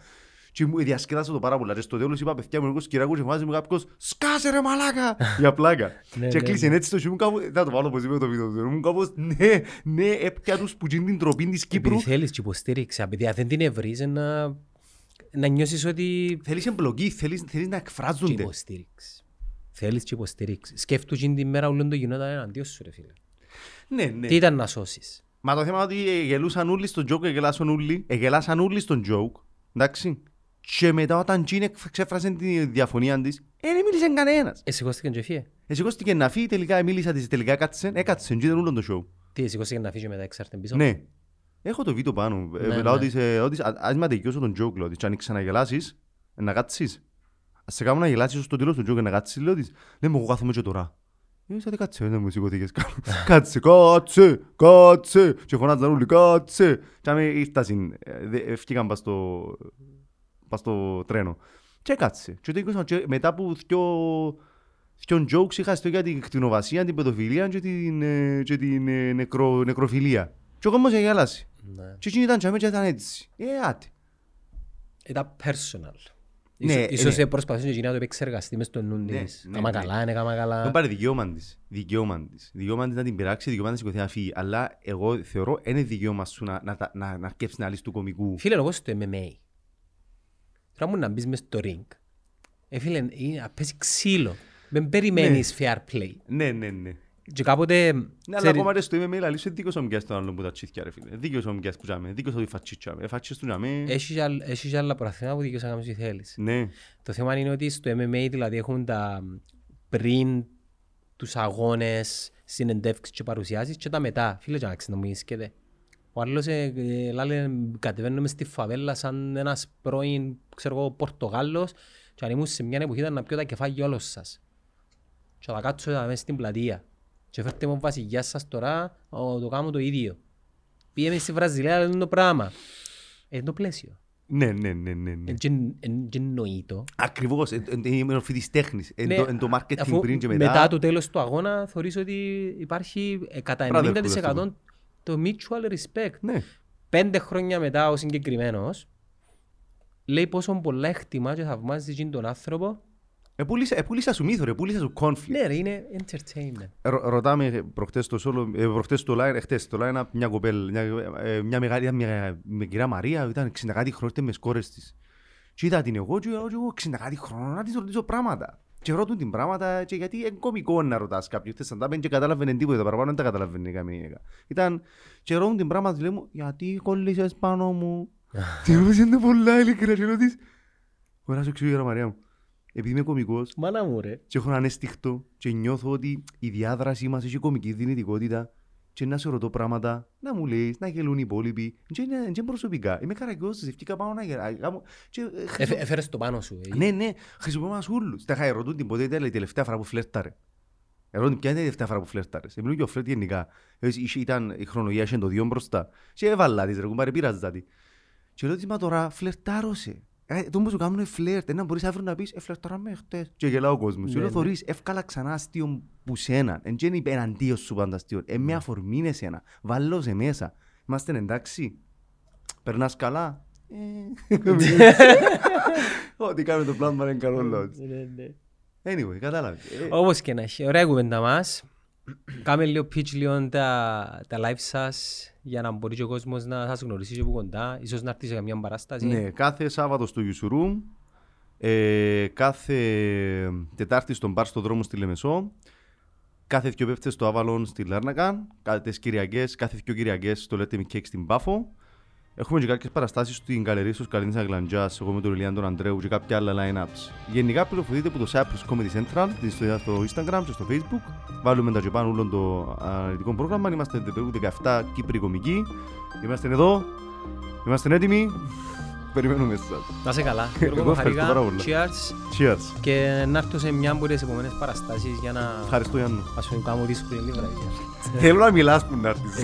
Και μου διασκέδασα το πάρα πολλά. Και στο τέλος είπα παιδιά μου εγώ σκυράκους και βάζει μου κάποιος σκάσε ρε μαλάκα για πλάκα.
Ναι,
και
ναι,
κλείσε έτσι το σιούμουν κάπου, θα το βάλω πως είπε το βίντεο του. Ήμουν κάπως ναι, ναι, έπια τους που γίνει την τροπή της Κύπρου.
Επειδή θέλεις και υποστήριξη, επειδή αν δεν την ευρύς να, να νιώσεις ότι
Θέλεις εμπλοκή, θέλεις, θέλεις να
και
εκφράζονται.
υποστήριξη. Θέλεις και υποστήριξη. Σκέφτους εκείνη την μέρα όλο το γινόταν εναντίον σου ρε φίλε.
Ναι, ναι.
Τι ήταν να σώσεις;
Μα το θέμα είναι ότι ε, γελούσαν όλοι στον joke, εγελάσαν όλοι, εγελάσαν όλοι στον joke, εντάξει. Και μετά όταν Τζιν ξέφρασε τη διαφωνία της, ε, δεν μίλησε κανένας.
Ε, σηκώστηκε και φύγε.
Εσηκώστηκε να φύγει, τελικά μίλησα της, τελικά έκατσε, έκατσε, και ήταν όλο το show.
Τι, σηκώστηκε να φύγει μετά εξάρτην πίσω;
Ναι. Έχω το βίντεο πάνω. Ε,
Ναι,
Λέω
ναι.
της, ε, ότι α- ας με αδικιώσω τον joke, λέω της, και αν ξαναγελάσεις, ε, να κάτσεις. Ας σε κάνω να γελάσεις στο τέλος του joke, να κάτσεις, λέω της. Ναι, μου εγώ κάθομαι και τώρα. Ε, σαν τι κάτσε, δεν μου σηκώθηκες καν. Κάτσε, κάτσε, κάτσε. Και φωνάζαν όλοι, κάτσε. Και άμε ήρθασαν, ε, δε- ε, φκήκαν πας στο, πας στο τρένο. Και κάτσε. Και το είκοσαν, και μετά από δυο, δυο jokes είχα στο για την κτηνοβασία, την παιδοφιλία και την, ε, και την ε, νεκρο, νεκροφιλία. Και ο κόσμος γελάσει.
Ναι.
Και εκείνοι ήταν τσάμε και ήταν έτσι. Ε, άτε.
Ήταν personal.
Ναι,
Ίσως- Ίσως
ναι.
ε, προσπαθούσε και να το επεξεργαστεί μες στο νου
Ναι,
της.
ναι,
Κάμα
ναι.
καλά, είναι κάμα
Δεν
καλά.
πάρει δικαίωμα της. Δικαίωμα της. Δικαίωμα της να την πειράξει, δικαίωμα της να σηκωθεί να φύγει. Αλλά εγώ θεωρώ είναι δικαίωμα σου να, να, τα- να, να αρκεύσεις να λύσεις του κομικού.
Φίλε, εγώ στο MMA. Τώρα μου να μπεις μες στο ring. Ε, φίλε, είναι να παίζει ξύλο. Δεν περιμένεις fair play.
Ναι, ναι, ναι.
Και κάποτε...
Ναι, αλλά
ξέρει-
ακόμα και στο MMA λαλείς είναι δίκος ο Μιγκιάς τον άλλον που τα τσίθκια ρε φίλε. Δίκος ο Μιγκιάς που τζάμε, δίκος ο Ιφατσίτς τζάμε. Ε, φάτσες του τζάμε.
Έχεις και άλλ- έχεις και άλλα προαθήμα που δικαιώς να κάνεις ό,τι θέλεις.
Ναι.
Το θέμα είναι ότι στο MMA δηλαδή έχουν τα πριν τους αγώνες, συνεντεύξεις και παρουσιάσεις και τα μετά. Φίλε, και να ξενομίσκεται. Ο άλλος ε, ε, λάλε, κατεβαίνουμε στη φαβέλα σαν ένας πρώην, ξέρω εγώ, Πορτογάλος και αν ήμουν σε μια εποχή ήταν να πιω τα κεφάλια όλος σας. Και θα κάτσω εδώ μέσα στην πλατεία. Και φέρτε μου βασιλιάς σας τώρα, ο, το κάνω το ίδιο. Πήγαμε στη Βραζιλία, αλλά είναι το πράγμα. Ε, είναι το πλαίσιο.
Ναι, ναι, ναι, ναι, ναι.
Δεν εννοείτο.
Ακριβώς, εν- εν- είναι η μορφή της τέχνης. Εν
Ναι,
το- εν το marketing
αφού
πριν και
μετά
μετά.
το τέλος του αγώνα θεωρείς ότι υπάρχει ε, κατά
Brotherhood,
90%
αυτό.
Το mutual respect.
Ναι.
Πέντε χρόνια μετά ο συγκεκριμένος λέει πόσο πολλά εκτιμά και θαυμάζει εκείνον τον άνθρωπο.
Επούλησα, επούλησα σου μύθο, ρε, επούλησα σου conflict.
Ναι ρε, είναι entertainment.
Ρω- Ρωτάμε προχτές στο solo, ε, προχτές στο line, εχθές στο line μια κοπέλα, μια, ε, μια μεγάλη, μια, μια κυρία Μαρία, ήταν 60 κάτι χρόνια ήταν με σκόρες της. Και είδα την εγώ και εγώ, και εγώ 60 κάτι χρόνια να της ρωτήσω πράγματα. Και ρωτούν την πράγματα και γιατί είναι κωμικό να ρωτάς κάποιον. Χθες αν τα πέντε και καταλάβαινε τίποτα, τα παραπάνω δεν τα καταλάβαινε καμία γυναίκα. Ήταν και ρωτούν την πράγματα, λέει μου, γιατί κολλήσες πάνω μου; Τι ρωτήσε είναι πολλά ειλικρινά και ρωτήσεις. Ωραία σου εξηγώ, Μαρία μου. Επειδή είμαι κωμικός,
Μάνα μου ρε.
και έχω έναν αίσθηκτο και νιώθω ότι η διάδρασή μας έχει κομική δυνητικότητα και να σε ρωτώ πράγματα, να μου λες, να γελούν οι υπόλοιποι. Και είναι, και είναι προσωπικά. Είμαι καραγκιόζης, ευκήκα πάνω να γελάω. Και, ε, χρησιμο-
Έφερες το πάνω σου. ε.
Ναι, ναι, χρησιμοποιώ μας ούλους. Τα είχα ρωτούν την ποτέ ήταν η τελευταία φορά που φλερτάρε. Ρωτούν ποια είναι η τελευταία φορά που φλερτάρες. Μιλούν και ο φλερτ γενικά. Ε, είχε- Ήταν η χρονολογία, είχε το δύο μπροστά. Και έβαλα της ρε, κουμπάρε, πειράζα τη. Και λέω της, μα τώρα φλερτάρωσε. Ε, το που σου κάνουν φλερτ, να μπορείς αύριο να πεις, ε, φλερτάραμε χτες. Και γελάω ο κόσμος. Και
Ναι,
λέω,
ναι.
θωρείς, εύκαλα ξανά αστείο που σένα. Εν και είναι εναντίον σου πάντα αστείο. Ε, με αφορμή είναι εσένα. Βάλω σε μέσα. Είμαστε εντάξει. Περνάς καλά. Ε, Ό,τι κάνει το πλάνο είναι καλό λόγος.
Ναι, ναι.
Anyway, κατάλαβες. Ε,
Όπως και να έχει. Ωραία κουβέντα μας. Κάμε λίγο pitch λίγο τα, τα live σας για να μπορεί και ο κόσμος να σας γνωρίσει και από κοντά. Ίσως να έρθει σε καμιά παράσταση.
Ναι, κάθε Σάββατο στο Γιουσουρούμ, ε, κάθε Τετάρτη στον Μπαρ στο δρόμο στη Λεμεσό, κάθε δυο πέφτες στο Άβαλον στη Λάρνακα, κάθε Κυριακές, κάθε δυο Κυριακές στο Let Me Cake στην Πάφο. Έχουμε και κάποιες παραστάσεις στην Καλερί στους Καλίνης Αγλαντζάς, εγώ με τον Ηλιάν τον Αντρέου και κάποια άλλα line-ups. Γενικά πληροφορείτε από το Cyprus Comedy Central, την ιστορία στο Instagram και στο Facebook. Βάλουμε τα και πάνω όλο το αναλυτικό πρόγραμμα. Είμαστε περίπου 17 Κύπροι κομικοί. Είμαστε εδώ. Είμαστε έτοιμοι. Περιμένουμε εσάς.
Να είσαι καλά.
Εγώ
Γιώργο,
ευχαριστώ
χαρήκα.
πάρα πολύ.
Cheers.
Cheers.
Και να έρθω σε μια από τις επόμενες παραστάσεις για να
Ευχαριστώ Γιάννου.
ας πούμε κάνω δύσκολη λίγα.
Θέλω να μιλάς που να έρθεις.